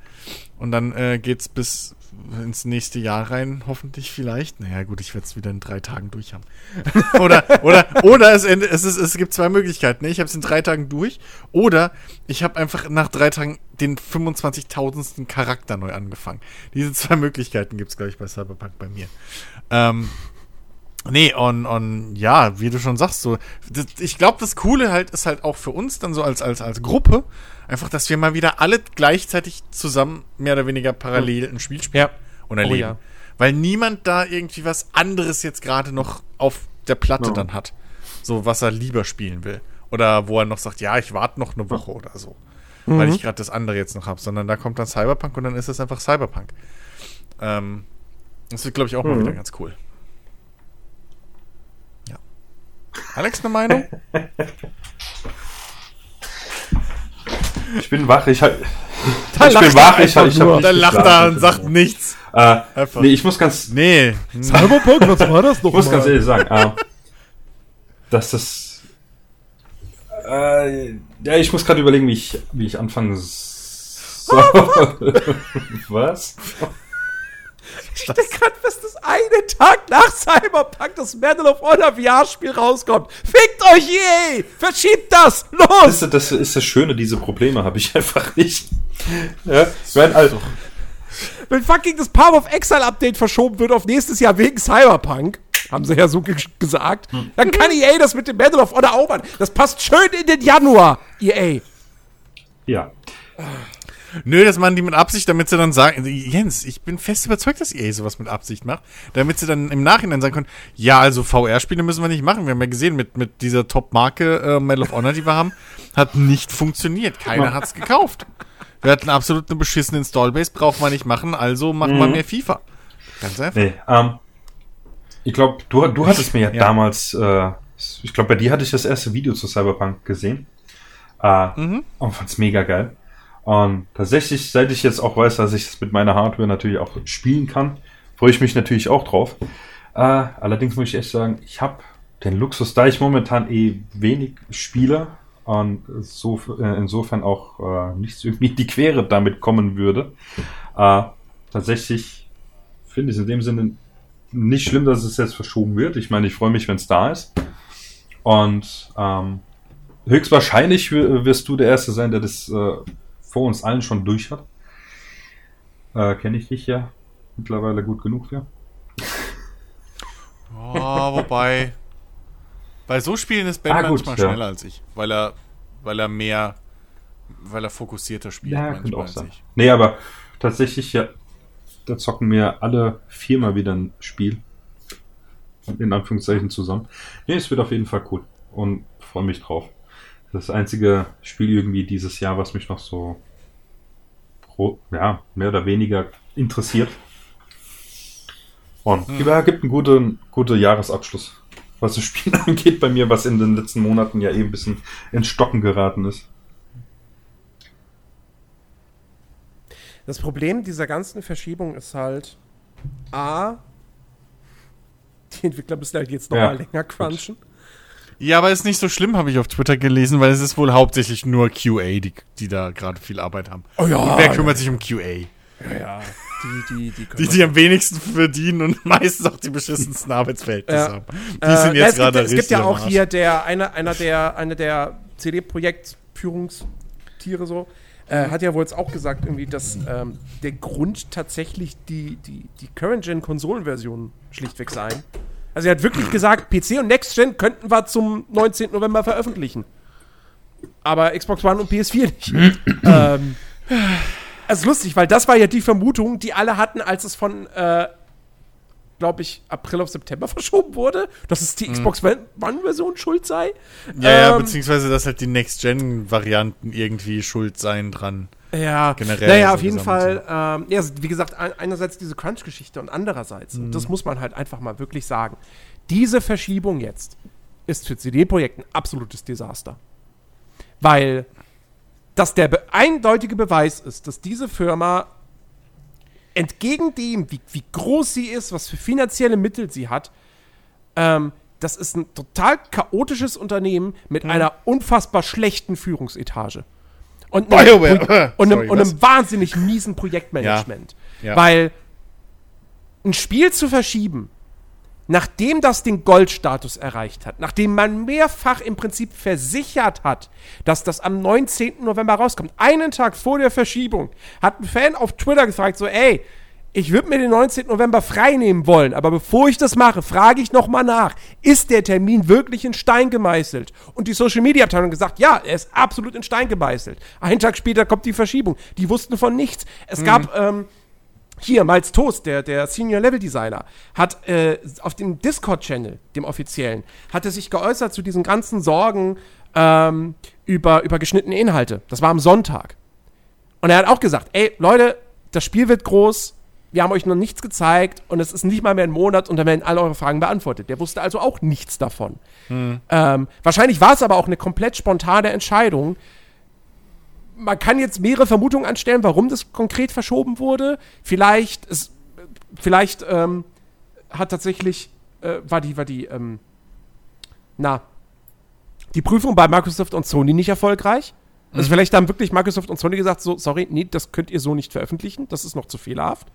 Und dann äh, geht's bis ins nächste Jahr rein, hoffentlich vielleicht. Naja, gut, ich werde es wieder in drei Tagen durch haben. oder, oder, oder es, es, ist, es gibt zwei Möglichkeiten. Ne? Ich habe es in drei Tagen durch. Oder ich habe einfach nach drei Tagen den 25.000. Charakter neu angefangen. Diese zwei Möglichkeiten gibt's glaube ich, bei Cyberpunk bei mir. Ähm, Nee, und, und ja, wie du schon sagst, so, das, ich glaube, das Coole halt ist halt auch für uns dann so als, als, als Gruppe, einfach, dass wir mal wieder alle gleichzeitig zusammen mehr oder weniger parallel ein Spiel spielen Ja. und erleben. ja. Weil niemand da irgendwie was anderes jetzt gerade noch auf der Platte Ja. dann hat. So, was er lieber spielen will. Oder wo er noch sagt, ja, ich warte noch eine Woche oder so. Weil ich gerade das andere jetzt noch habe. Sondern da kommt dann Cyberpunk und dann ist es einfach Cyberpunk. Ähm, das wird, glaube ich, auch mal Mhm. wieder ganz cool. Ja. Alex, eine Meinung? Ich bin wach, ich halt. Da ich bin wach, ich, einfach ich hab Dann lacht er und sagt nichts. Äh, nee, ich muss ganz, Nee. Cyberpunk, was war das noch ich muss ganz ehrlich sagen, äh, dass das. Äh, ja, ich muss gerade überlegen, wie ich, wie ich anfangen soll. Was? Ich grad fest, dass einen Tag nach Cyberpunk das Medal of Honor VR-Spiel rauskommt. Fickt euch, EA! Verschiebt das! Los! Das ist, das ist das Schöne, diese Probleme habe ich einfach nicht. Ja, ich mein, also, Wenn fucking das Path of Exile Update verschoben wird auf nächstes Jahr wegen Cyberpunk, haben sie ja so ge gesagt, dann kann EA das mit dem Medal of Honor auch machen. Das passt schön in den Januar, EA. ja. Nö, das machen die mit Absicht, damit sie dann sagen, Jens, ich bin fest überzeugt, dass EA sowas mit Absicht macht, damit sie dann im Nachhinein sagen können, ja, also VR-Spiele müssen wir nicht machen. Wir haben ja gesehen, mit, mit dieser Top-Marke äh, Medal of Honor, die wir haben, hat nicht funktioniert. Keiner hat's gekauft. Wir hatten absolut eine beschissene Installbase, braucht man nicht machen, also machen wir mehr FIFA. Ganz einfach. Nee, ähm, ich glaube, du, du hattest mir ja, Ja. damals, äh, ich glaube, bei dir hatte ich das erste Video zu Cyberpunk gesehen. Äh, Mhm. Und fand's mega geil. Und tatsächlich, seit ich jetzt auch weiß, dass ich es mit meiner Hardware natürlich auch spielen kann, freue ich mich natürlich auch drauf. Äh, allerdings muss ich echt sagen, ich habe den Luxus, da ich momentan eh wenig spiele und so, äh, insofern auch äh, nichts irgendwie in die Quere damit kommen würde. Äh, tatsächlich finde ich es in dem Sinne nicht schlimm, dass es jetzt verschoben wird. Ich meine, ich freue mich, wenn es da ist. Und ähm, höchstwahrscheinlich wirst du der Erste sein, der das äh, vor uns allen schon durch hat. Äh, Kenne ich dich ja mittlerweile gut genug für. Oh, wobei, bei so Spielen ist Ben Ah, gut, manchmal ja. schneller als ich, weil er, weil er mehr, weil er fokussierter spielt Ja, manchmal auch als sein. ich. Nee, aber tatsächlich, ja, da zocken wir alle viermal wieder ein Spiel. In Anführungszeichen zusammen. Nee, es wird auf jeden Fall cool. Und freue mich drauf. Das einzige Spiel irgendwie dieses Jahr, was mich noch so ja, mehr oder weniger interessiert. Und ja, gibt einen guten, guten Jahresabschluss, was das Spiel angeht bei mir, was in den letzten Monaten ja eben ein bisschen ins Stocken geraten ist. Das Problem dieser ganzen Verschiebung ist halt, A, die Entwickler müssen halt jetzt noch Ja. länger crunchen. Ja, aber ist nicht so schlimm, habe ich auf Twitter gelesen, weil es ist wohl hauptsächlich nur QA, die, die da gerade viel Arbeit haben. Oh ja, Und wer kümmert sich um QA? Ja, ja. Die, die, die, Die, die am wenigsten verdienen und meistens auch die beschissensten Arbeitsverhältnisse Ja. haben. Die Äh, sind ja, jetzt es, gerade gibt, es gibt richtig ja auch hier der, eine, einer der, eine der CD-Projekt-Führungstiere so, äh, hat ja wohl jetzt auch gesagt, irgendwie, dass ähm, der Grund tatsächlich die, die, die Current-Gen-Konsolenversion schlichtweg sein. Also er hat wirklich gesagt, PC und Next-Gen könnten wir zum 19. November veröffentlichen. Aber Xbox One und PS4 nicht. ähm, es ist lustig, weil das war ja die Vermutung, die alle hatten, als es von äh, glaube ich, April auf September verschoben wurde, dass es die Xbox One-Version schuld sei. Ja, ja, Ähm, beziehungsweise, dass halt die Next-Gen-Varianten irgendwie schuld seien dran. Ja, generell Naja, auf jeden Fall, ähm, ja, wie gesagt, ein, einerseits diese Crunch-Geschichte und andererseits, und das muss man halt einfach mal wirklich sagen, diese Verschiebung jetzt ist für CD-Projekt ein absolutes Desaster. Weil das der be eindeutige Beweis ist, dass diese Firma entgegen dem, wie, wie groß sie ist, was für finanzielle Mittel sie hat, ähm, das ist ein total chaotisches Unternehmen mit einer unfassbar schlechten Führungsetage. Und einem. Pro- und einem, Sorry, und einem wahnsinnig miesen Projektmanagement. Ja. Ja. Weil ein Spiel zu verschieben, nachdem das den Goldstatus erreicht hat, nachdem man mehrfach im Prinzip versichert hat, dass das am 19. November rauskommt, einen Tag vor der Verschiebung, hat ein Fan auf Twitter gefragt, so, ey, ich würde mir den 19. November freinehmen wollen, aber bevor ich das mache, frage ich noch mal nach, ist der Termin wirklich in Stein gemeißelt? Und die Social Media Abteilung hat gesagt, ja, er ist absolut in Stein gemeißelt. Einen Tag später kommt die Verschiebung. Die wussten von nichts. Es gab ähm, hier, Miles Toast, der, der Senior Level Designer, hat äh, auf dem Discord-Channel, dem offiziellen, hat er sich geäußert zu diesen ganzen Sorgen ähm, über, über geschnittene Inhalte. Das war am Sonntag. Und er hat auch gesagt, ey, Leute, das Spiel wird groß, wir haben euch noch nichts gezeigt und es ist nicht mal mehr ein Monat und dann werden alle eure Fragen beantwortet. Der wusste also auch nichts davon. Ähm, wahrscheinlich war es aber auch eine komplett spontane Entscheidung. Man kann jetzt mehrere Vermutungen anstellen, warum das konkret verschoben wurde. Vielleicht, es, vielleicht ähm, hat tatsächlich, äh, war die, war die, ähm, na, die Prüfung bei Microsoft und Sony nicht erfolgreich. Also vielleicht haben wirklich Microsoft und Sony gesagt, so, sorry, nee, das könnt ihr so nicht veröffentlichen, das ist noch zu fehlerhaft.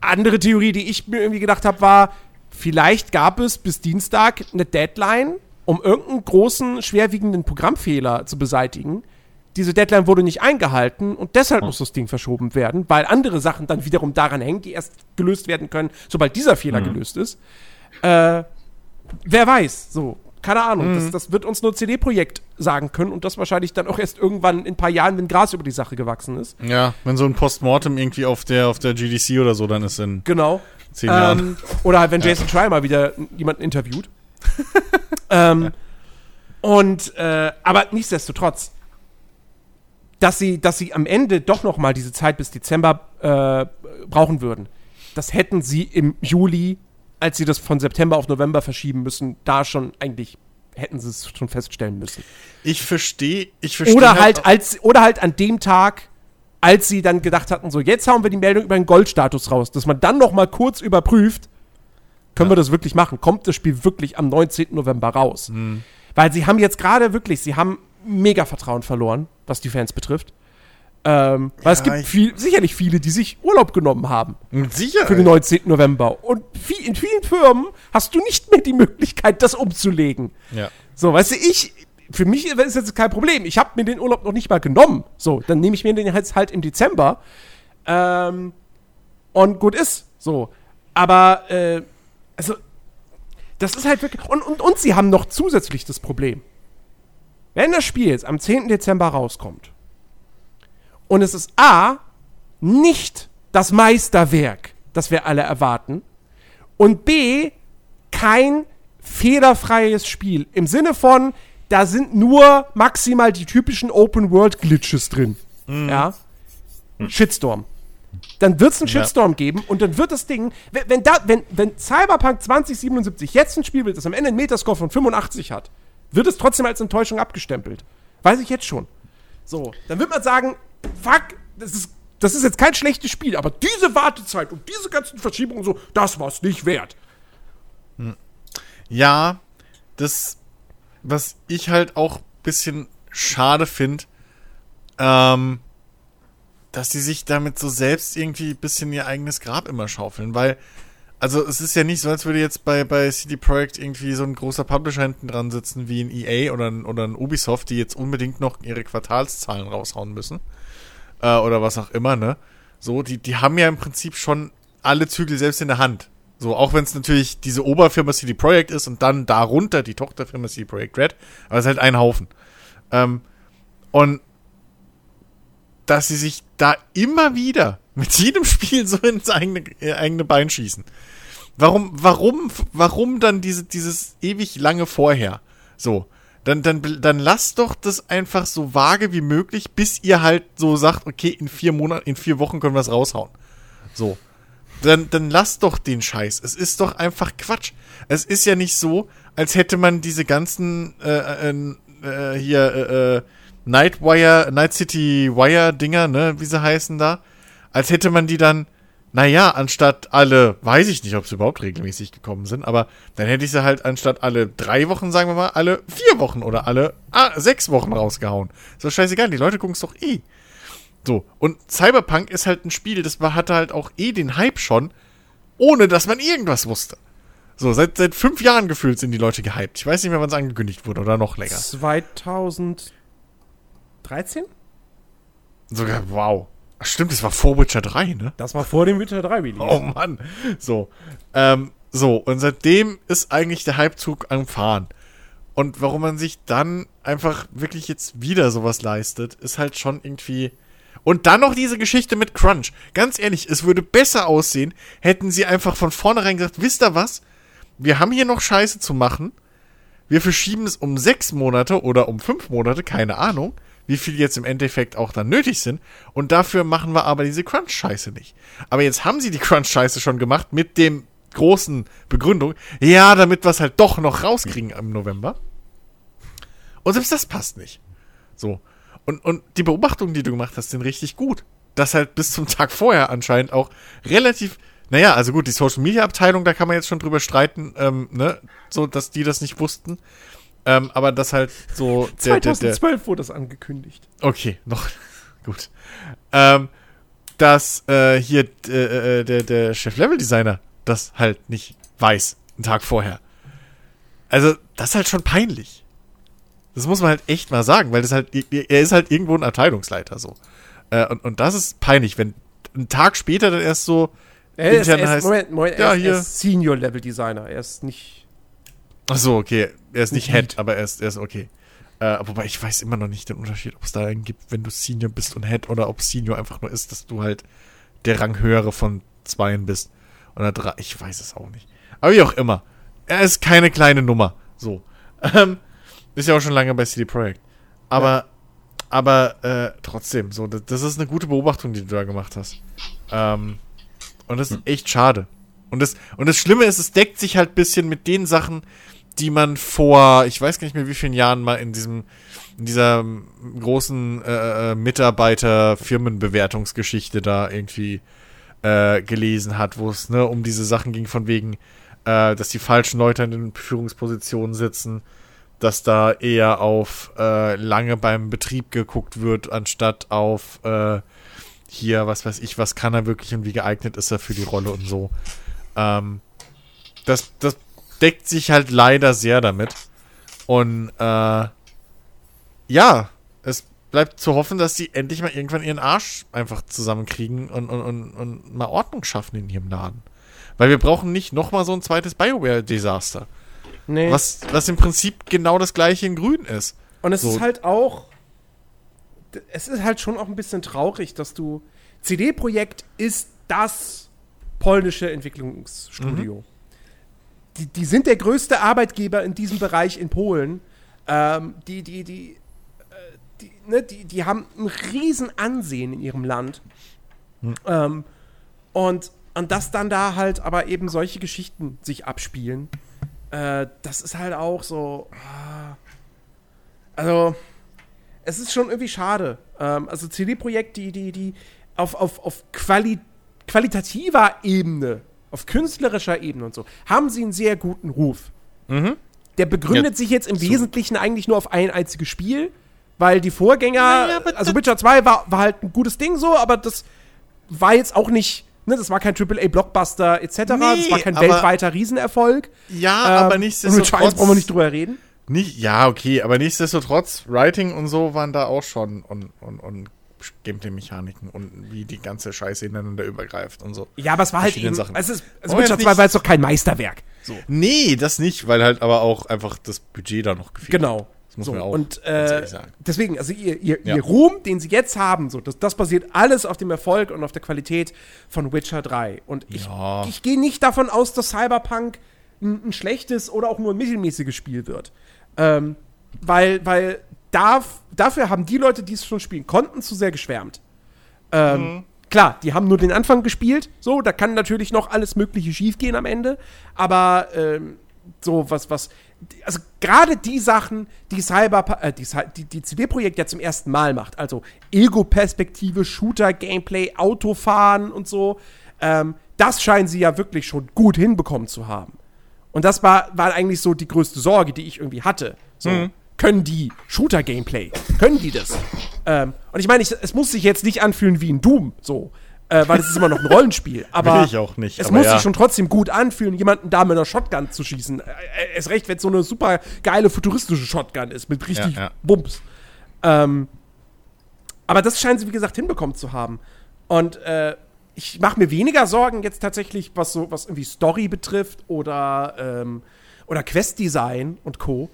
Andere Theorie, die ich mir irgendwie gedacht habe, war, vielleicht gab es bis Dienstag eine Deadline, um irgendeinen großen, schwerwiegenden Programmfehler zu beseitigen. Diese Deadline wurde nicht eingehalten und deshalb muss das Ding verschoben werden, weil andere Sachen dann wiederum daran hängen, die erst gelöst werden können, sobald dieser Fehler gelöst ist. Äh, wer weiß, so. Keine Ahnung, das, das wird uns nur CD-Projekt sagen können und das wahrscheinlich dann auch erst irgendwann in ein paar Jahren, wenn Gras über die Sache gewachsen ist. Ja, wenn so ein Postmortem irgendwie auf der, auf der GDC oder so dann ist in Genau. zehn Jahren. Ähm, oder halt, wenn Jason Schreier mal wieder jemanden interviewt. ähm, und, äh, aber nichtsdestotrotz, dass sie, dass sie am Ende doch noch mal diese Zeit bis Dezember äh, brauchen würden, das hätten sie im Juli, als sie das von September auf November verschieben müssen, da schon eigentlich hätten sie es schon feststellen müssen. Ich verstehe, ich verstehe. Oder halt als, oder halt an dem Tag, als sie dann gedacht hatten, so jetzt hauen wir die Meldung über den Goldstatus raus, dass man dann noch mal kurz überprüft, können wir das wirklich machen? Kommt das Spiel wirklich am 19. November raus? Weil sie haben jetzt gerade wirklich, sie haben mega Vertrauen verloren, was die Fans betrifft. Ähm, weil es gibt viel, sicherlich viele, die sich Urlaub genommen haben Sicher. für den 19. November. Und viel, in vielen Firmen hast du nicht mehr die Möglichkeit, das umzulegen. Ja. So, weißt du, ich, für mich ist jetzt kein Problem. Ich habe mir den Urlaub noch nicht mal genommen. So, dann nehme ich mir den jetzt halt im Dezember. Ähm, und gut ist. So. Aber, äh, also, das ist halt wirklich. Und, und, und sie haben noch zusätzlich das Problem. Wenn das Spiel jetzt am 10. Dezember rauskommt und es ist A, nicht das Meisterwerk, das wir alle erwarten, und B, kein fehlerfreies Spiel. Im Sinne von, da sind nur maximal die typischen Open-World-Glitches drin. Ja. Shitstorm. Dann wird es einen Ja. Shitstorm geben und dann wird das Ding, wenn, wenn, da, wenn, wenn Cyberpunk 2077 jetzt ein Spiel wird, das am Ende einen Metascore von 85 hat, wird es trotzdem als Enttäuschung abgestempelt. Weiß ich jetzt schon. So, dann wird man sagen, fuck, das ist, das ist jetzt kein schlechtes Spiel, aber diese Wartezeit und diese ganzen Verschiebungen und so, das war's nicht wert. Ja, das, was ich halt auch ein bisschen schade finde, ähm, dass die sich damit so selbst irgendwie ein bisschen ihr eigenes Grab immer schaufeln, weil, also es ist ja nicht so, als würde jetzt bei, bei CD Projekt irgendwie so ein großer Publisher hinten dran sitzen wie ein EA oder ein, oder ein Ubisoft, die jetzt unbedingt noch ihre Quartalszahlen raushauen müssen. Äh, oder was auch immer, ne? So, die, die haben ja im Prinzip schon alle Zügel selbst in der Hand. So, auch wenn es natürlich diese Oberfirma CD Projekt ist und dann darunter die Tochterfirma CD Projekt Red, aber es ist halt ein Haufen. Ähm, und dass sie sich da immer wieder mit jedem Spiel so ins eigene, äh, eigene Bein schießen. Warum, warum, warum dann diese, dieses ewig lange vorher? So. Dann, dann, dann lasst doch das einfach so vage wie möglich, bis ihr halt so sagt, okay, in vier Monaten, in vier Wochen können wir es raushauen. So. Dann, dann lasst doch den Scheiß. Es ist doch einfach Quatsch. Es ist ja nicht so, als hätte man diese ganzen äh, äh, äh, hier äh, äh, Nightwire, Night City Wire Dinger, ne, wie sie heißen da, als hätte man die dann, naja, anstatt alle, weiß ich nicht, ob sie überhaupt regelmäßig gekommen sind, aber dann hätte ich sie halt anstatt alle drei Wochen, sagen wir mal, alle vier Wochen oder alle ah, sechs Wochen rausgehauen. Ist doch scheißegal, die Leute gucken es doch eh. So, und Cyberpunk ist halt ein Spiel, das hatte halt auch eh den Hype schon, ohne dass man irgendwas wusste. So, seit, seit fünf Jahren gefühlt sind die Leute gehypt. Ich weiß nicht mehr, wann es angekündigt wurde oder noch länger. 2013? Sogar, wow. Ach, stimmt, das war vor Witcher 3, ne? Das war vor dem Witcher 3 Release. Oh Mann. So. Ähm, so, und seitdem ist eigentlich der Hypezug am Fahren. Und warum man sich dann einfach wirklich jetzt wieder sowas leistet, ist halt schon irgendwie. Und dann noch diese Geschichte mit Crunch. Ganz ehrlich, es würde besser aussehen, hätten sie einfach von vornherein gesagt, wisst ihr was? Wir haben hier noch Scheiße zu machen. Wir verschieben es um sechs Monate oder um fünf Monate, keine Ahnung, wie viel jetzt im Endeffekt auch dann nötig sind. Und dafür machen wir aber diese Crunch-Scheiße nicht. Aber jetzt haben sie die Crunch-Scheiße schon gemacht mit dem großen Begründung, ja, damit wir es halt doch noch rauskriegen im November. Und selbst das passt nicht. So. Und, und die Beobachtungen, die du gemacht hast, sind richtig gut. Dass halt bis zum Tag vorher anscheinend auch relativ, naja, also gut, die Social Media Abteilung, da kann man jetzt schon drüber streiten, ähm, ne, so, dass die das nicht wussten. Ähm, aber das halt so. Der, 2012 der, der, wurde das angekündigt. Okay, noch gut. Ähm, dass äh, hier äh, der, der Chef-Level-Designer das halt nicht weiß, einen Tag vorher. Also, das ist halt schon peinlich. Das muss man halt echt mal sagen, weil das halt, er ist halt irgendwo ein Abteilungsleiter so. Äh, und, und das ist peinlich, wenn ein Tag später dann erst so er ist, er ist, heißt, Moment, Moment, ja, er, ist, hier. er Senior Level Designer, er ist nicht. Ach so, okay. Er ist nicht Head, aber er ist, er ist okay. Äh, wobei ich weiß immer noch nicht den Unterschied, ob es da einen gibt, wenn du Senior bist und Head oder ob Senior einfach nur ist, dass du halt der Ranghöhere von zweien bist. Oder drei. Ich weiß es auch nicht. Aber wie auch immer. Er ist keine kleine Nummer. So. Ähm, ist ja auch schon lange bei CD Projekt. Aber, ja. aber äh, trotzdem, so, das, das, ist eine gute Beobachtung, die du da gemacht hast. Ähm, und das ist hm. echt schade. Und das, und das Schlimme ist, es deckt sich halt ein bisschen mit den Sachen, die man vor, ich weiß gar nicht mehr wie vielen Jahren mal in diesem, in dieser großen äh, äh Mitarbeiter-Firmenbewertungsgeschichte da irgendwie äh, gelesen hat, wo es ne, um diese Sachen ging von wegen, äh, dass die falschen Leute in den Führungspositionen sitzen, dass da eher auf äh, lange beim Betrieb geguckt wird, anstatt auf äh, hier, was weiß ich, was kann er wirklich und wie geeignet ist er für die Rolle und so. Ähm, das, das deckt sich halt leider sehr damit. Und äh, ja, es bleibt zu hoffen, dass sie endlich mal irgendwann ihren Arsch einfach zusammenkriegen und, und, und, und mal Ordnung schaffen in ihrem Laden. Weil wir brauchen nicht nochmal so ein zweites Bioware-Desaster. Nee. Was, was im Prinzip genau das gleiche in Grün ist. Und es so. ist halt auch. Es ist halt schon auch ein bisschen traurig, dass du. CD-Projekt ist das polnische Entwicklungsstudio. Mhm. Die, die sind der größte Arbeitgeber in diesem Bereich in Polen. Ähm, die, die, die, äh, die, ne, die, die haben ein riesen Ansehen in ihrem Land. Mhm. Ähm, und, und dass dann da halt aber eben solche Geschichten sich abspielen äh, das ist halt auch so. Ah. Also, es ist schon irgendwie schade. Ähm, also CD-Projekt, die, die, die auf, auf, auf Quali qualitativer Ebene, auf künstlerischer Ebene und so, haben sie einen sehr guten Ruf. Mhm. Der begründet ja, sich jetzt im so. Wesentlichen eigentlich nur auf ein einziges Spiel, weil die Vorgänger, ja, also Witcher 2 war, war halt ein gutes Ding so, aber das war jetzt auch nicht ne, das war kein AAA-Blockbuster etc., nee, das war kein weltweiter Riesenerfolg. Ja, ähm, aber nichtsdestotrotz. Und mit brauchen wir nicht drüber reden. Nicht, ja, okay, aber nichtsdestotrotz, Writing und so waren da auch schon und, und, Gameplay-Mechaniken und wie die ganze Scheiße ineinander übergreift und so. Ja, aber es war halt eben, Sachen. Also, es, also Witcher 2 war jetzt doch kein Meisterwerk. So. Nee, das nicht, weil halt aber auch einfach das Budget da noch gefehlt Genau. Das muss So, man auch und äh, sagen. deswegen, also ihr, ihr, Ja. ihr Ruhm, den sie jetzt haben, so, das, das basiert alles auf dem Erfolg und auf der Qualität von Witcher 3. Und ich, Ja. ich gehe nicht davon aus, dass Cyberpunk ein, ein schlechtes oder auch nur ein mittelmäßiges Spiel wird. Ähm, weil, weil darf, dafür haben die Leute, die es schon spielen konnten, zu sehr geschwärmt. Ähm, Mhm. Klar, die haben nur den Anfang gespielt, so, da kann natürlich noch alles Mögliche schiefgehen am Ende, aber ähm, so was, was, also gerade die Sachen, die Cyber, äh, die, die, die CD-Projekt ja zum ersten Mal macht, also Ego-Perspektive, Shooter-Gameplay, Autofahren und so, ähm, das scheinen sie ja wirklich schon gut hinbekommen zu haben. Und das war, war eigentlich so die größte Sorge, die ich irgendwie hatte. So, können die Shooter-Gameplay? Können die das? Ähm, und ich meine, es muss sich jetzt nicht anfühlen wie ein Doom, so. Äh, weil es ist immer noch ein Rollenspiel. Aber Will ich auch nicht, Es muss ja. sich schon trotzdem gut anfühlen, jemanden da mit einer Shotgun zu schießen. Äh, äh, erst recht, wenn es so eine super geile futuristische Shotgun ist, mit richtig Ja, ja. Bums. Ähm, aber das scheinen sie, wie gesagt, hinbekommen zu haben. Und äh, ich mache mir weniger Sorgen jetzt tatsächlich, was so, was irgendwie Story betrifft oder, ähm, oder Quest-Design und Co.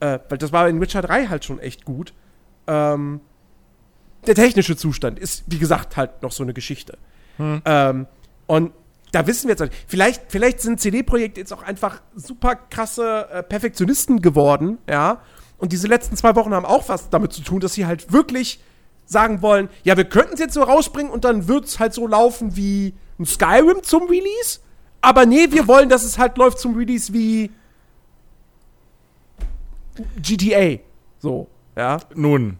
Äh, weil das war in Witcher 3 halt schon echt gut. Ähm, der technische Zustand ist, wie gesagt, halt noch so eine Geschichte. Ähm, und da wissen wir jetzt, halt, vielleicht, vielleicht sind CD-Projekte jetzt auch einfach super krasse äh, Perfektionisten geworden, ja. Und diese letzten zwei Wochen haben auch was damit zu tun, dass sie halt wirklich sagen wollen, ja, wir könnten es jetzt so rausbringen und dann wird es halt so laufen wie ein Skyrim zum Release. Aber nee, wir wollen, dass es halt läuft zum Release wie GTA. So, ja. Nun,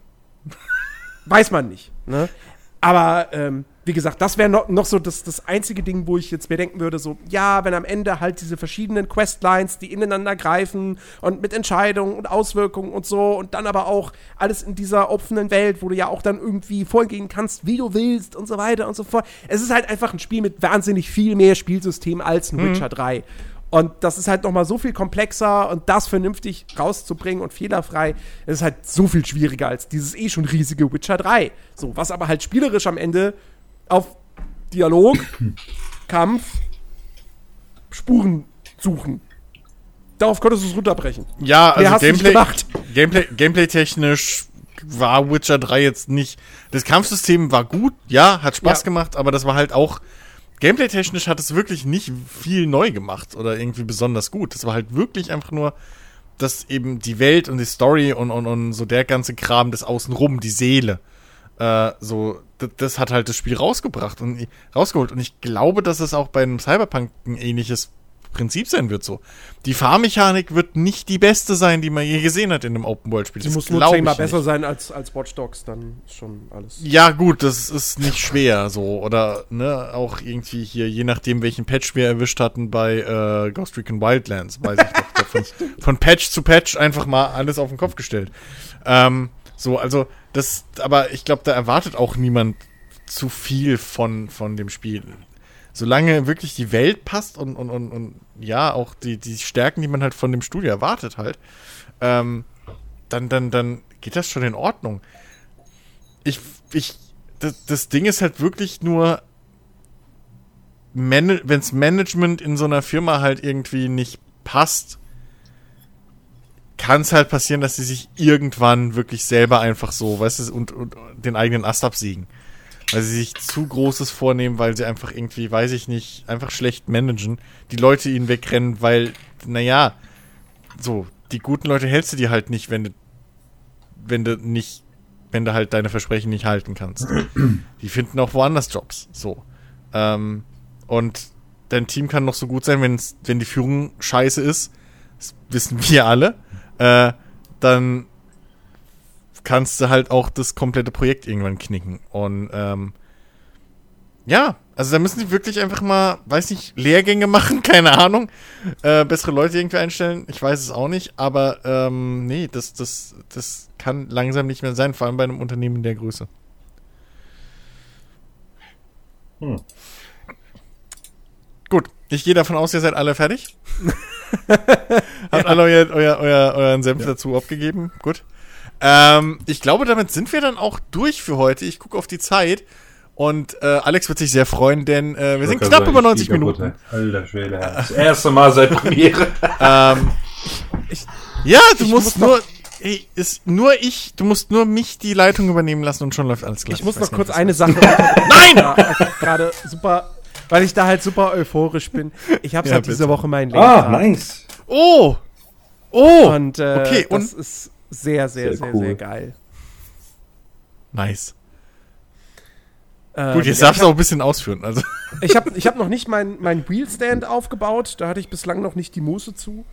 Weiß man nicht. Ne? Aber ähm, wie gesagt, das wäre noch, noch so das, das einzige Ding, wo ich jetzt mir denken würde, so, ja, wenn am Ende halt diese verschiedenen Questlines, die ineinander greifen und mit Entscheidungen und Auswirkungen und so und dann aber auch alles in dieser offenen Welt, wo du ja auch dann irgendwie vorgehen kannst, wie du willst und so weiter und so fort. Es ist halt einfach ein Spiel mit wahnsinnig viel mehr Spielsystem als ein Witcher 3. Und das ist halt noch mal so viel komplexer und das vernünftig rauszubringen und fehlerfrei, ist halt so viel schwieriger als dieses eh schon riesige Witcher 3. So, was aber halt spielerisch am Ende auf Dialog, Kampf, Spuren suchen. Darauf könntest du es runterbrechen. ja, Mehr also nicht Gameplay, gemacht. Gameplay, Gameplay-technisch war Witcher 3 jetzt nicht. Das Kampfsystem war gut, ja, hat Spaß Ja. gemacht, aber das war halt auch. Gameplay-technisch hat es wirklich nicht viel neu gemacht oder irgendwie besonders gut. Das war halt wirklich einfach nur, dass eben die Welt und die Story und, und, und so der ganze Kram des Außenrum, die Seele, äh, so, das, hat halt das Spiel rausgebracht und rausgeholt. Und ich glaube, dass es auch bei einem Cyberpunk ein ähnliches Prinzip sein wird so. Die Fahrmechanik wird nicht die beste sein, die man je gesehen hat in einem Open-World-Spiel. Sie Das muss nur zehnmal besser sein als, als Watch Dogs, dann ist schon alles. Ja, gut, das ist nicht schwer so. Oder, ne, auch irgendwie hier, je nachdem, welchen Patch wir erwischt hatten bei äh, Ghost Recon Wildlands, weiß ich doch. Von, von Patch zu Patch einfach mal alles auf den Kopf gestellt. Ähm, so, also, das, aber ich glaube, da erwartet auch niemand zu viel von, von dem Spiel. Solange wirklich die Welt passt und, und, und, und ja, auch die, die Stärken, die man halt von dem Studio erwartet halt, ähm, dann, dann, dann geht das schon in Ordnung ich, ich, das, das Ding ist halt wirklich nur, Man wenns Management in so einer Firma halt irgendwie nicht passt, kann es halt passieren, dass sie sich irgendwann wirklich selber einfach so, weißt du, und, und den eigenen Ast absiegen. Weil sie sich zu Großes vornehmen, weil sie einfach irgendwie, weiß ich nicht, einfach schlecht managen, die Leute ihnen wegrennen, weil, naja, so, die guten Leute hältst du dir halt nicht, wenn du, wenn du nicht wenn du halt deine Versprechen nicht halten kannst. Die finden auch woanders Jobs. So. Ähm, und dein Team kann noch so gut sein, wenn's, wenn die Führung scheiße ist, das wissen wir alle, äh, dann kannst du halt auch das komplette Projekt irgendwann knicken. Und ähm, ja, also da müssen die wirklich einfach mal, weiß nicht, Lehrgänge machen, keine Ahnung, äh, bessere Leute irgendwie einstellen, ich weiß es auch nicht, aber ähm, nee, das, das, das kann langsam nicht mehr sein, vor allem bei einem Unternehmen der Größe. Hm. Gut, ich gehe davon aus, ihr seid alle fertig. Habt alle euer, euer, euer, euren Senf dazu abgegeben. Gut. Ähm, ich glaube, damit sind wir dann auch durch für heute. Ich gucke auf die Zeit und äh, Alex wird sich sehr freuen, denn äh, wir sind knapp gerade über sagen, 90 ich gehe Minuten. ey. Alter Schwede. Das erste Mal seit Premiere. Ähm, ja, du musst muss nur. ey, ist nur ich, du musst nur mich die Leitung übernehmen lassen und schon läuft alles gleich. Ich muss noch kurz eine das Sache. Nein! Gerade super, weil ich da halt super euphorisch bin. Ich habe Ja, dieser bitte. Woche meinen Lenkrad. Ah, nice. Oh! Oh! Und äh, Okay, das und- ist sehr, sehr, Sehr sehr, cool. sehr geil. nice. Ähm, Gut, jetzt ja, darfst du auch ein bisschen ausführen. Also. Ich habe ich hab noch nicht mein, mein Wheelstand aufgebaut. Da hatte ich bislang noch nicht die Muße zu.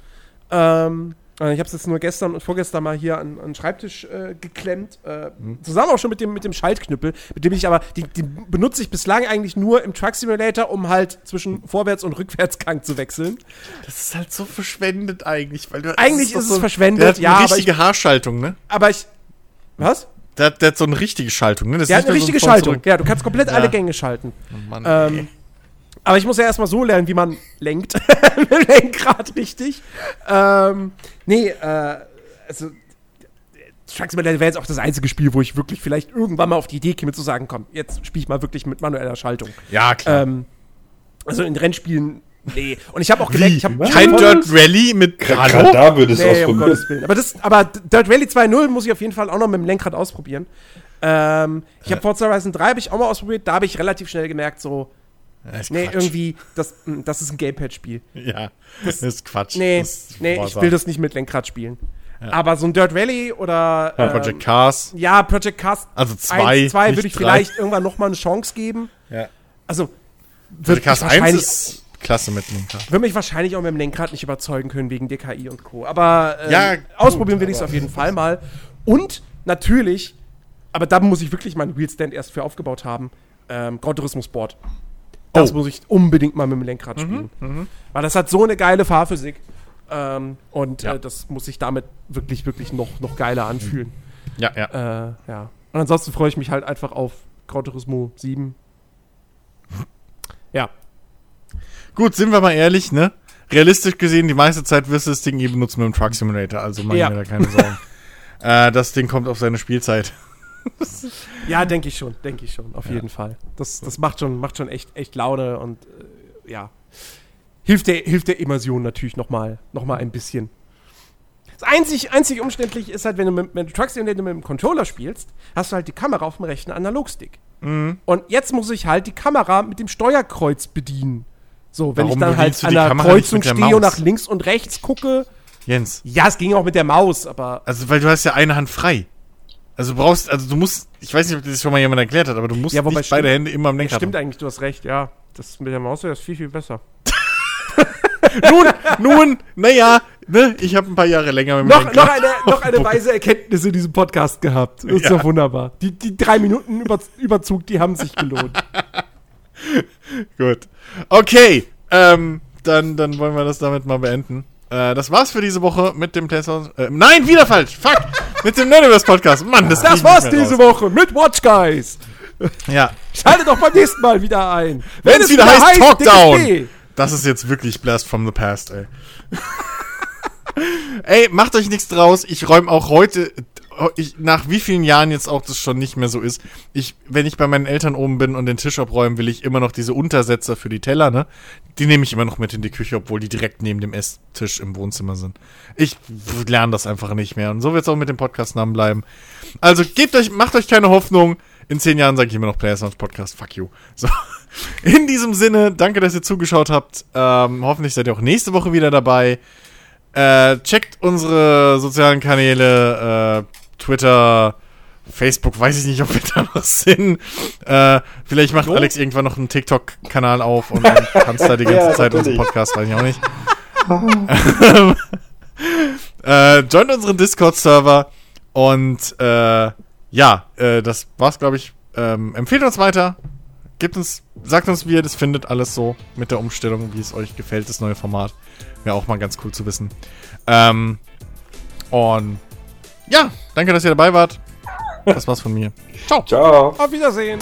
Ähm, äh, ich habe es jetzt nur gestern und vorgestern mal hier an, an den Schreibtisch äh, geklemmt. Äh, Zusammen auch schon mit dem, mit dem Schaltknüppel, mit dem ich aber, die, die benutze ich bislang eigentlich nur im Truck Simulator, um halt zwischen Vorwärts- und Rückwärtsgang zu wechseln. Das ist halt so verschwendet eigentlich. Weil du, Eigentlich das ist doch es verschwendet, ja, eine aber richtige Haarschaltung, ne? Aber ich. Was? Der, hat- der hat so eine richtige Schaltung, ne? Das Der ist hat eine richtige so ein Schaltung. Ja, du kannst komplett Ja. alle Gänge schalten. Oh Mann, Ähm, ey. Aber ich muss ja erstmal so lernen, wie man lenkt. Mit dem Lenkrad richtig. Ähm, nee, äh, also. Truck Simulator wäre jetzt auch das einzige Spiel, wo ich wirklich vielleicht irgendwann mal auf die Idee käme zu sagen, komm, jetzt spiele ich mal wirklich mit manueller Schaltung. Ja, klar. Ähm, also in Rennspielen, nee. Und ich habe auch gemerkt, ich habe? Kein? Dirt Rally mit Gerade Hallo? da würde es Nee, um ausprobieren. Willen. Aber, das, aber Dirt Rally 2.0 muss ich auf jeden Fall auch noch mit dem Lenkrad ausprobieren. Ähm, ich habe Forza Horizon 3 habe ich auch mal ausprobiert, da habe ich relativ schnell gemerkt, so, Ja, ist nee, Quatsch. irgendwie, das, mh, das ist ein Gamepad-Spiel. Ja, das ist Quatsch. Nee, Das ist nee, ich will das nicht mit Lenkrad spielen. Aber so ein Dirt Rally oder Ja, ähm, Project Cars. ja, Project Cars Also zwei, 1, 2 nicht würde ich drei. vielleicht irgendwann noch mal eine Chance geben. Ja. Also Project Cars mich 1 wahrscheinlich ist klasse mit Lenkrad. Würde mich wahrscheinlich auch mit dem Lenkrad nicht überzeugen können wegen DKI und Co. Aber ähm, Ja, gut, ausprobieren will ich es auf jeden Fall mal. Und natürlich, aber da muss ich wirklich meinen Wheelstand erst für aufgebaut haben, ähm, Gran Turismo Sport. Das Oh. muss ich unbedingt mal mit dem Lenkrad spielen. Weil das hat so eine geile Fahrphysik. Ähm, und Ja. äh, das muss sich damit wirklich, wirklich noch, noch geiler anfühlen. Ja, ja. Äh, ja. Und ansonsten freue ich mich halt einfach auf Gran Turismo 7. Ja. Gut, sind wir mal ehrlich, ne? Realistisch gesehen, die meiste Zeit wirst du das Ding eh benutzen mit dem Truck Simulator, also mach Ja. ich mir da keine Sorgen. äh, das Ding kommt auf seine Spielzeit. Ja, denke ich schon, denke ich schon, auf jeden Fall. Das, das macht schon, macht schon echt, echt Laune und äh, ja. Hilft der, hilft der Immersion natürlich nochmal noch mal ein bisschen. Das einzig, einzig umständlich ist halt, wenn du mit, wenn du Truck Simulator mit dem Controller spielst, hast du halt die Kamera auf dem rechten Analogstick. Mhm. Und jetzt muss ich halt die Kamera mit dem Steuerkreuz bedienen. So, wenn Warum ich dann halt an der Kamera Kreuzung der stehe und nach links und rechts gucke. Jens, Ja, es ging auch mit der Maus, aber also weil du hast ja eine Hand frei. Also du brauchst, also du musst, ich weiß nicht, ob das schon mal jemand erklärt hat, aber du musst Ja, nicht beide stimmt- Hände immer am Lenkrad stimmt eigentlich, du hast recht, ja. Das mit der Maus wäre viel, viel besser. Nun, nun, naja, ne, ich habe ein paar Jahre länger mit dem noch, noch, eine, noch eine weise Erkenntnis in diesem Podcast gehabt. Das ist Ja. doch wunderbar. Die, die drei Minuten Über, Überzug, die haben sich gelohnt. Gut. Okay, ähm, dann, dann wollen wir das damit mal beenden. Äh, das war's für diese Woche mit dem PlayStation. Äh, nein, wieder falsch. Fuck. mit dem Nerdiverse Podcast. Mann, das, Das war's diese raus. Woche mit Watch Guys. Ja. Schaltet doch beim nächsten Mal wieder ein. Wenn es wieder heißt dickes Talkdown. Das ist jetzt wirklich Blast from the Past, ey. ey, macht euch nichts draus. Ich räume auch heute, ich, nach wie vielen Jahren jetzt auch das schon nicht mehr so ist. Ich, wenn ich bei meinen Eltern oben bin und den Tisch abräumen, will ich immer noch diese Untersetzer für die Teller, ne? Die nehme ich immer noch mit in die Küche, obwohl die direkt neben dem Esstisch im Wohnzimmer sind. Ich lerne das einfach nicht mehr. Und so wird es auch mit dem Podcast-Namen bleiben. Also gebt euch, macht euch keine Hoffnung. In zehn Jahren sage ich immer noch Players Sounds Podcast. Fuck you. So. In diesem Sinne, danke, dass ihr zugeschaut habt. Ähm, hoffentlich seid ihr auch nächste Woche wieder dabei. Äh, checkt unsere sozialen Kanäle, äh, Twitter, Facebook, weiß ich nicht, ob wir da noch sind. Äh, vielleicht macht So? Alex irgendwann noch einen TikTok-Kanal auf und, tanzt da die ganze Ja, Zeit unseren. Podcast, weiß ich auch nicht. äh, joint unseren Discord-Server und äh, ja, äh, das war's, glaube ich. Ähm, empfehlt uns weiter. Gebt uns, sagt uns, wie ihr das findet, alles so mit der Umstellung, wie es euch gefällt, das neue Format. Wäre auch mal ganz cool zu wissen. Ähm, und ja, danke, dass ihr dabei wart. Das war's von mir. Ciao. Ciao. Auf Wiedersehen.